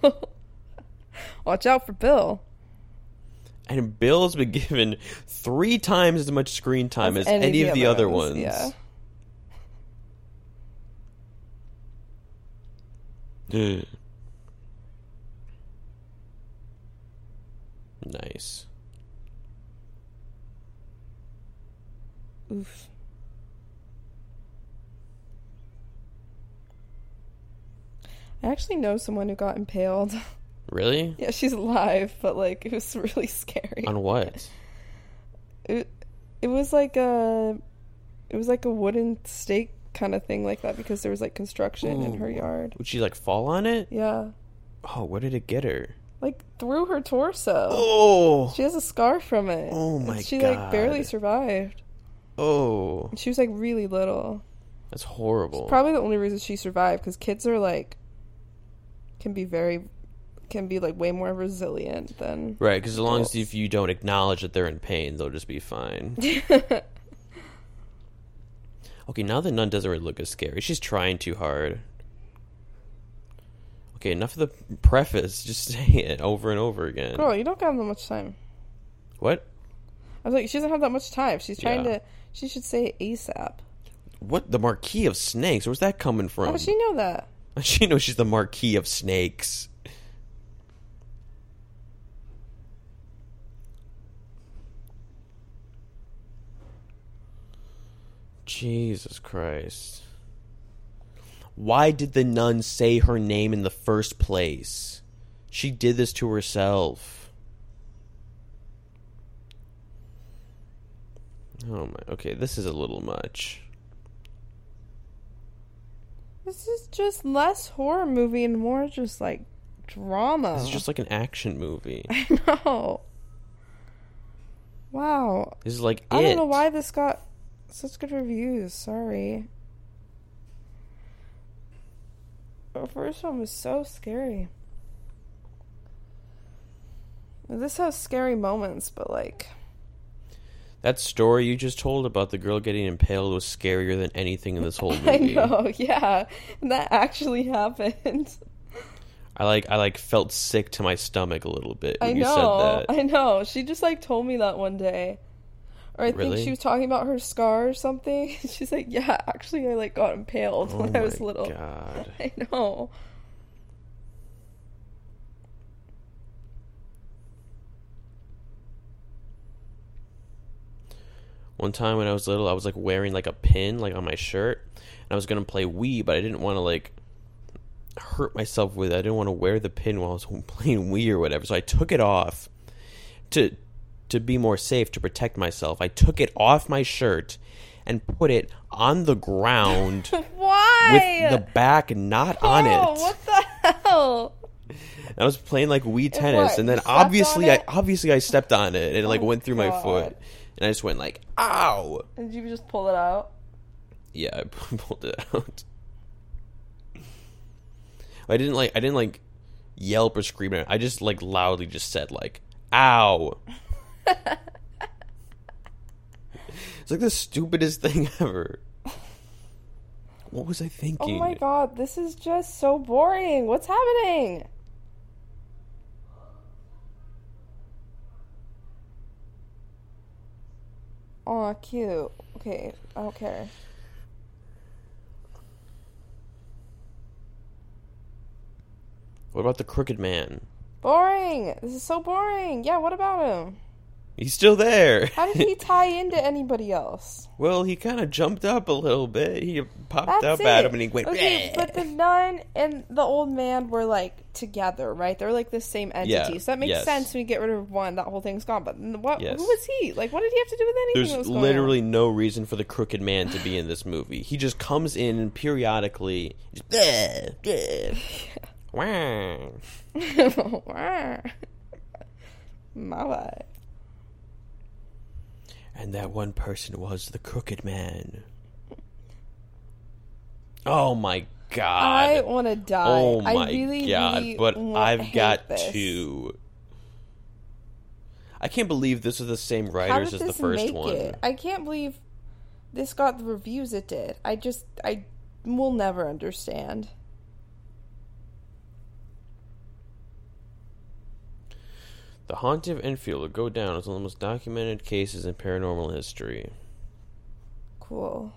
Speaker 1: watch out for Bill.
Speaker 2: And Bill's been given three times as much screen time as,
Speaker 1: As
Speaker 2: any, of the other
Speaker 1: ones,
Speaker 2: ones.
Speaker 1: Yeah.
Speaker 2: nice.
Speaker 1: Oof. I actually know someone who got impaled.
Speaker 2: Really?
Speaker 1: yeah, she's alive, but like it was really scary.
Speaker 2: On what?
Speaker 1: It it was like a it was like a wooden stake kind of thing like that because there was like construction in her yard.
Speaker 2: Would she like fall on it?
Speaker 1: Yeah.
Speaker 2: Oh, where did it get her?
Speaker 1: Like through her torso.
Speaker 2: Oh,
Speaker 1: She has a scar from it.
Speaker 2: Oh my
Speaker 1: She like barely survived.
Speaker 2: oh,
Speaker 1: She was like really little.
Speaker 2: that's horrible.
Speaker 1: Probably the only reason she survived because kids are like can be very can be like way more resilient than
Speaker 2: right, because as long as if you don't acknowledge that they're in pain, they'll just be fine. okay, now the nun doesn't really look as scary. She's trying too hard. Okay, enough of the preface. Just say it over and over again.
Speaker 1: Girl, you don't have that much time.
Speaker 2: What?
Speaker 1: I was like, she doesn't have that much time. She's trying
Speaker 2: Yeah.
Speaker 1: to. She should say ASAP.
Speaker 2: What? The Marquis of Snakes? Where's that coming from?
Speaker 1: How does she know that?
Speaker 2: She knows she's the Marquis of Snakes. Jesus Christ. Why did the nun say her name in the first place? She did this to herself. Oh my. Okay, this is a little much.
Speaker 1: This is just less horror movie and more just like drama.
Speaker 2: This is just like an action movie.
Speaker 1: I know. Wow.
Speaker 2: This is like
Speaker 1: I
Speaker 2: it.
Speaker 1: don't know why this got such good reviews. Sorry. The first one was so scary. This has scary moments, but like,
Speaker 2: That story you just told about the girl getting impaled was scarier than anything in this whole
Speaker 1: I know, yeah, that actually happened.
Speaker 2: I like I like felt sick to my stomach a little bit
Speaker 1: I
Speaker 2: when you said that.
Speaker 1: I know. She just like told me that one day, or I
Speaker 2: Really?
Speaker 1: think she was talking about her scar or something. She's like, "Yeah, actually, I like got impaled
Speaker 2: Oh
Speaker 1: when I was little."
Speaker 2: god.
Speaker 1: I know.
Speaker 2: One time when I was little, I was like wearing like a pin like on my shirt, and I was gonna play Wii, but I didn't want to like hurt myself with it. I didn't want to wear the pin while I was playing Wii or whatever, so I took it off to to be more safe to protect myself. I took it off my shirt and put it on the ground
Speaker 1: Why?
Speaker 2: with the back not on it.
Speaker 1: What the hell?
Speaker 2: I was playing like Wii tennis, and then obviously, I obviously I stepped on it, and it like
Speaker 1: Oh,
Speaker 2: went through my foot. and I just went like, "Ow!"
Speaker 1: Did you just pull it out?
Speaker 2: Yeah, I pulled it out. I didn't like. I didn't like yelp or scream. I just like loudly just said like, "Ow!" It's like the stupidest thing ever. What was I
Speaker 1: oh
Speaker 2: thinking?
Speaker 1: Oh my god, this is just so boring. What's happening? Oh, cute. Okay, I don't care.
Speaker 2: What about the crooked man?
Speaker 1: Boring. This is so boring. Yeah, what about him?
Speaker 2: He's still there.
Speaker 1: How did he tie into anybody else?
Speaker 2: well, he kind of jumped up a little bit. He popped
Speaker 1: That's
Speaker 2: up
Speaker 1: it.
Speaker 2: at him and he went.
Speaker 1: Okay,
Speaker 2: "Bleh."
Speaker 1: but the nun and the old man were like together, right? They're like the same entity,
Speaker 2: Yeah,
Speaker 1: so that makes
Speaker 2: yes.
Speaker 1: sense when you get rid of one. That whole thing's gone. But what?
Speaker 2: Yes.
Speaker 1: Who was he? Like, what did he have to do with anything? that
Speaker 2: There's
Speaker 1: was going
Speaker 2: literally no reason for the crooked man to be in this movie. He just comes in periodically. Just, "Bleh, bleh." Wah.
Speaker 1: on? My life.
Speaker 2: And that one person was the crooked man. Oh my god.
Speaker 1: I oh want to die.
Speaker 2: oh my
Speaker 1: I really,
Speaker 2: god,
Speaker 1: really
Speaker 2: but I've got
Speaker 1: this.
Speaker 2: two. I can't believe this is the same writers as the first one.
Speaker 1: it? I can't believe this got the reviews it did. I just, I will never understand.
Speaker 2: The haunting of Enfield will go down as one of the most documented cases in paranormal history.
Speaker 1: Cool.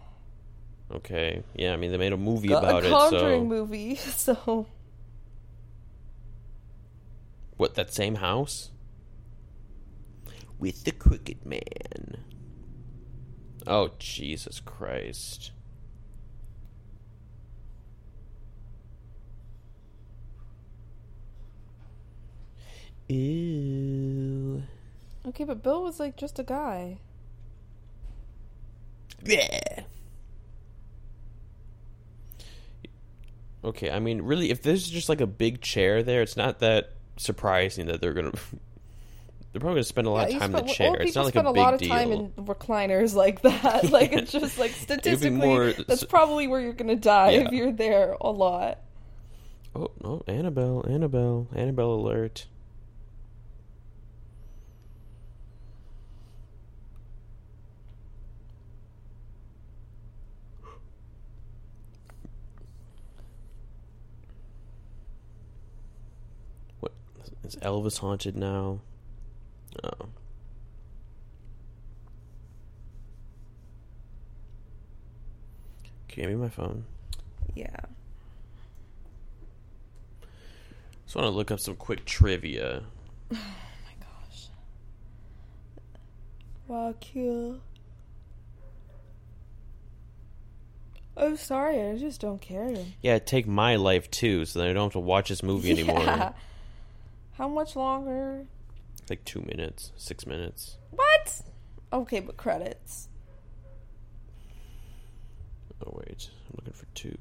Speaker 2: Okay, yeah, I mean they made a movie
Speaker 1: Got
Speaker 2: about
Speaker 1: a
Speaker 2: it.
Speaker 1: Conjuring
Speaker 2: So
Speaker 1: movie, so
Speaker 2: what? That same house with the crooked man. Oh Jesus Christ! Ew.
Speaker 1: okay. But Bill was like just a guy.
Speaker 2: Yeah. Okay, I mean, really, if there's just like a big chair there, it's not that surprising that they're gonna. They're probably gonna spend a lot
Speaker 1: you
Speaker 2: of time in the chair. It's not like
Speaker 1: spend
Speaker 2: a
Speaker 1: a, lot of
Speaker 2: deal.
Speaker 1: time in recliners like that. like it's just like statistically,
Speaker 2: more-
Speaker 1: that's probably where you're gonna die
Speaker 2: Yeah.
Speaker 1: if you're there a lot.
Speaker 2: Oh no, Annabelle, Annabelle, Annabelle alert! What is Elvis haunted now? Oh. Can you give me my phone?
Speaker 1: Yeah.
Speaker 2: Just want to look up some quick trivia.
Speaker 1: Oh my gosh. Wow, cute. I'm sorry, I just don't care.
Speaker 2: Yeah, take my life too, so that I don't have to watch this movie anymore.
Speaker 1: Yeah. How much longer?
Speaker 2: Like two minutes, six minutes.
Speaker 1: What? Okay, but credits.
Speaker 2: Oh wait, I'm looking for two.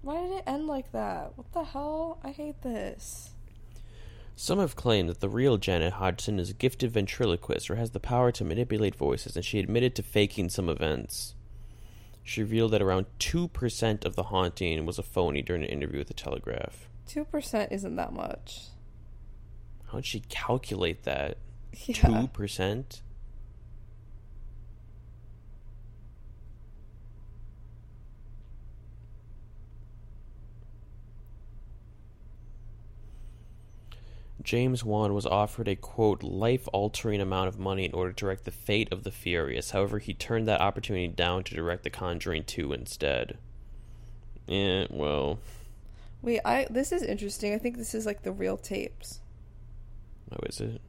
Speaker 1: Why did it end like that? What the hell? I hate this.
Speaker 2: Some have claimed that the real Janet Hodgson is a gifted ventriloquist or has the power to manipulate voices, and she admitted to faking some events. She revealed that around 2% of the haunting was a phony during an interview with the Telegraph.
Speaker 1: 2% isn't that much.
Speaker 2: How'd she calculate that?
Speaker 1: Yeah.
Speaker 2: 2%? James Wan was offered a quote life altering amount of money in order to direct the fate of the Furious. However, he turned that opportunity down to direct The Conjuring 2 instead. Yeah, well,
Speaker 1: Wait, I this is interesting. I think this is like the real tapes.
Speaker 2: how is it?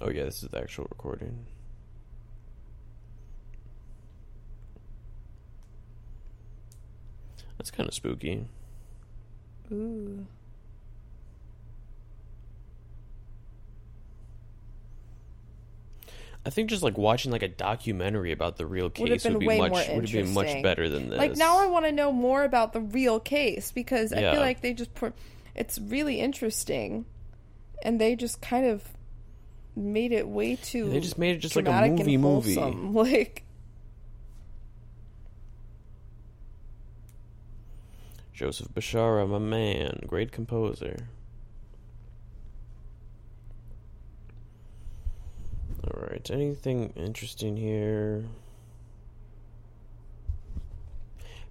Speaker 2: Oh yeah, this is the actual recording. That's kind of spooky.
Speaker 1: Ooh.
Speaker 2: I think just like watching like a documentary about the real case would, be much would be much better than this.
Speaker 1: Like now, I want to know more about the real case because I
Speaker 2: yeah.
Speaker 1: feel like they just put it's really interesting, and they just kind of made it way too
Speaker 2: they just made it just like a movie movie.
Speaker 1: Like
Speaker 2: Joseph Bishara, my man, great composer. All right, anything interesting here?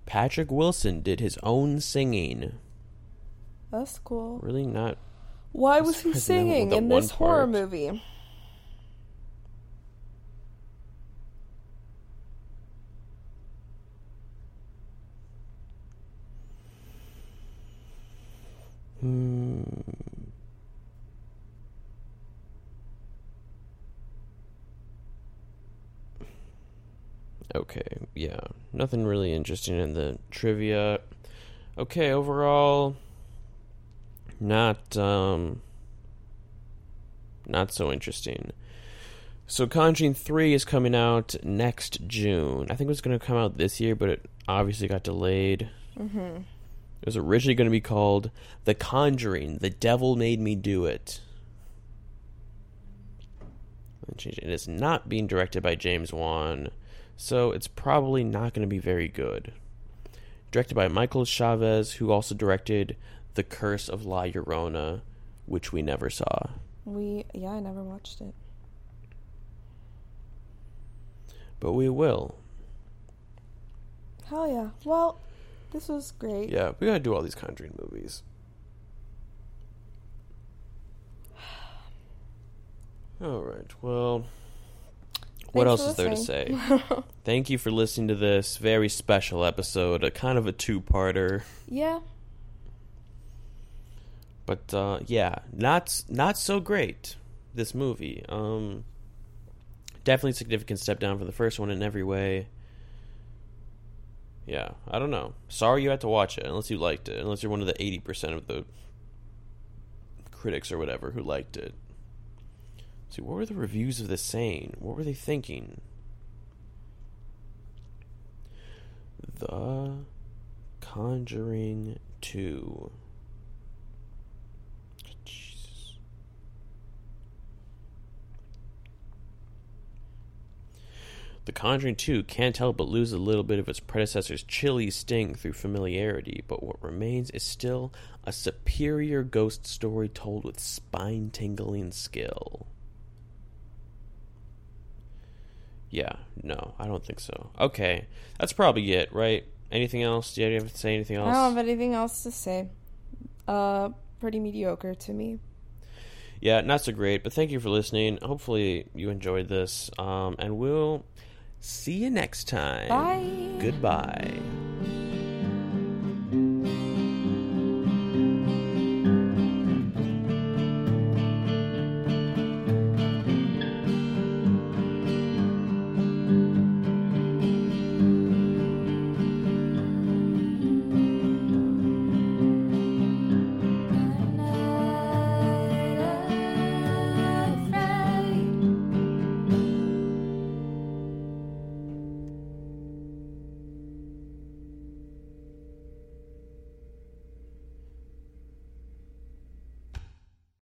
Speaker 2: Patrick Wilson did his own singing.
Speaker 1: that's cool.
Speaker 2: Really not.
Speaker 1: Why was he
Speaker 2: surprised they never
Speaker 1: singing in this horror
Speaker 2: part.
Speaker 1: movie?
Speaker 2: Hmm. Okay, yeah. Nothing really interesting in the trivia. Okay, overall not um not so interesting. So Conjuring 3 is coming out next June. I think it was going to come out this year, but it obviously got delayed.
Speaker 1: Mm-hmm.
Speaker 2: It was originally going to be called The Conjuring, The Devil Made Me Do It. They changed it. It is not being directed by James Wan, so it's probably not going to be very good. Directed by Michael Chaves, who also directed The Curse of La Llorona, which we never saw.
Speaker 1: We yeah, I never watched it.
Speaker 2: But we will.
Speaker 1: Hell yeah. Well, this was great.
Speaker 2: Yeah, we gotta do all these Conjuring movies. All right. Well, what
Speaker 1: Thanks
Speaker 2: else is there to say? Thank you for listening to this very special episode, a kind of a two-parter.
Speaker 1: Yeah.
Speaker 2: But uh, yeah, not not so great. This movie, um, definitely a significant step down from the first one in every way. Yeah, I don't know. Sorry you had to watch it, unless you liked it. Unless you're one of the eighty percent of the critics or whatever who liked it. See, what were the reviews of this saying? What were they thinking? The Conjuring Two. Jesus. The Conjuring 2 can't help but lose a little bit of its predecessor's chilly sting through familiarity, but what remains is still a superior ghost story told with spine tingling skill. Yeah, no, I don't think so. Okay, that's probably it, right? Anything else? Do you have to say anything else?
Speaker 1: I don't have anything else to say. Uh, pretty mediocre to me.
Speaker 2: yeah, not so great, but thank you for listening. Hopefully you enjoyed this. Um, and we'll see you next time.
Speaker 1: Bye.
Speaker 2: Goodbye.